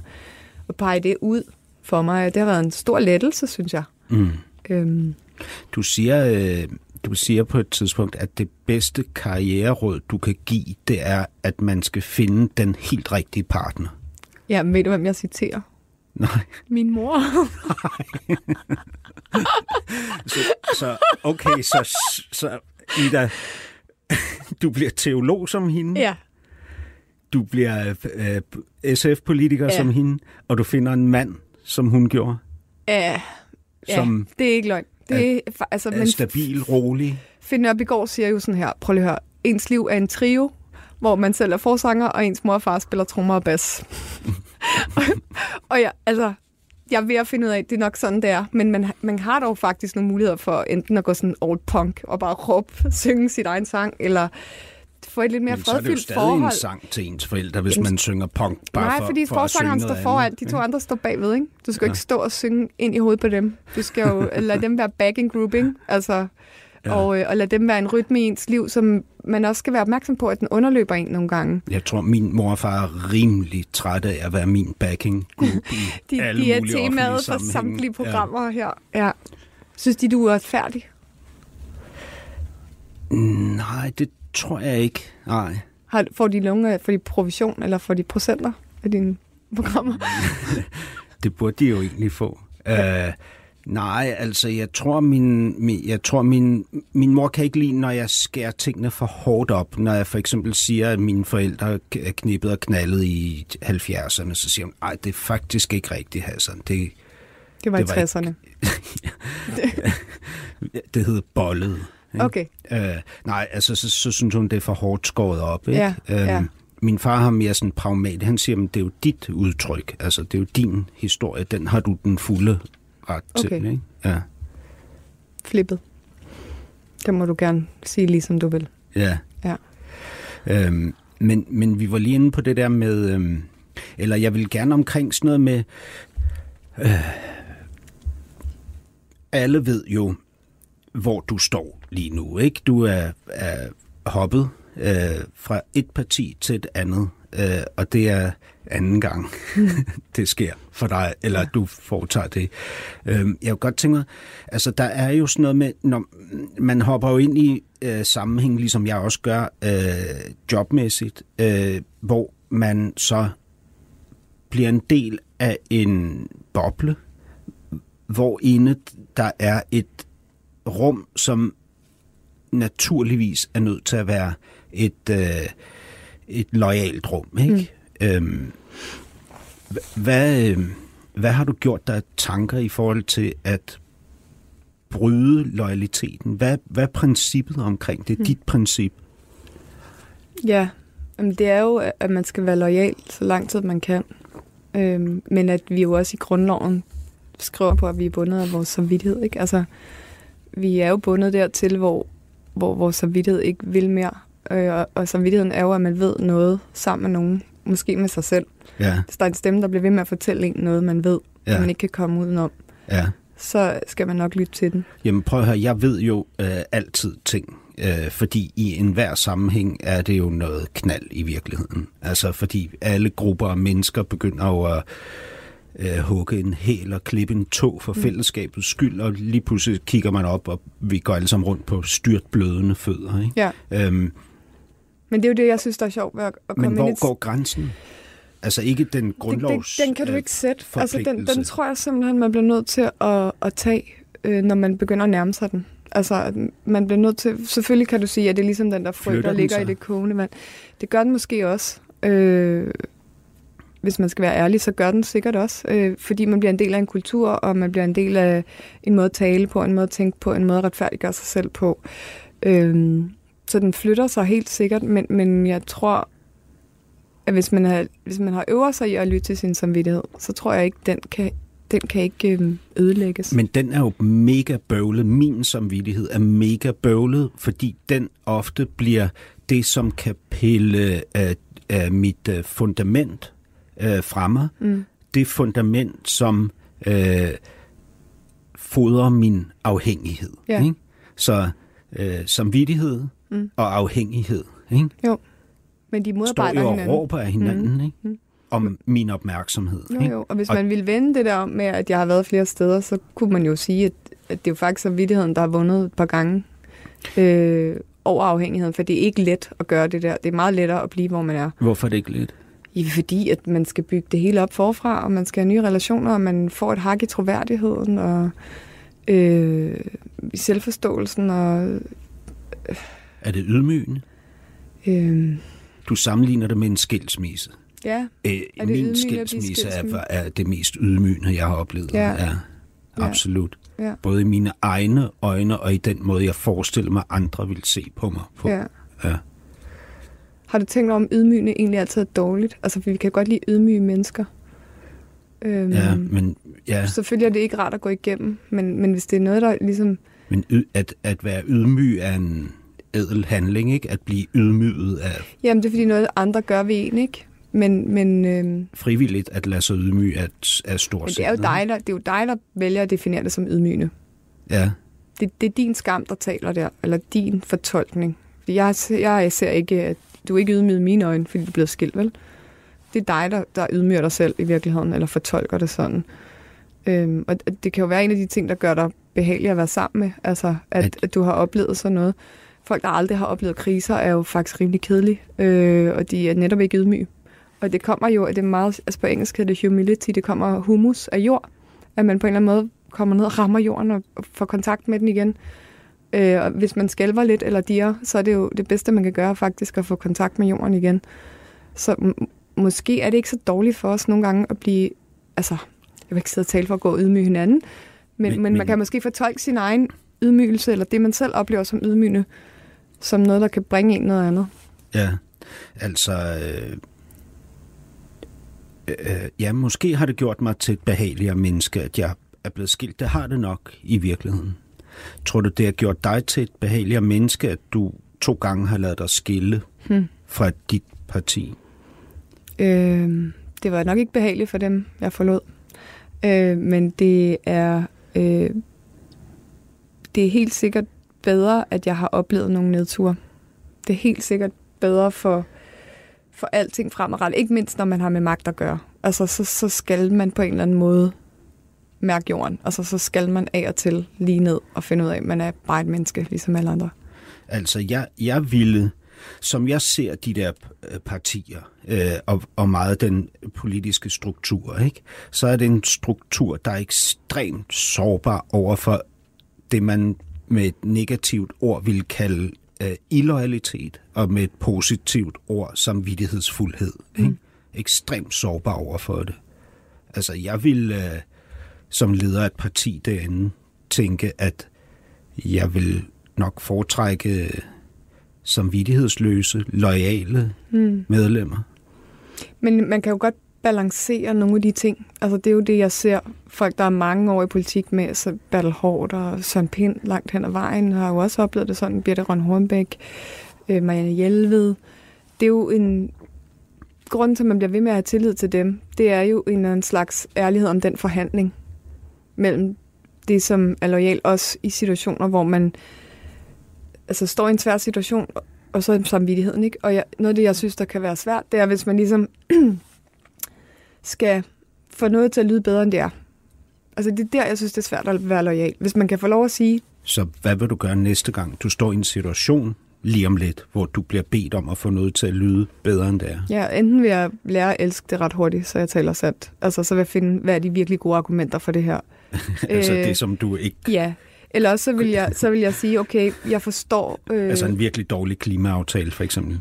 at pege det ud for mig. Det har været en stor lettelse, synes jeg. Mm. Øhm, Du siger, øh, du siger på et tidspunkt, at det bedste karriereråd, du kan give, det er, at man skal finde den helt rigtige partner. ja, men ved du, hvem jeg citerer? Nej. Min mor. Så, så okay, så, så Ida, du bliver teolog som hende, ja. du bliver øh, SF-politiker Ja. som hende, og du finder en mand, som hun gjorde, Ja, ja, som det er ikke løgn. Det er, altså, er men stabil, rolig. Finn går siger jo sådan her, prøv lige at høre, ens liv er en trio, hvor man selv er forsanger, og ens mor og far spiller trommer og bas. og, og ja, altså, jeg er ved at finde ud af, at det er nok sådan, det er. Men man, man har dog faktisk nogle muligheder for enten at gå sådan old punk og bare råbe, synge sit egen sang, eller få et lidt mere Men så er det jo fredfyldt stadig forhold. en sang til ens forældre, hvis Jamen, man synger punk. Bare Nej, for, fordi for forsangeren står foran, de to ikke? andre står bagved, ikke? Du skal jo ikke stå og synge ind i hovedet på dem. Du skal jo lade dem være backing grouping, altså, Ja. og, øh, og lade dem være en rytme i ens liv, som man også skal være opmærksom på, at den underløber en nogle gange. Jeg tror, min mor og far er rimelig trætte af at være min backing group i De, alle de er temaet for samtlige programmer ja. her. Ja. Synes de, du er færdig? Ja. Nej, det tror jeg ikke. Nej. Har, får de nogle for de provision, eller får de procenter af dine programmer? Det burde de jo egentlig få. Ja. Uh, nej, altså jeg tror, min, min, jeg tror min, min mor kan ikke lide, når jeg skærer tingene for hårdt op. Når jeg for eksempel siger, at mine forældre er knippet og knaldet i 70'erne, så siger hun, nej, det er faktisk ikke rigtigt, Hassan. Det, Det var Det i var 60'erne. det hedder bollet. Ikke? Okay. Uh, nej, altså så, så synes hun, det er for hårdt skåret op. Ikke? Ja, ja. Øhm, Min far har mere sådan pragmatisk. Han siger, at det er jo dit udtryk. Altså, det er jo din historie. Den har du den fulde ret til. Okay. Ikke? Ja. Flippet. Det må du gerne sige, ligesom du vil. ja. Ja. Øhm, men, men vi var lige inde på det der med... Øhm, eller jeg vil gerne omkring sådan noget med... Øh, alle ved jo, hvor du står lige nu. ikke? Du er, er hoppet øh, fra et parti til et andet, øh, og det er anden gang, det sker for dig, eller du foretager det. Øh, jeg vil godt tænke mig, altså der er jo sådan noget med, når man hopper jo ind i øh, sammenhæng, ligesom jeg også gør øh, jobmæssigt, øh, hvor man så bliver en del af en boble, hvor inde der er et rum, som naturligvis er nødt til at være et, øh, et lojalt rum. Ikke? Mm. Øhm, hva- hvad, øh, hvad har du gjort dig af tanker i forhold til at bryde loyaliteten? Hvad, hvad er princippet omkring det? Mm. Dit princip? Ja, Jamen, det er jo, at man skal være lojal så lang tid man kan. Øhm, men at vi jo også i grundloven skriver på, at vi er bundet af vores samvittighed. Ikke? Altså, vi er jo bundet dertil, hvor, hvor vores samvittighed ikke vil mere. Øh, og, og samvittigheden er jo, at man ved noget sammen med nogen, måske med sig selv. Ja, Hvis der er en stemme, der bliver ved med at fortælle en noget, man ved, ja. Man ikke kan komme udenom, ja. så skal man nok lytte til den. Jamen prøv at høre, jeg ved jo øh, altid ting, øh, fordi i enhver sammenhæng er det jo noget knald i virkeligheden. Altså fordi alle grupper af mennesker begynder jo at øh, hugge en hæl og klippe en tog for mm. fællesskabets skyld, og lige pludselig kigger man op, og vi går alle sammen rundt på styrt blødende fødder. Ikke? Ja. Øhm, Men det er jo det, jeg synes, der er sjovt ved at, komme men ind hvor et går grænsen? Altså ikke den grundlovs... den, den kan du øh, ikke sætte. Altså, den, den tror jeg simpelthen, man bliver nødt til at, at tage, øh, når man begynder at nærme sig den. Altså, man bliver nødt til... Selvfølgelig kan du sige, at det er ligesom den der frø, Flytter der ligger sig? i det kogende vand. Det gør den måske også. Øh, hvis man skal være ærlig, så gør den sikkert også. Øh, fordi man bliver en del af en kultur, og man bliver en del af en måde at tale på, en måde at tænke på, en måde at retfærdiggøre sig selv på. Øh, så den flytter sig helt sikkert, men, men jeg tror, at hvis man, har, hvis man har øver sig i at lytte til sin samvittighed, så tror jeg ikke, den kan, den kan ikke øh, ødelægges. Men den er jo mega bøvlet. Min samvittighed er mega bøvlet, fordi den ofte bliver det, som kan pille øh, af, af mit øh, fundament øh, mig. Mm. Det fundament, som øh, fodrer min afhængighed. Ja. Ikke? Så øh, samvittighed Mm. og afhængighed ikke? Men de står modarbejder jo og hinanden. råber af hinanden Mm. ikke? Mm. om min opmærksomhed. Jo, jo. Og hvis Og- man ville vende det der om med, at jeg har været flere steder, så kunne man jo sige, at, at det er jo faktisk samvittigheden, der har vundet et par gange øh, over afhængigheden. For det er ikke let at gøre det der. Det er meget lettere at blive, hvor man er. Hvorfor er det ikke lidt? Ja, fordi at man skal bygge det hele op forfra, og man skal have nye relationer, og man får et hak i troværdigheden, og øh, i selvforståelsen, og Er det ydmygende? øh, Du sammenligner det med en skilsmisse. ja, Øh, det min skilsmisse er, er det mest ydmygende, jeg har oplevet. Ja. ja absolut. Ja. Både i mine egne øjne og i den måde, jeg forestiller mig, andre vil se på mig. På. ja. Ja. Har du tænkt om ydmygende egentlig altid er dårligt? Altså, vi kan godt lide ydmyge mennesker. Øhm, Ja, men, ja, Selvfølgelig er det ikke rart at gå igennem, men, men hvis det er noget, der ligesom... men at, at være ydmyg er en ædel handling, ikke? At blive ydmyget af Jamen, det er fordi noget, andre gør ved en, ikke? Men, men, øhm, frivilligt at lade sig ydmyge af, af stor men det, er jo dig, der, det er jo dig, der vælger at definere det som ydmygende. Ja, Det, det er din skam, der taler der, eller din fortolkning. Fordi jeg, jeg ser ikke, at du er ikke ydmyget i mine øjne, fordi du er blevet skilt, vel? Det er dig, der, der ydmyger dig selv i virkeligheden, eller fortolker det sådan. Øhm, og det- kan jo være en af de ting, der gør dig behagelig at være sammen med, altså at, At- at du har oplevet sådan noget. Folk, der aldrig har oplevet kriser, er jo faktisk rimelig kedelige, øh, og de er netop ikke ydmyge. Og det kommer jo, at det er meget, altså på engelsk hedder det humility, det kommer humus af jord, at man på en eller anden måde kommer ned og rammer jorden og, og får kontakt med den igen. Øh, og hvis man skælver lidt eller diger, så er det jo det bedste, man kan gøre faktisk at få kontakt med jorden igen. Så m- måske er det ikke så dårligt for os nogle gange at blive, altså, jeg vil ikke sidde og tale for at gå og ydmyge hinanden, men, men, Men- man kan måske fortolke sin egen ydmygelse, eller det, man selv oplever som ydmygende, som noget, der kan bringe en noget andet. ja. Altså, øh, øh, ja, måske har det gjort mig til et behageligere menneske, at jeg er blevet skilt. Det har det nok i virkeligheden. Tror du, det har gjort dig til et behageligere menneske, at du to gange har lavet dig skille Hmm. fra dit parti? Øh, det var nok ikke behageligt for dem, jeg forlod. Øh, men det er, øh, det er helt sikkert bedre, at jeg har oplevet nogle nedture. Det er helt sikkert bedre for, for alting fremadrettet. Ikke mindst, når man har med magt at gøre. Altså, så, så skal man på en eller anden måde mærke jorden. Altså, så skal man af og til lige ned og finde ud af, at man er bare et menneske, ligesom alle andre. Altså, jeg, jeg ville, som jeg ser de der øh, partier, øh, og, og meget den politiske struktur, ikke? så er det en struktur, der er ekstremt sårbar over for det, man med et negativt ord vil kalde øh, illoyalitet, og med et positivt ord samvittighedsfuldhed. Ikke? Ekstremt sårbar over for det. Altså, jeg vil øh, som leder af et parti derinde tænke, at jeg vil nok foretrække samvittighedsløse, loyale Hmm. medlemmer. Men man kan jo godt balancere nogle af de ting. Altså det er jo det, jeg ser folk, der er mange år i politik med, så Bertel Hård og Søren Pind langt hen ad vejen, har jo også oplevet det sådan, Birte Røn Hornbæk, øh, Marianne Hjelved. Det er jo en grund til, at man bliver ved med at have tillid til dem, det er jo en eller anden slags ærlighed om den forhandling mellem det, som er lojal, også i situationer, hvor man altså, står i en svær situation, og så samvittigheden, ikke? Og jeg, noget af det, jeg synes, der kan være svært, det er, hvis man ligesom skal få noget til at lyde bedre, end det er. Altså, det er der, jeg synes, det er svært at være lojal. Hvis man kan få lov at sige, Så hvad vil du gøre næste gang, du står i en situation lige om lidt, hvor du bliver bedt om at få noget til at lyde bedre, end det er? ja, enten vil jeg lære at elske det ret hurtigt, så jeg taler sandt. Altså, så vil jeg finde, hvad er de virkelig gode argumenter for det her. altså Øh, det, som du ikke... Ja, eller også så vil jeg, så vil jeg sige, okay, jeg forstår... Øh, Altså en virkelig dårlig klimaaftale, for eksempel.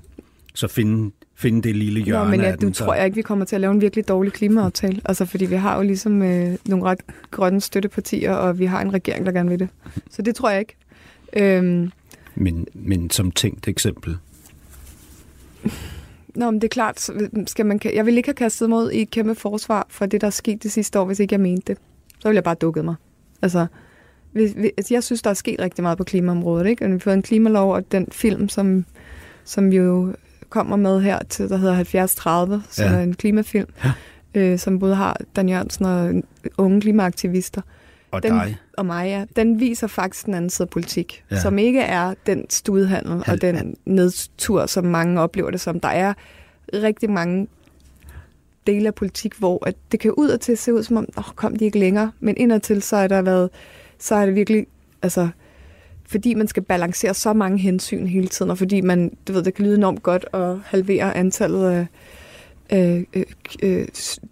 Så finde, finde det lille hjørne Nå, men af ja, den. du så- tror jeg ikke, vi kommer til at lave en virkelig dårlig klimaaftale. Altså, fordi vi har jo ligesom øh, nogle ret grønne støttepartier, og vi har en regering, der gerne vil det. Så det tror jeg ikke. Øhm, Men, men som tænkt eksempel. Nå, men det er klart, så skal man, jeg vil ikke have kastet ud i et kæmpe forsvar for det, der er sket det sidste år, hvis ikke jeg mente det. Så ville jeg bare dukket mig. Altså, hvis, hvis, altså, jeg synes, der er sket rigtig meget på klimaområdet. Ikke? Og vi har fået en klimalov, og den film, som, som vi jo kommer med her til, der hedder 7030, som Ja. er en klimafilm, Ja. øh, som både har Dan Jørgensen og unge klimaaktivister Og Den- dig. og mig, ja, den viser faktisk den anden side af politik, Ja. som ikke er den studiehandel Hal- og den nedtur, som mange oplever det som. Der er rigtig mange dele af politik, hvor at det kan ud og til se ud som om, oh, kom de ikke længere, men indadtil så er der været, så er det virkelig, altså, fordi man skal balancere så mange hensyn hele tiden, og fordi man, du ved, det kan lyde enormt godt at halvere antallet af, af øh, øh,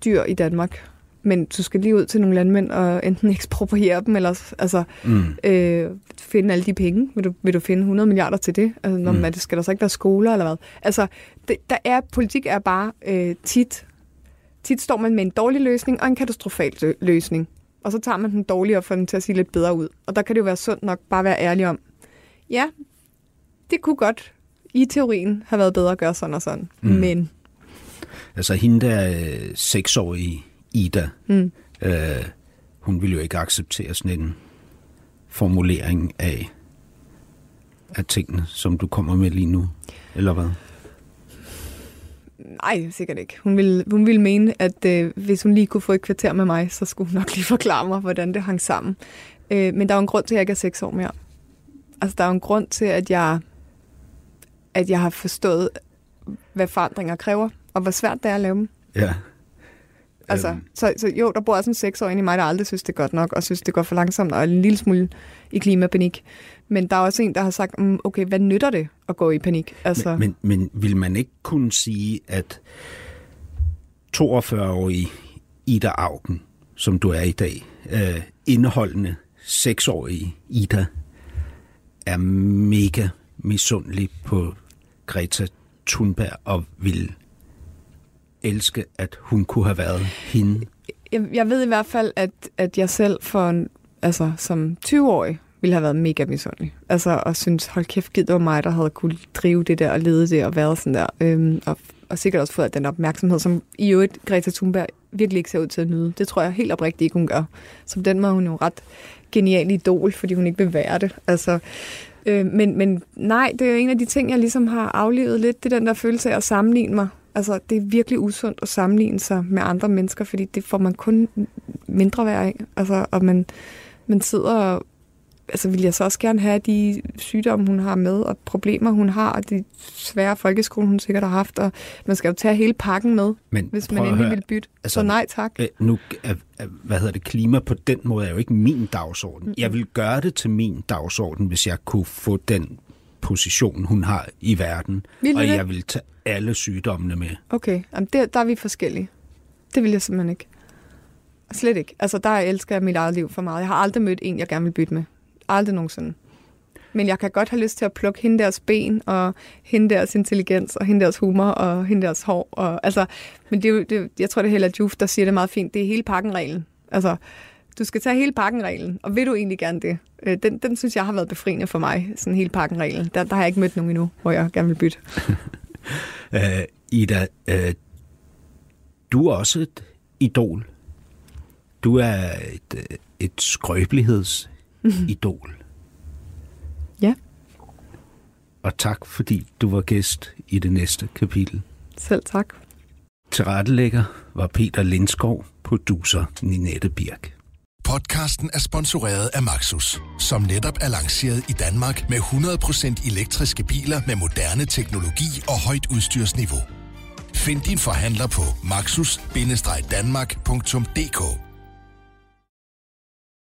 dyr i Danmark. Men du skal lige ud til nogle landmænd og enten ekspropriere dem, eller altså, Mm. øh, finde alle de penge. Vil du, vil du finde 100 milliarder til det? Altså, når Mm. man, skal der så ikke være skoler eller hvad? Altså, det, der er, politik er bare øh, tit, tit står man med en dårlig løsning og en katastrofal lø- løsning. Og så tager man den dårlige og får den til at se lidt bedre ud. Og der kan det jo være sundt nok bare at være ærlig om, ja, det kunne godt i teorien have været bedre at gøre sådan og sådan. Mm. Men Altså hende der øh, seksårige Ida. Mm. Øh, hun ville jo ikke acceptere sådan en formulering af, af tingene, som du kommer med lige nu, eller hvad? Nej, sikkert ikke. Hun ville, hun ville mene, at øh, hvis hun lige kunne få et kvarter med mig, så skulle hun nok lige forklare mig, hvordan det hang sammen. Øh, men der er jo en grund til, at jeg ikke er seks år mere. Altså, der er jo en grund til, at jeg, at jeg har forstået, hvad forandringer kræver, og hvor svært det er at lave dem. Ja. Altså, øhm. så, så jo, der bor også en seksårig i mig, der aldrig synes, det er godt nok, og synes, det går for langsomt, og er en lille smule i klimapanik. Men der er også en, der har sagt, mm, okay, hvad nytter det at gå i panik? Altså... Men, men, men vil man ikke kunne sige, at 42-årige Ida Augen, som du er i dag, øh, indeholdende 6-årige Ida, er mega misundelig på Greta Thunberg og vil elske, at hun kunne have været hende? Jeg, jeg ved i hvert fald, at, at jeg selv for en, altså, som 20-årig ville have været mega misundelig. Altså, og synes, hold kæft, givet var mig, der havde kunne drive det der og lede det og været sådan der. Øhm, og, og sikkert også fået den opmærksomhed, som i øvrigt Greta Thunberg virkelig ikke ser ud til at nyde. Det tror jeg helt oprigtigt ikke, hun gør. Så den måde hun jo ret genial idol, fordi hun ikke vil være det. Altså, øh, men, men nej, det er jo en af de ting, jeg ligesom har aflevet lidt, det er den der følelse af at sammenligne mig Altså, det er virkelig usundt at sammenligne sig med andre mennesker, fordi det får man kun mindre værd af. Altså, og man, man sidder og altså vil jeg så også gerne have de sygdomme, hun har med, og problemer, hun har, og de svære folkeskole, hun sikkert har haft, og man skal jo tage hele pakken med, Men hvis man endelig vil bytte. Altså, så nej tak. Øh, nu, hvad hedder det, klima på den måde er jo ikke min dagsorden. Mm. Jeg vil gøre det til min dagsorden, hvis jeg kunne få den position, hun har i verden. Vil og det? jeg vil tage alle sygdommene med. Okay, Jamen, der, der er vi forskellige. Det vil jeg simpelthen ikke. Slet ikke. Altså, der elsker jeg mit eget liv for meget. Jeg har aldrig mødt en, jeg gerne vil bytte med. Aldrig nogensinde. Men jeg kan godt have lyst til at plukke hende deres ben, og hende deres intelligens, og hende deres humor, og hende deres hår. Og, altså, men det er jo, det, jeg tror, det er heller Juf, der siger det meget fint. Det er hele pakkenreglen. Altså, du skal tage hele pakkenreglen, og vil du egentlig gerne det? Øh, den, den synes jeg har været befriende for mig, sådan hele pakkenreglen. Der, der har jeg ikke mødt nogen endnu, hvor jeg gerne vil bytte. uh, Ida, uh, du er også et idol. Du er et, øh, et skrøbelighedsidol ja. Og tak, fordi du var gæst i det næste kapitel. Selv tak. Tilrettelægger var Peter Lindskov, producer Ninette Birk. Podcasten er sponsoreret af Maxus, som netop er lanceret i Danmark med 100% elektriske biler med moderne teknologi og højt udstyrsniveau. Find din forhandler på maxus-danmark.dk